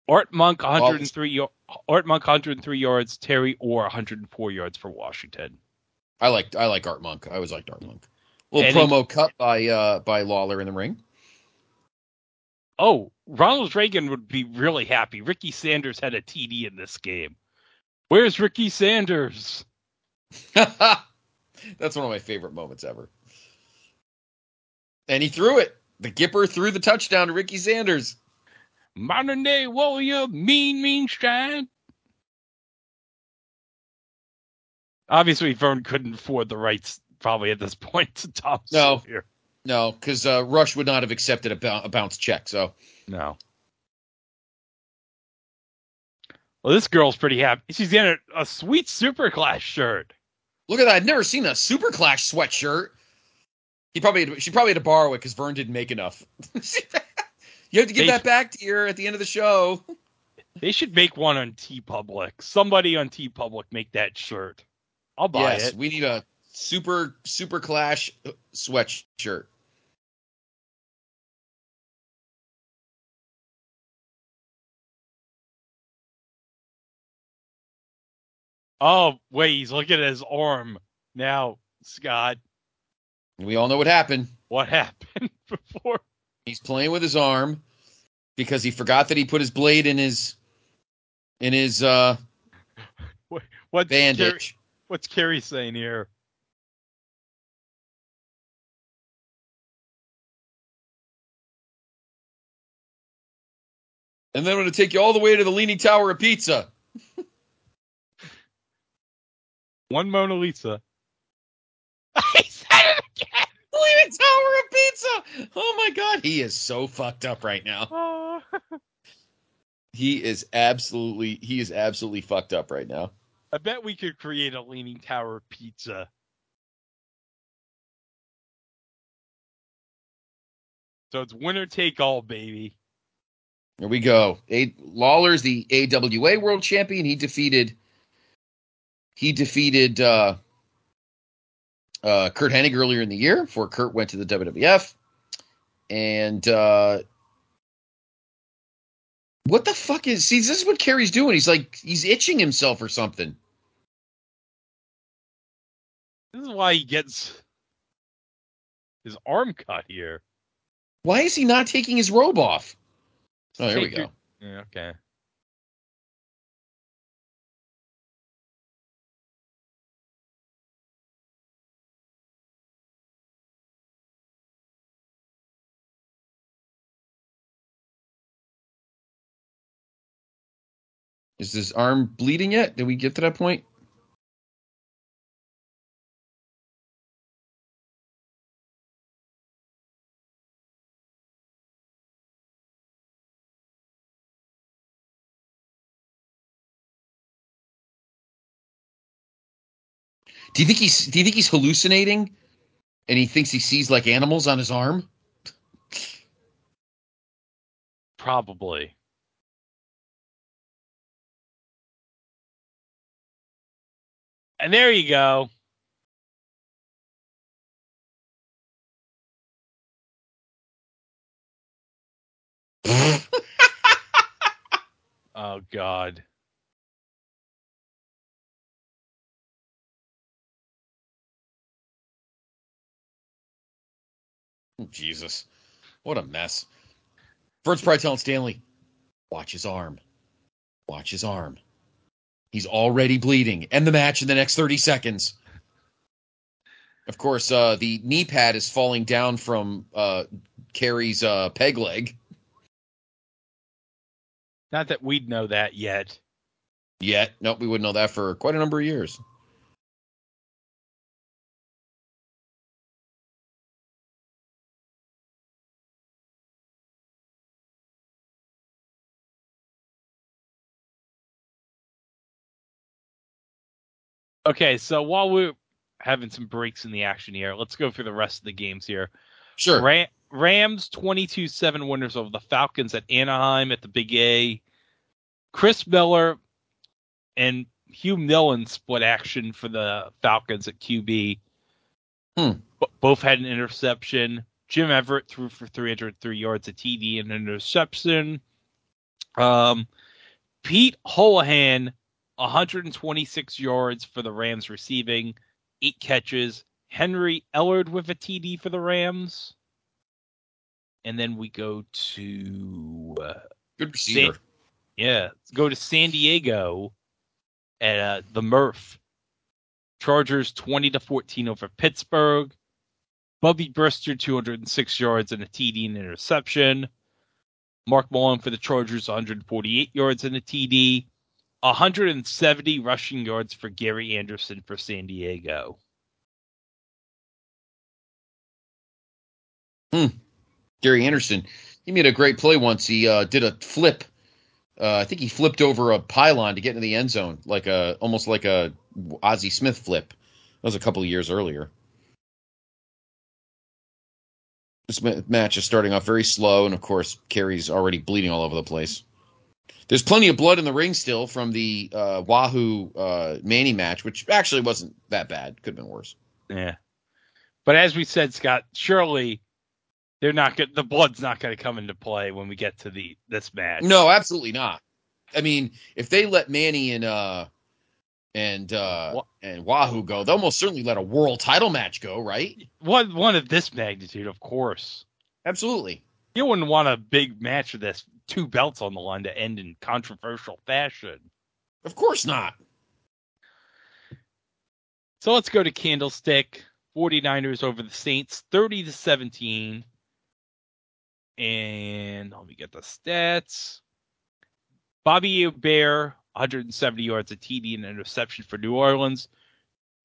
Art Monk 103 Art Monk 103 yards, Terry Orr 104 yards for Washington. I like I like Art Monk. I always liked Art Monk. A little and promo he, cut by uh, by Lawler in the ring. Oh, Ronald Reagan would be really happy. Ricky Sanders had a TD in this game. Where's Ricky Sanders? That's one of my favorite moments ever. And he threw it. The Gipper threw the touchdown to Ricky Sanders. Modern day warrior, mean, mean stride. Obviously, Vern couldn't afford the rights probably at this point to Tom no. Sawyer. No, because uh, Rush would not have accepted a, a bounce check. So no. Well, this girl's pretty happy. She's in a, a sweet Super Clash shirt. Look at that! I've never seen a Super Clash sweatshirt. He probably had, she probably had to borrow it because Vern didn't make enough. you have to give they, that back to you at the end of the show. They should make one on TeePublic. Somebody on TeePublic make that shirt. I'll buy yes, it. We need a super super clash sweatshirt. Oh, wait, he's looking at his arm now, Scott. We all know what happened. What happened before? He's playing with his arm because he forgot that he put his blade in his in his uh What's bandage. Kerry, what's Kerry saying here? And then I'm going to take you all the way to the Leaning Tower of Pizza. One Mona Lisa. he said it again. Leaning Tower of Pizza. Oh my God, he is so fucked up right now. Oh. He is absolutely he is absolutely fucked up right now. I bet we could create a Leaning Tower of pizza. So it's winner take all, baby. There we go. A- Lawler's the AWA World Champion. He defeated he defeated uh, uh, Curt Hennig earlier in the year before Curt went to the WWF. And uh, what the fuck is see? This is what Kerry's doing. He's like he's itching himself or something. This is why he gets his arm cut here. Why is he not taking his robe off? Oh, there we go. Yeah, okay. Is his arm bleeding yet? Did we get to that point? Do you think he's do you think he's hallucinating and he thinks he sees like animals on his arm? Probably. And there you go. Oh God. Jesus. What a mess. Vern's probably telling Stanley, watch his arm. Watch his arm. He's already bleeding. End the match in the next 30 seconds. Of course, uh, the knee pad is falling down from uh, Kerry's uh, peg leg. Not that we'd know that yet. Yet, nope, we wouldn't know that for quite a number of years. Okay, so while we're having some breaks in the action here, let's go through the rest of the games here. Sure. Ra- Rams 22-7 winners over the Falcons at Anaheim at the Big A. Chris Miller and Hugh Millen split action for the Falcons at QB. Hmm. B- both had an interception. Jim Everett threw for 303 yards, a TD, and an interception. Um, Pete Holohan, 126 yards for the Rams receiving, eight catches. Henry Ellard with a TD for the Rams. And then we go to uh, Good receiver. yeah, let's go to San Diego at uh, the Murph. Chargers 20 to 14 over Pittsburgh. Bubby Brister 206 yards and a TD and interception. Mark Malone for the Chargers 148 yards and a TD. 170 rushing yards for Gary Anderson for San Diego. Gary Anderson. He made a great play once. He uh, did a flip. Uh, I think he flipped over a pylon to get into the end zone, like a almost like a Ozzie Smith flip. That was a couple of years earlier. This match is starting off very slow, and of course, Kerry's already bleeding all over the place. There's plenty of blood in the ring still from the uh, Wahoo uh, Manny match, which actually wasn't that bad. Could have been worse. Yeah. But as we said, Scott, surely they're not good. The blood's not going to come into play when we get to the this match. No, absolutely not. I mean, if they let Manny and uh and uh, and Wahoo go, they'll most certainly let a world title match go, right? One one of this magnitude, of course. Absolutely. You wouldn't want a big match of this, two belts on the line to end in controversial fashion. Of course not. So let's go to Candlestick. 49ers over the Saints, 30 to 17. And let me get the stats. Bobby Hebert, 170 yards, a TD and an interception for New Orleans.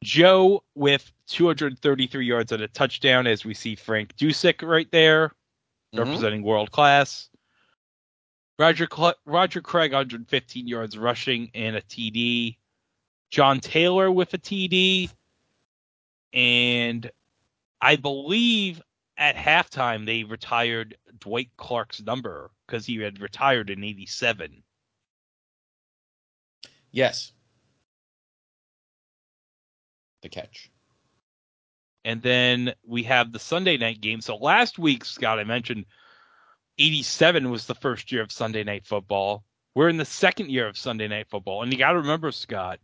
Joe with 233 yards and a touchdown, as we see Frank Dusek right there, Mhm. representing world class. Roger Cl- Roger Craig, 115 yards rushing and a TD. John Taylor with a TD. And I believe at halftime they retired Dwight Clark's number because he had retired in 87. Yes. The catch. And then we have the Sunday night game. So last week, Scott, I mentioned 87 was the first year of Sunday night football. We're in the second year of Sunday night football. And you got to remember, Scott,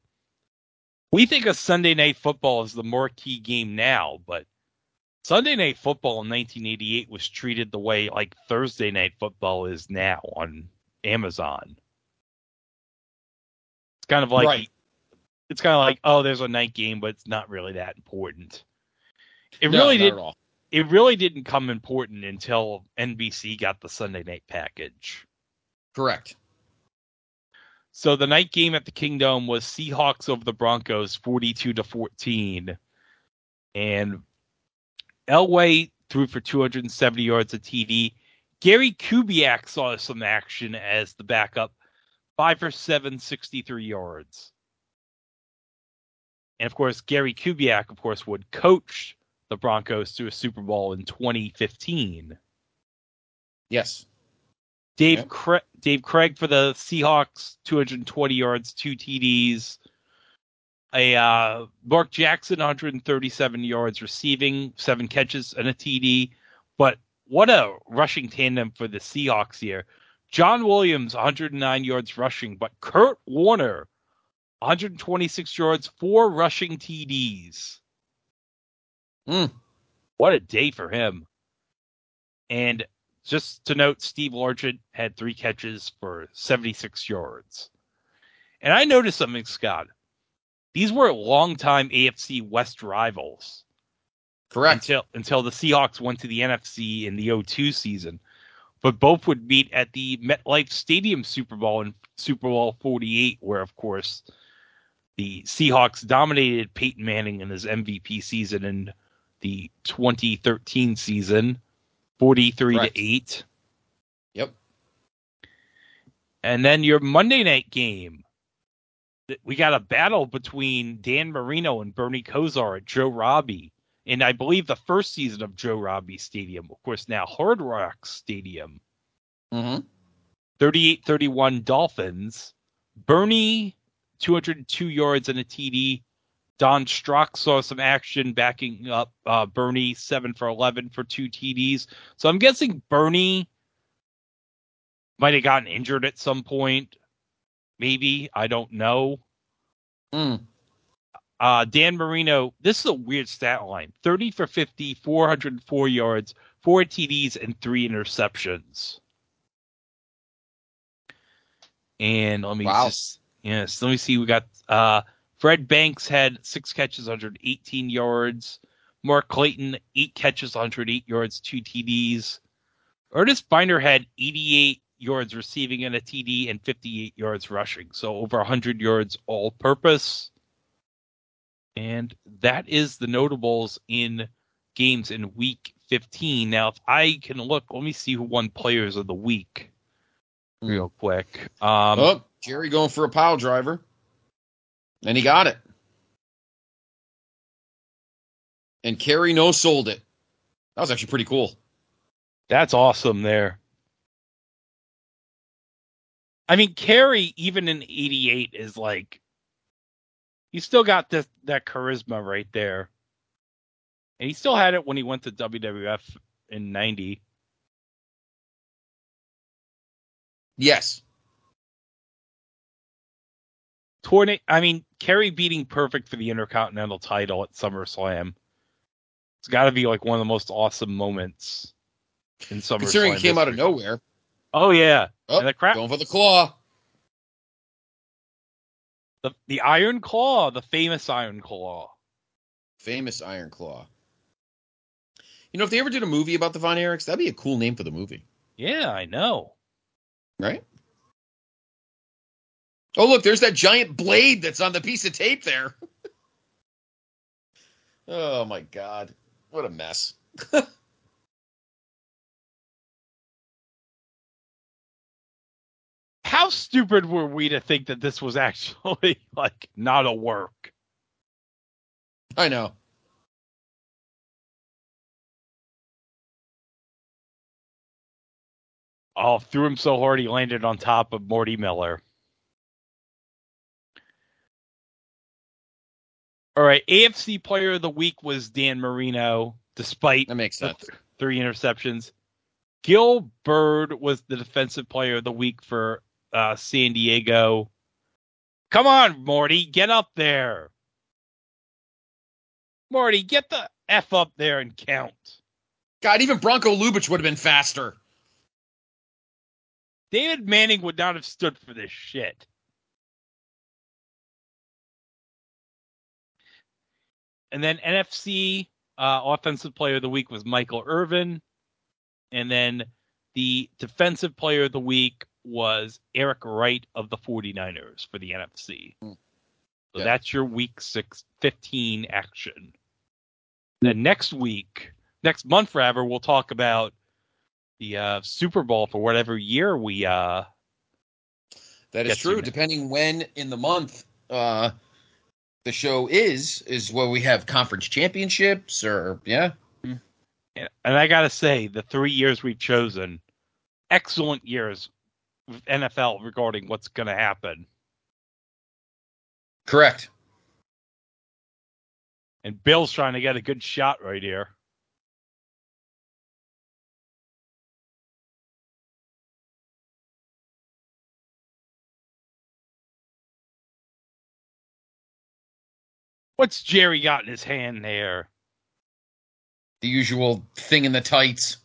we think of Sunday night football as the marquee game now, but Sunday night football in 1988 was treated the way like Thursday night football is now on Amazon. It's kind of like Right. it's kind of like oh, there's a night game, but it's not really that important. It No, really did. at all. It really didn't come important until NBC got the Sunday night package. Correct. So the night game at the Kingdom was Seahawks over the Broncos, 42 to 14, and Elway threw for 270 yards of TD. Gary Kubiak saw some action as the backup, five for seven, 63 yards. And of course, Gary Kubiak, of course, would coach the Broncos to a Super Bowl in 2015. Yes. Dave. Cra- Dave Krieg for the Seahawks, 220 yards, two TDs. A uh, Mark Jackson, 137 yards receiving, seven catches and a TD. But what a rushing tandem for the Seahawks here. John Williams, 109 yards rushing, but Curt Warner, 126 yards, four rushing TDs. Mm. What a day for him. And just to note, Steve Largent had three catches for 76 yards. And I noticed something, Scott. These were longtime AFC West rivals Correct. until until the Seahawks went to the NFC in the 02 season. But both would meet at the MetLife Stadium Super Bowl in Super Bowl 48, where, of course, the Seahawks dominated Peyton Manning in his MVP season in the 2013 season, 43 Correct. to 8. Yep. And then your Monday night game. We got a battle between Dan Marino and Bernie Kosar at Joe Robbie. And I believe the first season of Joe Robbie Stadium, of course, now Hard Rock Stadium. hmm 38 31 Dolphins. Bernie, 202 yards and a TD. Don Strock saw some action backing up uh, Bernie, 7 for 11 for two TDs. So I'm guessing Bernie might have gotten injured at some point. Maybe. I don't know. Mm. Uh, Dan Marino, this is a weird stat line 30 for 50, 404 yards, four TDs, and three interceptions. And let me Wow. just, yes, let me see. We got uh, Fred Banks had six catches, 118 yards. Mark Clayton, eight catches, 108 yards, two TDs. Earnest Byner had 88 yards receiving and a TD and 58 yards rushing. So over 100 yards all purpose. And that is the notables in games in week 15. Now, if I can look, let me see who won players of the week real quick. Um, oh, Jerry going for a pile driver. And he got it. And Kerry no sold it. That was actually pretty cool. That's awesome there. I mean, Kerry, even in 88, is like, he still got this that charisma right there. And he still had it when he went to WWF in 90. Yes. Tornado. I mean, Kerry beating Perfect for the Intercontinental title at SummerSlam. It's got to be like one of the most awesome moments in SummerSlam. Considering it came out of nowhere. Oh yeah, Oh, and the crowd, going for the claw. the, the Iron Claw, the famous Iron Claw. Famous Iron Claw. You know, if they ever did a movie about the Von Erichs, that'd be a cool name for the movie, Yeah, I know. right? Oh, look, there's that giant blade that's on the piece of tape there. oh my god. What a mess. How stupid were we to think that this was actually like not a work? I know. Oh, threw him so hard he landed on top of Morty Miller. All right, AFC Player of the Week was Dan Marino, despite That makes sense. th- three interceptions. Gill Byrd was the Defensive Player of the Week for uh, San Diego. Come on, Morty, get up there. Morty, get the F up there and count. God, even Bronko Lubich would have been faster. David Manning would not have stood for this shit. And then NFC uh, Offensive Player of the Week was Michael Irvin. And then the Defensive Player of the Week was Eric Wright of the 49ers for the NFC. So Yeah. that's your week six, 15 action. Then next week, next month rather, we'll talk about the uh, Super Bowl for whatever year we uh That is true. Depending when in the month uh, the show is, is where we have conference championships or yeah. Mm-hmm. and I gotta say the three years we've chosen, excellent years with NFL regarding what's gonna happen. Correct. And Bill's trying to get a good shot right here. What's Jerry got in his hand there? The usual thing in the tights.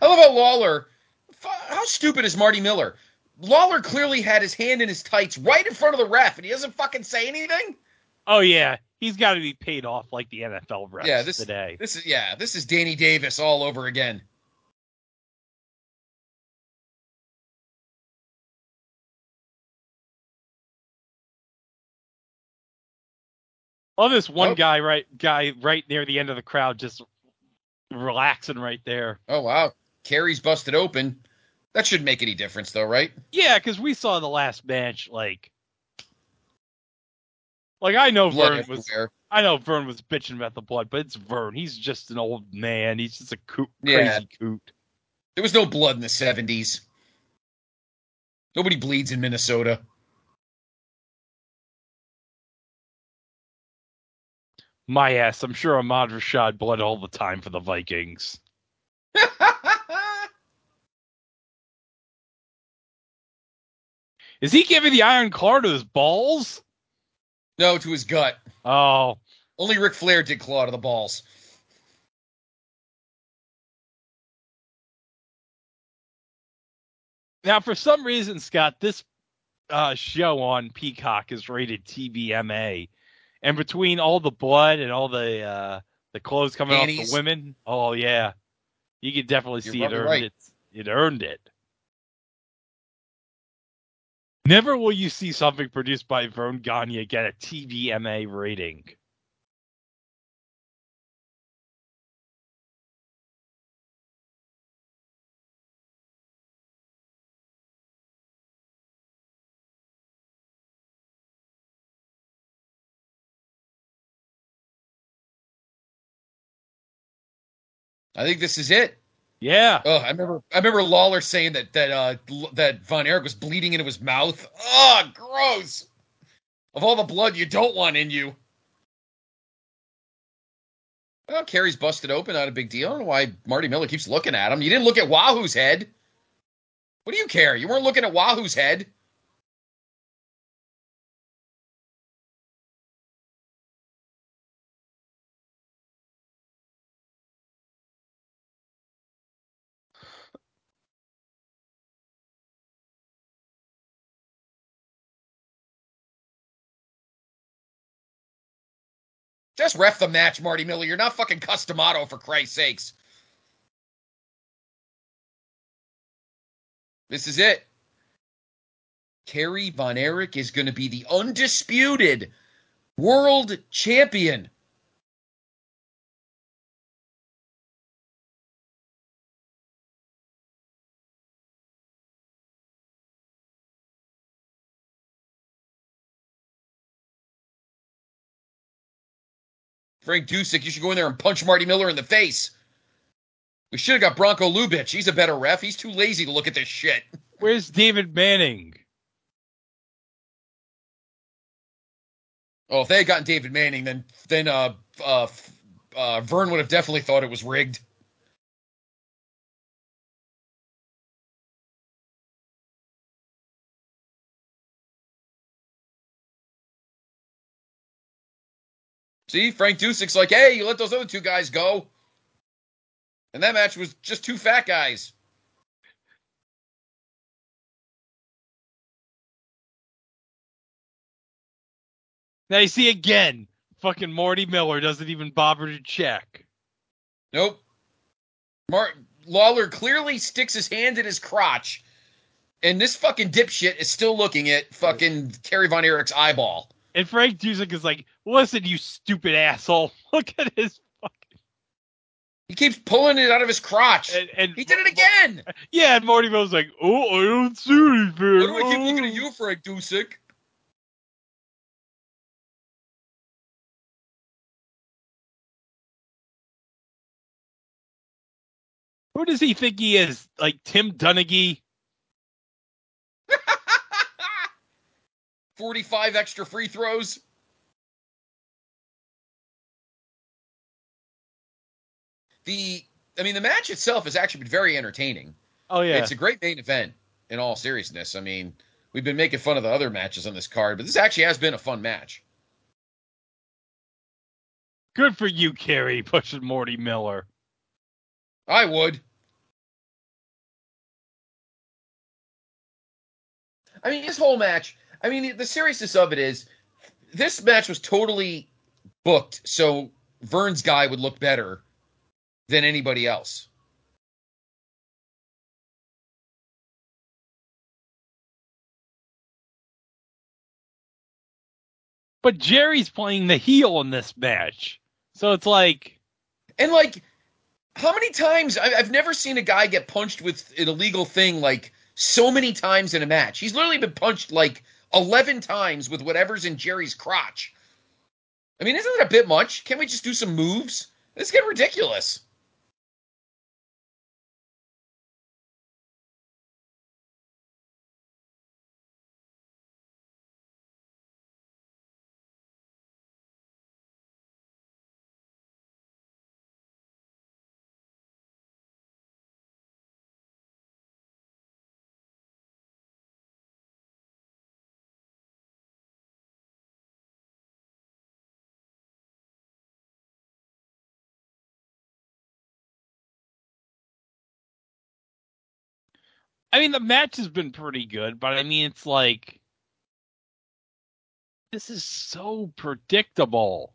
I love how Lawler. How stupid is Marty Miller? Lawler clearly had his hand in his tights right in front of the ref, and he doesn't fucking say anything. Oh yeah, he's got to be paid off like the NFL refs Yeah, this- today. This is yeah, this is Danny Davis all over again. Oh, this one Oh. guy right guy right near the end of the crowd just relaxing right there. Oh wow, Kerry's busted open. That shouldn't make any difference though, right? Yeah, because we saw the last match like like I know Blood Vern was everywhere. I know Vern was bitching about the blood, but it's Vern. He's just an old man. He's just a coot, crazy Yeah. coot. There was no blood in the seventies. Nobody bleeds in Minnesota. My ass, I'm sure Ahmad Rashad bled all the time for the Vikings. Is he giving the iron claw to his balls? no, to his gut. Oh, Only Ric Flair did claw to the balls. Now, for some reason, Scott, this uh, show on Peacock is rated TVMA, and between all the blood and all the uh, the clothes coming off Panties. the women, oh yeah, you can definitely You're see it earned right. it. It earned it. Never will you see something produced by Verne Gagne get a TVMA rating. I think this is it. Yeah, Oh, I remember. I remember Lawler saying that that uh that Von Erich was bleeding into his mouth. Oh, gross! Of all the blood you don't want in you. Well, Kerry's busted open, not a big deal. I don't know why Marty Miller keeps looking at him. You didn't look at Wahoo's head. What do you care? You weren't looking at Wahoo's head. Just ref the match, Marty Miller. You're not fucking Customato, for Christ's sakes. This is it. Kerry Von Erich is going to be the undisputed world champion. Frank Dusek, you should go in there and punch Marty Miller in the face. We should have got Bronko Lubich. He's a better ref. He's too lazy to look at this shit. Where's David Manning? Oh, if they had gotten David Manning, then then uh, uh, uh, Vern would have definitely thought it was rigged. See, Frank Dusek's like, hey, you let those other two guys go. And that match was just two fat guys. Now you see again, fucking Morty Miller doesn't even bother to check. Nope. Mar- Lawler clearly sticks his hand in his crotch, and this fucking dipshit is still looking at fucking Kerry Von Erich's eyeball. And Frank Dusek is like, listen, you stupid asshole. Look at his fucking. He keeps pulling it out of his crotch. And, and he did it again. Yeah, and Marty Miller's like, oh, I don't see anything. Why do I keep looking at Oh." you, Frank Dusek? Who does he think he is? Like Tim Donaghy? 45 extra free throws. The I mean the match itself has actually been very entertaining. Oh yeah. It's a great main event in all seriousness. I mean, we've been making fun of the other matches on this card, but this actually has been a fun match. Good for you, Kerry, pushing Morty Miller. I would. I mean, this whole match, I mean, the seriousness of it is this match was totally booked so Vern's guy would look better than anybody else. But Jerry's playing the heel in this match. So it's like, And like, how many times I- I've never seen a guy get punched with an illegal thing like so many times in a match. He's literally been punched like 11 times with whatever's in Jerry's crotch. I mean, isn't that a bit much? Can't we just do some moves? This is getting ridiculous. I mean, the match has been pretty good, but I mean, it's like, this is so predictable.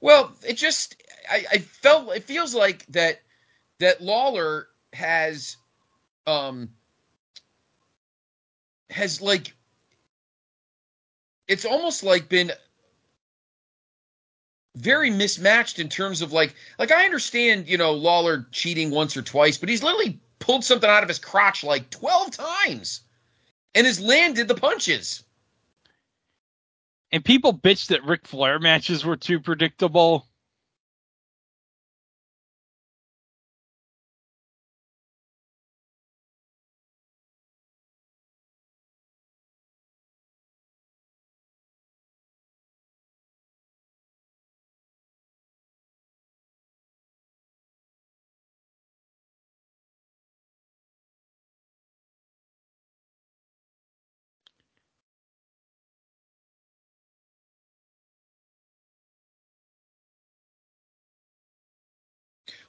Well, it just I, I felt it feels like that that Lawler has um has like it's almost like been very mismatched in terms of like like I understand, you know, Lawler cheating once or twice, but he's literally pulled something out of his crotch like 12 times and has landed the punches. And people bitch that Ric Flair matches were too predictable.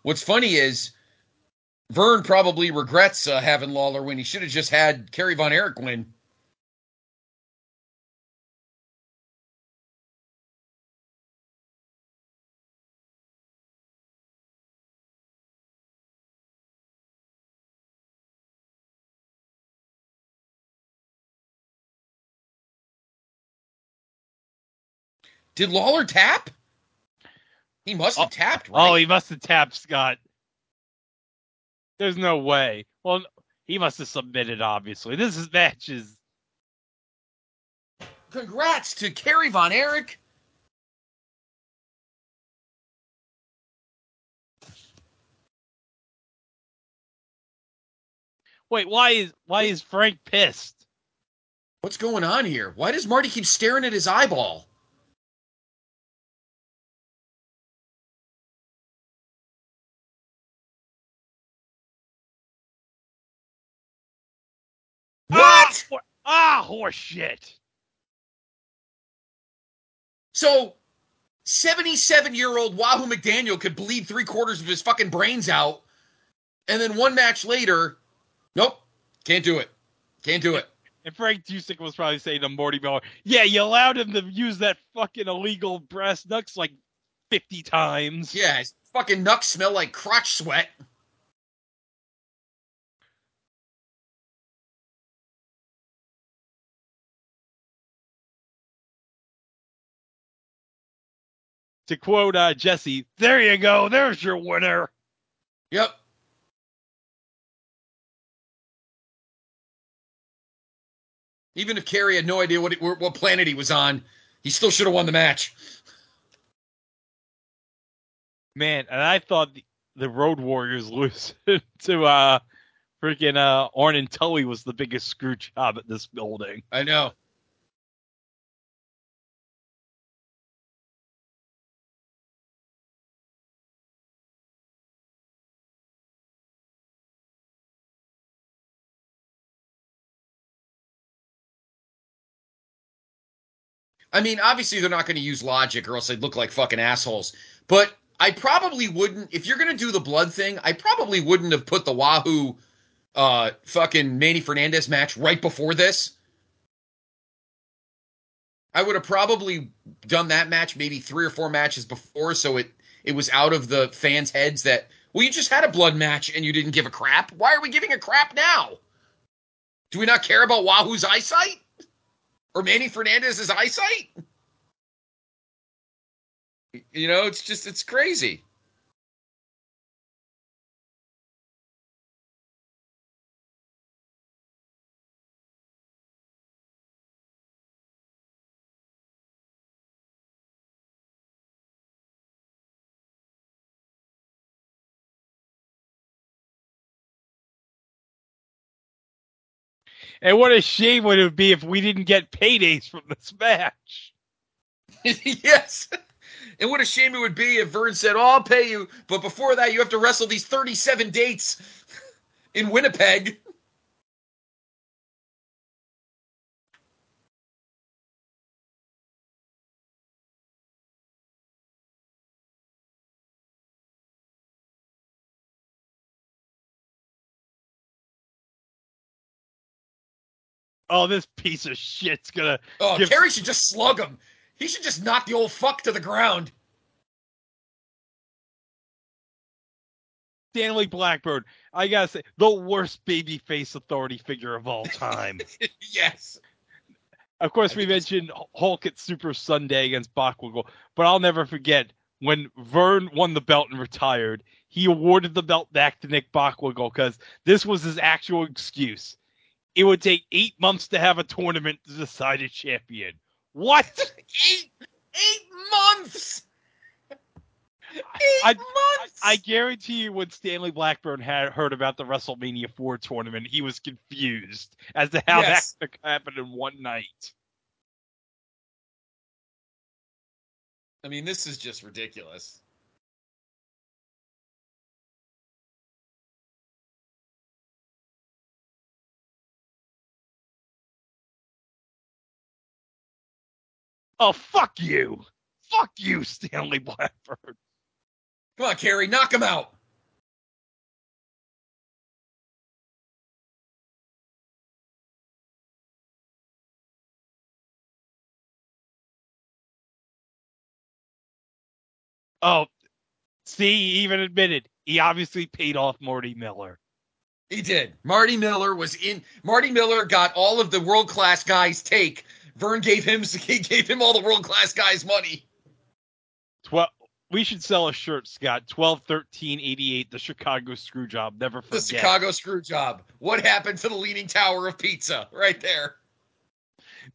What's funny is Vern probably regrets uh, having Lawler win. He should have just had Kerry Von Erich win. Did Lawler tap? He must have Oh, tapped, oh, right? Oh, he must have tapped Scott. There's no way. Well, he must have submitted. Obviously, this is match is Congrats to Kerry Von Erich. Wait, why is why is Frank pissed? What's going on here? Why does Marty keep staring at his eyeball? Ah, ah horse shit. So, 77 year old Wahoo McDaniel could bleed three quarters of his fucking brains out. And then one match later, nope, can't do it. Can't do it. And Frank Dusek was probably saying to Morty Miller, "Yeah, you allowed him to use that fucking illegal brass nuts like 50 times." Yeah, his fucking nucks smell like crotch sweat. To quote uh, Jesse, "There you go. There's your winner." Yep. Even if Kerry had no idea what what planet he was on, he still should have won the match. Man, and I thought the, the Road Warriors losing to uh freaking uh Arn and Tully was the biggest screw job at this building. I know. I mean, obviously they're not going to use logic or else they'd look like fucking assholes. But I probably wouldn't if you're going to do the blood thing. I probably wouldn't have put the Wahoo uh fucking Manny Fernandez match right before this. I would have probably done that match maybe three or four matches before, so it it was out of the fans' heads that well, you just had a blood match and you didn't give a crap. Why are we giving a crap now? Do we not care about Wahoo's eyesight or Manny Fernandez's eyesight? You know, it's just it's crazy. And what a shame would it be if we didn't get paydays from this match. yes. And what a shame it would be if Vern said, Oh, I'll pay you, but before that, you have to wrestle these 37 dates in Winnipeg. Oh, this piece of shit's gonna Oh, Give- Kerry should just slug him. He should just knock the old fuck to the ground. Stanley Blackburn, I gotta say, the worst babyface authority figure of all time. yes. Of course, I we think it's- mentioned Hulk at Super Sunday against Bockwinkel, but I'll never forget when Vern won the belt and retired. He awarded the belt back to Nick Bockwinkel because this was his actual excuse. It would take eight months to have a tournament to decide a champion. What? Eight, eight months. Eight I- months. I guarantee you, when Stanley Blackburn had heard about the WrestleMania 4 tournament, he was confused as to how Yes. that could happen in one night. I mean, this is just ridiculous. Oh, fuck you. Fuck you, Stanley Blackburn! Come on, Kerry, knock him out. Oh, see, he even admitted he obviously paid off Marty Miller. He did. Marty Miller was in. Marty Miller got all of the world class guys' take Verne gave him he gave him all the world class guys' money. Twelve. We should sell a shirt, Scott. Twelve thirteen eighty eight. The Chicago screw job. Never forget. The Chicago screw job. What happened to the Leaning Tower of Pizza? Right there.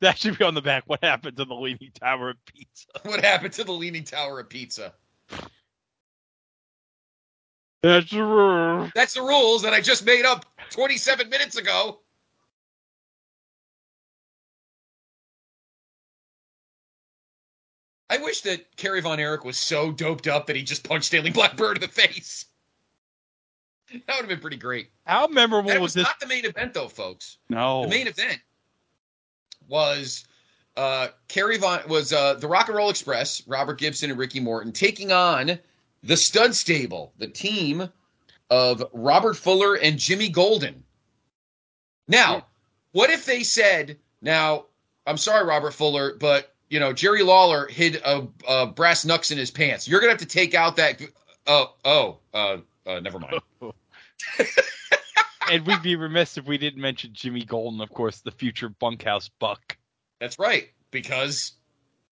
That should be on the back. What happened to the Leaning Tower of Pizza? What happened to the Leaning Tower of Pizza? That's the rules. That's the rules that I just made up 27 minutes ago. I wish that Kerry Von Erich was so doped up that he just punched Stanley Blackburn in the face. That would have been pretty great. How memorable That was was this? not the main event, though, folks. no. The main event was uh, Kerry Von was uh, the Rock and Roll Express, Robert Gibson and Ricky Morton taking on the Stud Stable, the team of Robert Fuller and Jimmy Golden. Now, what if they said, "Now, I'm sorry, Robert Fuller, but you know Jerry Lawler hid a, a brass knucks in his pants. You're gonna have to take out that." Oh, oh, uh, uh, never mind. and we'd be remiss if we didn't mention Jimmy Golden, of course, the future bunkhouse buck. That's right, because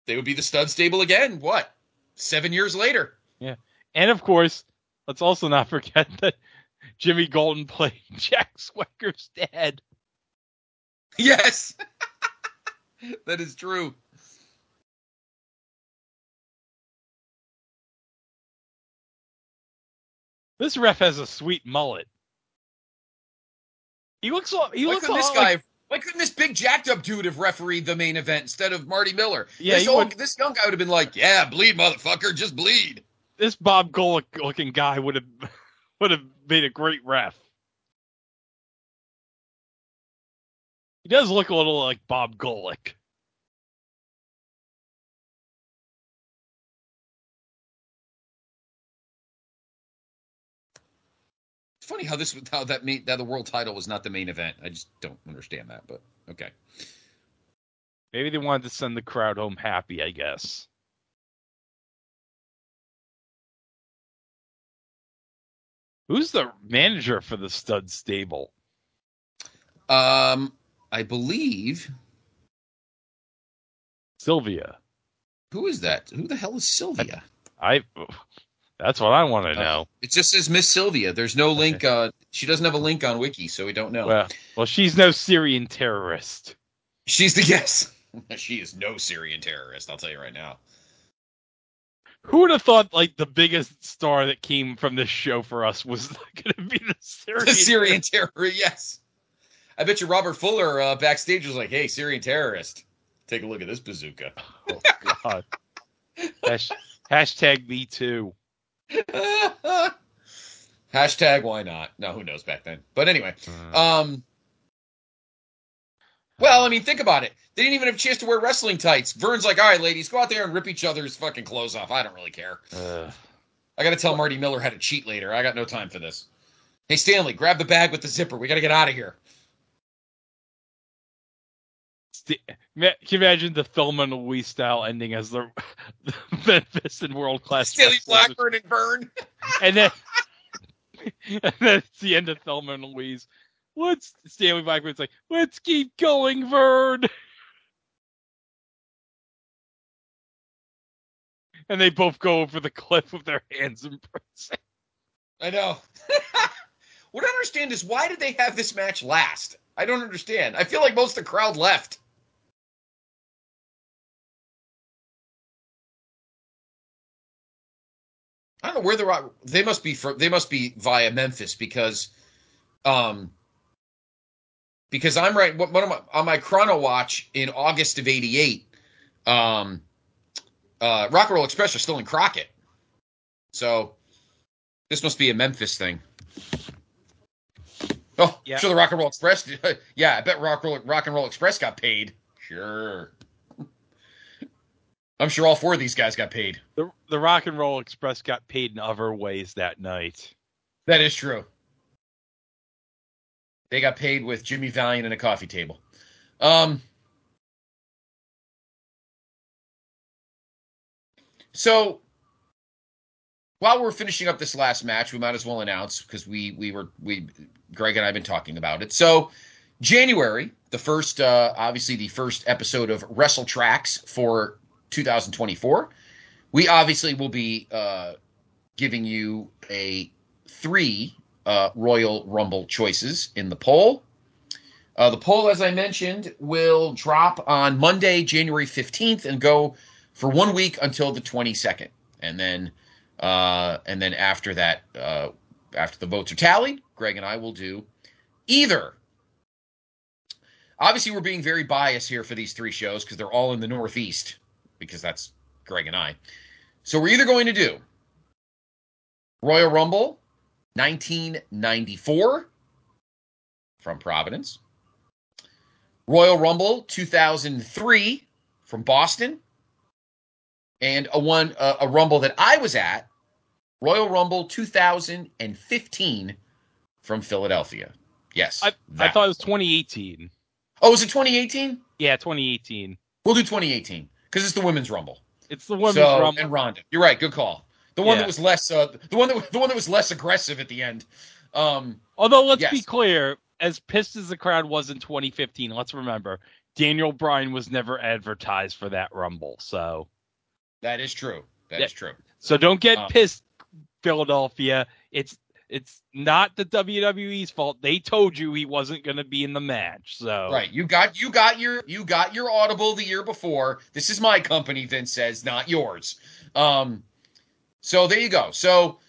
they would be the Stud Stable again. What? Seven years later. Yeah, and of course, let's also not forget that Jimmy Golden played Jack Swagger's dad. Yes. that is true. This ref has a sweet mullet. He looks all, he Why looks this guy like- why couldn't this big jacked up dude have refereed the main event instead of Marty Miller? Yeah, this old, would- this young guy would have been like, Yeah, bleed, motherfucker, just bleed. this Bob Golick looking guy would have would have made a great ref. He does look a little like Bob Golick. It's funny how this how that main, that the world title was not the main event. I just don't understand that, but okay. Maybe they wanted to send the crowd home happy, I guess. Who's the manager for the stud stable? Um I believe Sylvia. who is that? Who the hell is Sylvia? I that's what I want to Uh, know. It just says Miss Sylvia. There's no link. Uh, she doesn't have a link on Wiki, so we don't know. Well, well, she's no Syrian terrorist. She's the guess. she is no Syrian terrorist. I'll tell you right now. Who would have thought like the biggest star that came from this show for us was going to be the Syrian? The Syrian terrorist. Yes. I bet you Robert Fuller uh, backstage was like, "Hey, Syrian terrorist, take a look at this bazooka." Oh, God. Hash, hashtag me too. Hashtag why not? No, who knows back then. But anyway, Uh, um, well, I mean, think about it. They didn't even have a chance to wear wrestling tights. Vern's like, "All right, ladies, go out there and rip each other's fucking clothes off. I don't really care." I got to tell Marty Miller how to cheat later. I got no time for this. Hey, Stanley, grab the bag with the zipper. We got to get out of here. St- can you imagine the Thelma and Louise style ending as the, the Memphis and world class Stanley Blackburn and Vern. and then and then it's the end of Thelma and Louise. Let's Stanley Blackburn's like, let's keep going, Vern. And they both go over the cliff with their hands embracing. I know. what I understand is why did they have this match last? I don't understand. I feel like most of the crowd left. I don't know where the rock. They must be from. They must be via Memphis because, um, because I'm right. One of my on my chrono watch in August of '88. Um, uh, Rock and Roll Express are still in Crockett, so this must be a Memphis thing. Oh, Yeah. sure. The Rock and Roll Express. yeah, I bet Rock, Roll, Rock and Roll Express got paid. Sure. I'm sure all four of these guys got paid. The the Rock and Roll Express got paid in other ways that night. That is true. They got paid with Jimmy Valiant and a coffee table. Um. So, while we're finishing up this last match, we might as well announce because we we were we Greg and I have been talking about it. So January, the first uh, obviously the first episode of Wrestletraxx for 2024. We obviously will be uh, giving you a three uh, Royal Rumble choices in the poll. Uh, the poll, as I mentioned, will drop on Monday, January 15th, and go for one week until the 22nd, and then uh, and then after that, uh, after the votes are tallied, Greg and I will do either. Obviously, we're being very biased here for these three shows because they're all in the Northeast, because that's Greg and I. So we're either going to do Royal Rumble 1994 from Providence, Royal Rumble 2003 from Boston, and a one uh, a Rumble that I was at, Royal Rumble 2015 from Philadelphia. Yes, I, I thought it was 2018. Oh, is it 2018? Yeah, 2018. We'll do 2018 because it's the women's Rumble. It's the women's so, Rumble. and Ronda. You're right. Good call. The one Yeah. that was less uh, the one that the one that was less aggressive at the end. Um, Although let's Yes. be clear, as pissed as the crowd was in 2015, let's remember Daniel Bryan was never advertised for that Rumble. So that is true. That is Yeah. true. so don't get Um, pissed, Philadelphia. It's it's not the WWE's fault. They told you he wasn't going to be in the match. So Right. You got you got your you got your audible the year before. This is my company, Vince says, not yours. Um so there you go. So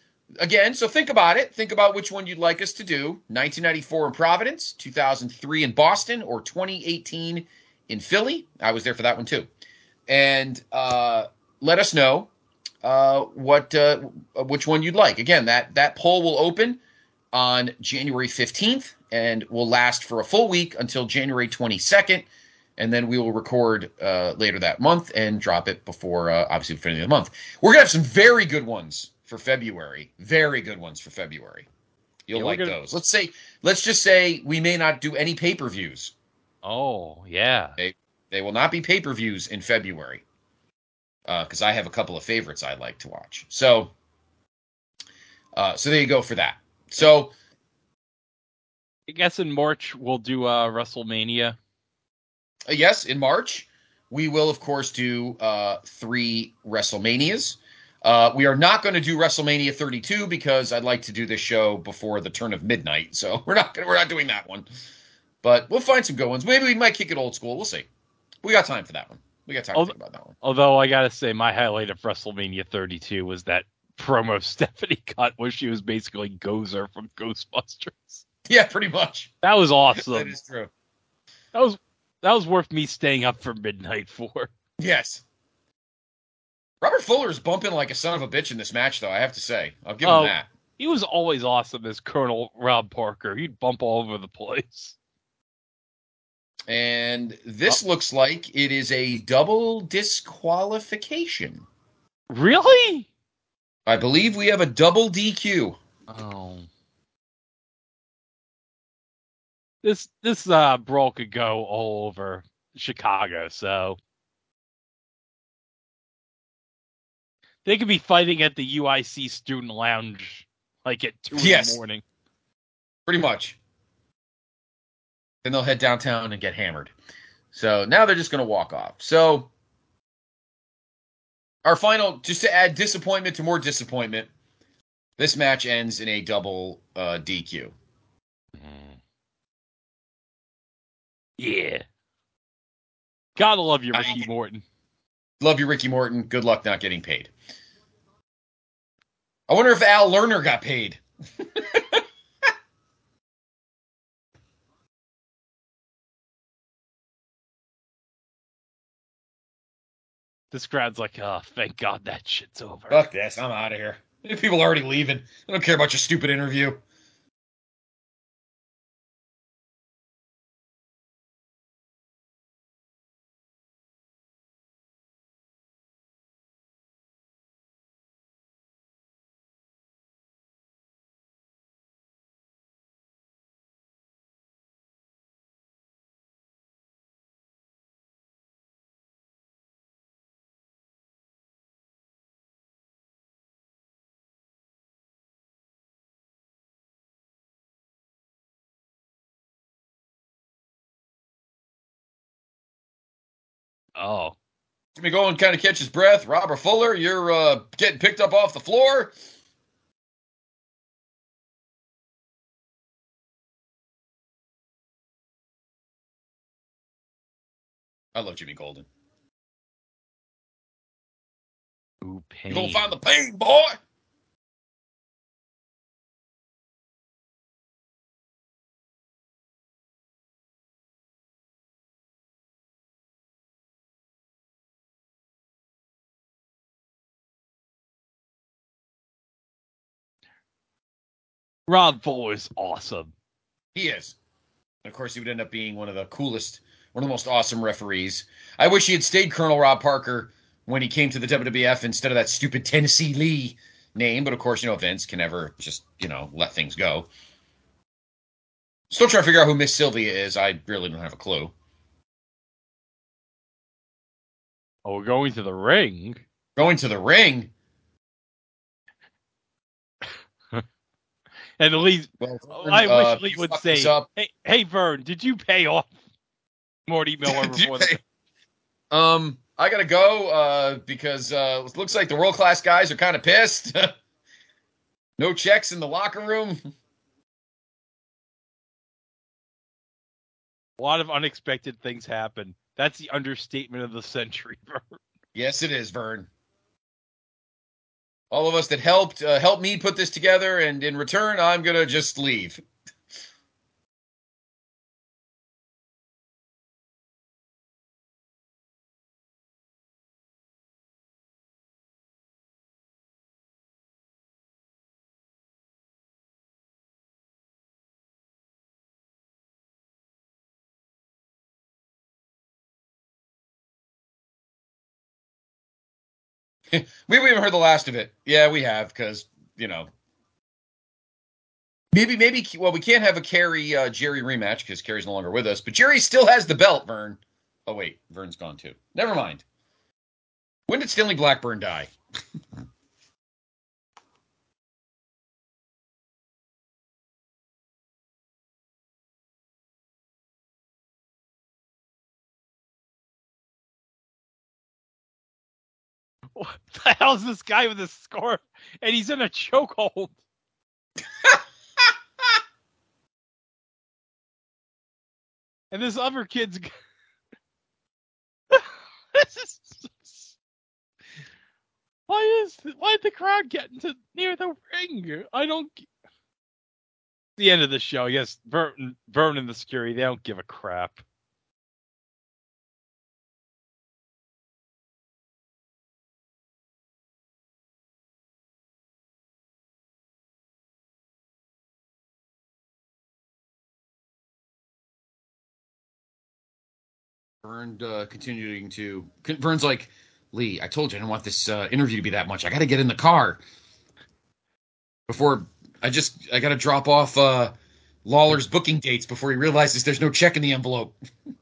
again, so think about it. Think about which one you'd like us to do. 1994 in Providence, 2003 in Boston, or 2018 in Philly. I was there for that one too. And uh, let us know uh, what uh, which one you'd like. Again, that that poll will open on January 15th and will last for a full week until January 22nd. And then we will record uh, later that month and drop it before, uh, obviously, the end of the month. We're going to have some very good ones for February. Very good ones for February. You'll Yeah, like gonna- those. Let's say, let's just say we may not do any pay per views. Oh yeah. They will not be pay per views in February because I have a couple of favorites I like to watch. So, uh, so there you go for that. So, I guess in March we'll do uh, WrestleMania. Uh, yes, in March, we will, of course, do uh, three WrestleManias. Uh, we are not going to do WrestleMania 32 because I'd like to do this show before the turn of midnight. So we're not gonna, we're not doing that one. But we'll find some good ones. Maybe we might kick it old school. We'll see. We got time for that one. We got time Oh, to think about that one. Although I gotta say, my highlight of WrestleMania 32 was that promo Stephanie cut where she was basically Gozer from Ghostbusters. Yeah, pretty much. That was awesome. is true. That was that was worth me staying up for midnight for. Yes. Robert Fuller is bumping like a son of a bitch in this match, though. I have to say, I'll give Oh. him that. He was always awesome as Colonel Rob Parker. He'd bump all over the place. And this looks like it is a double disqualification. Really? I believe we have a double DQ. Oh. This this uh brawl could go all over Chicago, so they could be fighting at the UIC student lounge like at two in the morning. Pretty much. Then they'll head downtown and get hammered. So now they're just going to walk off. So our final, just to add disappointment to more disappointment, this match ends in a double uh, DQ. Yeah. Gotta love you, I- Ricky Morton. Love you, Ricky Morton. Good luck not getting paid. I wonder if Al Lerner got paid. This crowd's like, oh, thank God that shit's over. Fuck this. I'm out of here. People are already leaving. I don't care about your stupid interview. Oh. Jimmy Golden kind of catches breath. Robert Fuller, you're uh, getting picked up off the floor. I love Jimmy Golden. Ooh, pain. You gonna find the pain, boy. Rob Fuller is awesome. He is. And of course, he would end up being one of the coolest, one of the most awesome referees. I wish he had stayed Colonel Rob Parker when he came to the WWF instead of that stupid Tennessee Lee name. But of course, you know, Vince can never just, you know, let things go. Still trying to figure out who Miss Sylvia is. I really don't have a clue. Oh, we're going to the ring. Going to the ring. And Lee, Well, I uh, wish Lee would say, "Hey, hey, Vern, did you pay off Morty Miller before the?" Um, I gotta go uh, because uh, it looks like the world class guys are kind of pissed. no checks in the locker room. A lot of unexpected things happen. That's the understatement of the century, Vern. Yes, it is, Vern. All of us that helped uh, helped me put this together, and in return, I'm gonna just leave. we haven't heard the last of it. Yeah, we have because you know maybe maybe well we can't have a Kerry uh, Jerry rematch because Kerry's no longer with us, but Jerry still has the belt. Vern. Oh wait, Vern's gone too. Never mind. When did Stanley Blackburn die? What the hell is this guy with a scarf? And he's in a chokehold. and this other kid's. this is. Why is why did the crowd get into near the ring? I don't. The end of the show. Yes, Vern, Vern and the security. They don't give a crap. Vern uh, continuing to Vern's like Lee. I told you I didn't want this uh, interview to be that much. I got to get in the car before I just I got to drop off uh, Lawler's booking dates before he realizes there's no check in the envelope.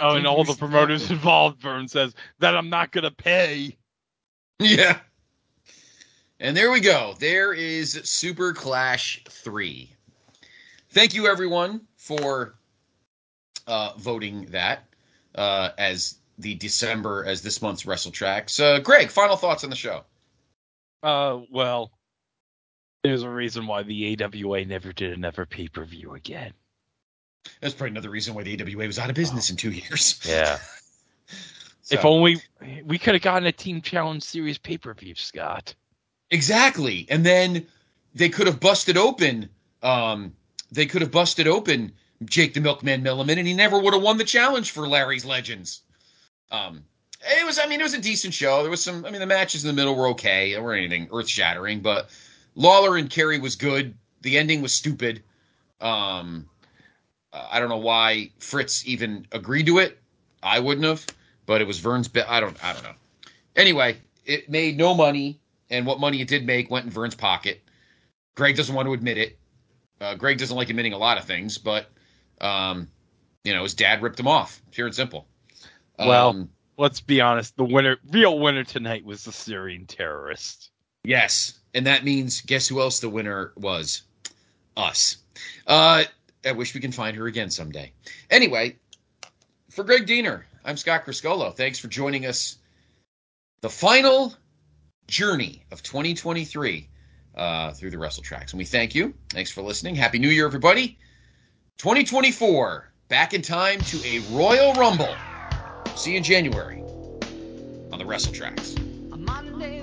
Oh, and all the promoters involved, Vern says that I'm not gonna pay. Yeah. And there we go. There is Super Clash 3. Thank you, everyone, for uh, voting that uh, as the December, as this month's Wrestletraxx. Uh, Greg, final thoughts on the show. Uh, well, there's a reason why the AWA never did another pay per view again. That's probably another reason why the AWA was out of business in two years. Yeah. So- If only we could have gotten a Team Challenge Series pay per view, Scott. Exactly. And then they could have busted open um they could have busted open Jake the Milkman Milliman and he never would have won the challenge for Larry's Legends. Um it was I mean it was a decent show. There was some I mean the matches in the middle were okay. They weren't anything earth shattering, but Lawler and Kerry was good. The ending was stupid. Um I don't know why Fritz even agreed to it. I wouldn't have, but it was Vern's bet. I don't I don't know. Anyway, it made no money and what money it did make went in Vern's pocket. Greg doesn't want to admit it. Uh, Greg doesn't like admitting a lot of things, but um, you know his dad ripped him off, pure and simple. Well, Um, let's be honest, the winner, real winner tonight was the Syrian terrorist. Yes, and that means guess who else the winner was? Us. Uh, I wish we can find her again someday. Anyway, for Greg Diener, I'm Scott Criscuolo. Thanks for joining us. The final journey of 2023 uh, through the Wrestletraxx, and we thank you. Thanks for listening. Happy New Year, everybody. 2024, back in time to a Royal Rumble. See you in January on the Wrestletraxx. A Monday